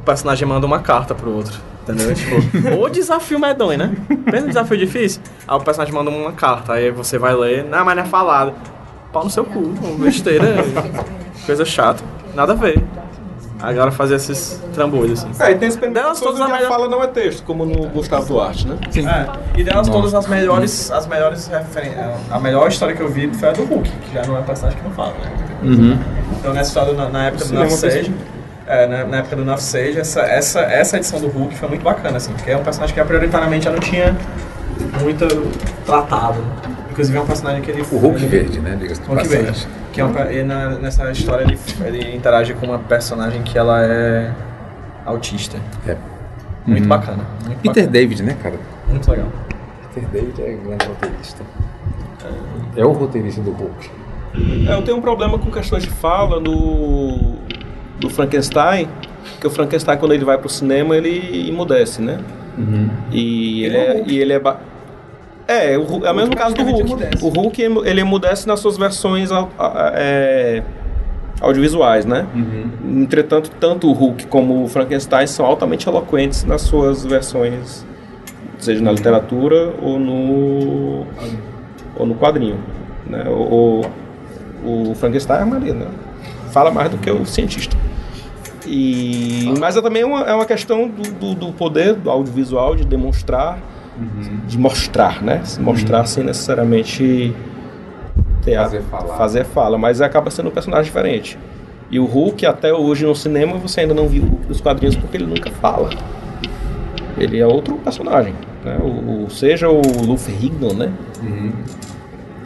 o personagem manda uma carta pro outro. Entendeu? Tipo, <laughs> o desafio medonho, né? Um desafio difícil. Aí o personagem manda uma carta, aí você vai ler, não, mas não é falado. Pau no seu cu, besteira, coisa chata, nada a ver. A galera fazia esses trambolhos assim. É, e tem Delas todas a melhor- fala não é texto, como no Gustavo Duarte, né? É, e delas todas as melhores, as melhores referências. A melhor história que eu vi foi a do Hulk, que já não é personagem que não fala, né? Então nessa história, na, na época do fez- é, na, na época do Nuff Sage, essa, essa, essa edição do Hulk foi muito bacana, assim, porque é um personagem que prioritariamente já não tinha muito tratado. Inclusive é um personagem que ele... O Hulk ele- verde, né? Diga-se de Hulk passagem. Verde. Que é um, e na, nessa história ele, ele interage com uma personagem que ela é autista. É. Muito Uhum. bacana. Muito Peter bacana. David, né, cara? Muito legal. Peter David é grande roteirista. É o roteirista do Hulk. É, eu tenho um problema com questões de fala no do Frankenstein, que o Frankenstein quando ele vai pro cinema ele emudece, né? E ele é, e ele é ba- é, o Hu- é o mesmo caso do Hulk. O Hulk ele emudece nas suas versões au- a- é, audiovisuais, né? Entretanto, tanto o Hulk como o Frankenstein são altamente eloquentes nas suas versões, seja na literatura ou no ou no quadrinho, né? O, o, o Frankenstein é Maria, né? Fala mais do que o cientista. E, mas é também uma, é uma questão do, do, do poder do audiovisual de demonstrar, de mostrar, né? Se mostrar sem necessariamente ter a- Fazer falar. fazer fala, mas acaba sendo um personagem diferente. E o Hulk, até hoje no cinema, você ainda não viu o Hulk dos quadrinhos porque ele nunca fala. Ele é outro personagem. Né? O, o- seja o Luffy Rigdon, né?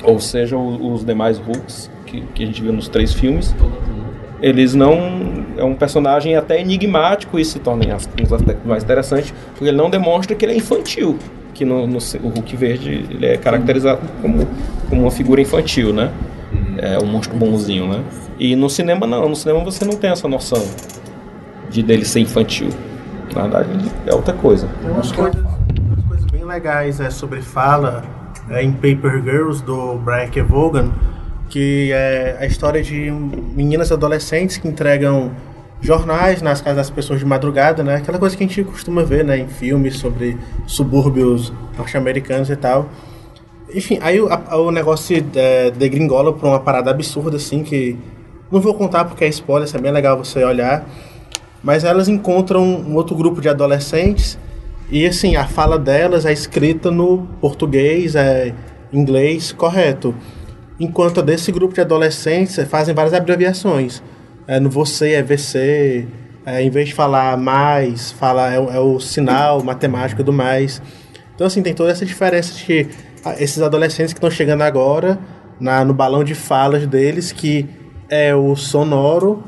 Ou seja o- os demais Hulks que, que a gente viu nos três filmes. Eles não. É um personagem até enigmático e se torna em as- uns aspectos mais interessantes, porque ele não demonstra que ele é infantil. Que no, no- o Hulk Verde ele é caracterizado como, como uma figura infantil, né? É um monstro bonzinho, né? E no cinema não, no cinema você não tem essa noção de dele ser infantil. Na verdade, é outra coisa. Tem umas coisas, umas coisas bem legais é, sobre fala é, em Paper Girls, do Brian K. Vaughan, que é a história de meninas adolescentes que entregam jornais nas casas das pessoas de madrugada, né? Aquela coisa que a gente costuma ver, né, em filmes sobre subúrbios norte-americanos e tal. Enfim, aí o, a- o negócio é, degringola pra uma parada absurda, assim, que não vou contar porque é spoiler, isso é bem legal você olhar. Mas elas encontram um outro grupo de adolescentes e assim, a fala delas é escrita no português, é inglês correto. Enquanto desse grupo de adolescentes fazem várias abreviações. É, no você é VC, é, em vez de falar mais, fala é, o- é o sinal matemático do mais. Então assim, tem toda essa diferença de esses adolescentes que estão chegando agora na, no balão de falas deles, que é o sonoro,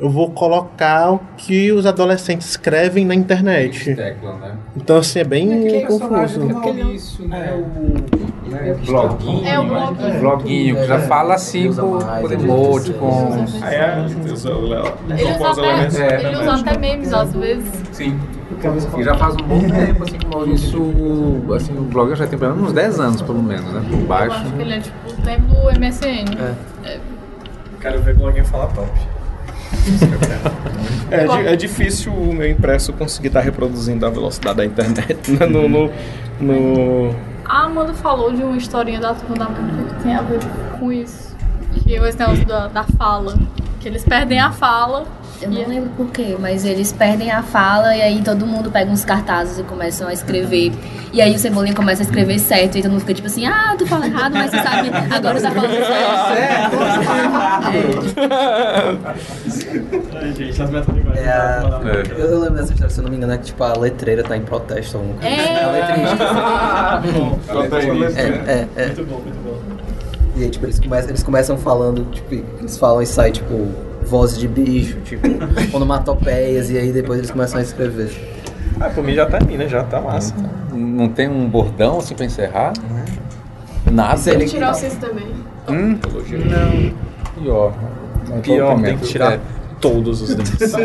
eu vou colocar o que os adolescentes escrevem na internet. Tecla, né? Então, assim, é bem confuso. isso, né? O né, bloguinho. É o bloguinho. bloguinho, que já fala assim com, com emoji, com... Aí é, usa o Léo. Ele usa, até, É, ele usa até memes às vezes. Sim. E já faz um bom <laughs> tempo, assim, como isso, assim, o blog já tem pelo menos uns 10 anos, pelo menos, né? Por Eu baixo. acho que ele é tipo o tempo do MSN. Quero ver bloguinho falar top. <laughs> É, di- é difícil o meu impresso conseguir estar reproduzindo a velocidade da internet né? no, no, no- A Amanda falou de uma historinha da turma da Mônica que tem a ver com isso. Que é esse negócio da, da fala. Que eles perdem a fala. Eu não lembro por quê, mas eles perdem a fala e aí todo mundo pega uns cartazes e começam a escrever. E aí o Cebolinha começa a escrever certo e todo mundo fica tipo assim, ah, tu fala errado, mas você sabe, agora você tá falando certo. Ai, gente, as metas. É Eu, lembro dessa história, se eu não me engano, é que tipo, a letreira tá em protesto. É. A letrista. É, é, é. Muito bom, muito bom. E aí, tipo, eles começam, eles começam falando, tipo, eles falam e sai, tipo, vozes de bicho, tipo, <laughs> onomatopeias, e aí depois eles começam a escrever. Ah, por mim já termina, já tá massa. Não tem um bordão, assim, pra encerrar? Nada. Isso aí, ele- Tirar o cis também. Hum? Não. Pior. Não, Pior, tem que tirar. É. todos os dentes. <laughs>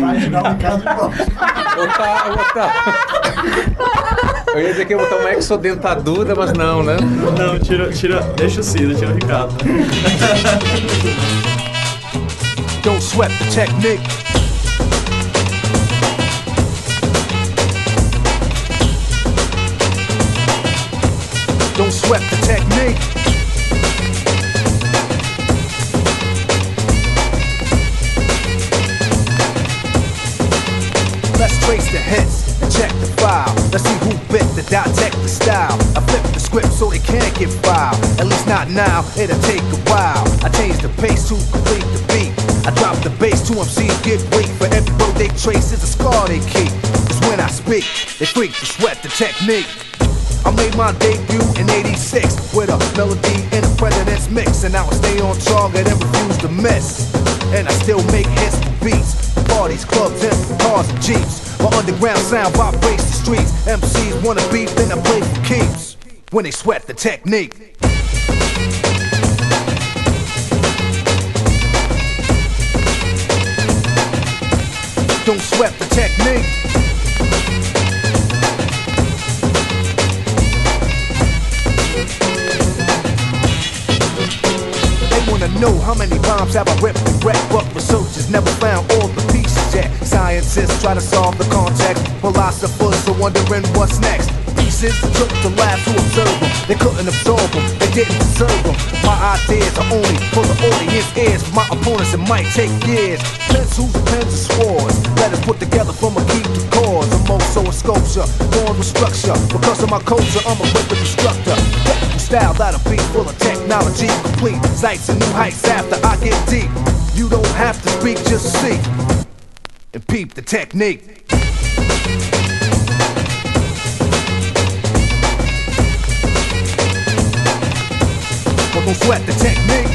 Vai tirar um caso de volta. Botar, botar. Eu ia dizer que ia botar uma exodentadura, mas não, né? Não, tira, tira, deixa o Cida, tira o Ricardo. Don't sweat the technique. Don't sweat the technique. The dissect the style. I flip the script so it can't get filed. At least not now, it'll take a while. I change the pace to complete the beat. I drop the bass to MCs get weak. For every road they trace is a scar they keep. Cause when I speak, they freak to sweat the technique. I made my debut in 86 with a melody in a president's mix. And I stay on target and refuse to miss. And I still make hits for beats. Parties, clubs, and cars and jeeps. My underground sound vibrates the streets. MCs wanna beef, then I play for keeps. When they sweat the technique. Don't sweat the technique. They wanna know how many bombs have I ripped and wrecked, but researchers never found all the pieces. Scientists try to solve the context, philosophers are wondering what's next. Pieces took to labs to observe them. They couldn't absorb them, they didn't deserve them. My ideas are only for the audience ears. For my opponents, it might take years. Pencils, pens, and swords. Letters put together from a key to cause. I'm also a sculpture, born with structure. Because of my culture, I'm a wicked instructor. Technical style that'll be full of technology, complete sights and new heights after I get deep. You don't have to speak, just see and peep the technique. But don't sweat the technique.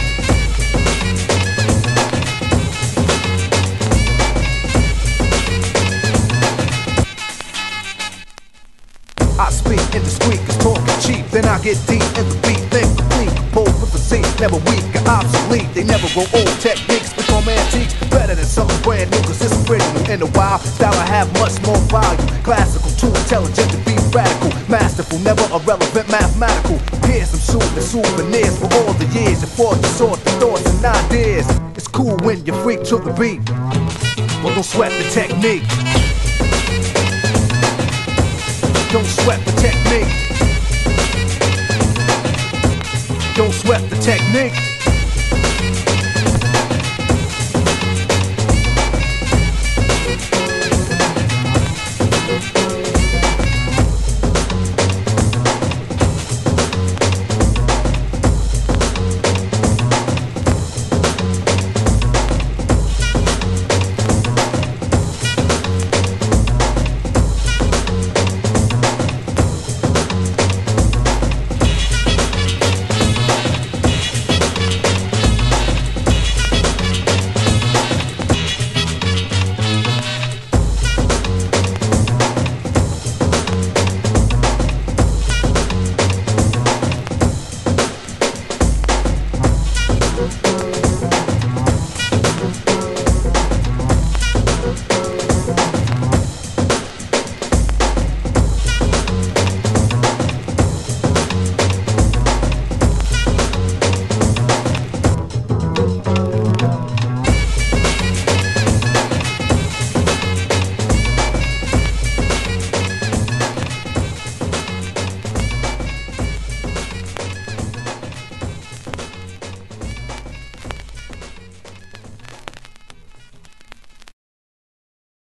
I speak indiscreet, cause talking cheap. Then I get deep in the beat, then complete. Composed with the Z, never weak or obsolete. They never grow old techniques, antiques. Better than something brand new, cause it's original. In a while, style I have much more value. Classical, too intelligent to be radical. Masterful, never irrelevant, mathematical. Here's some soothing souvenirs for all the years. You fought to sort the thoughts and ideas. It's cool when you freak to the beat. But don't sweat the technique. Don't sweat the technique. Don't sweat the technique.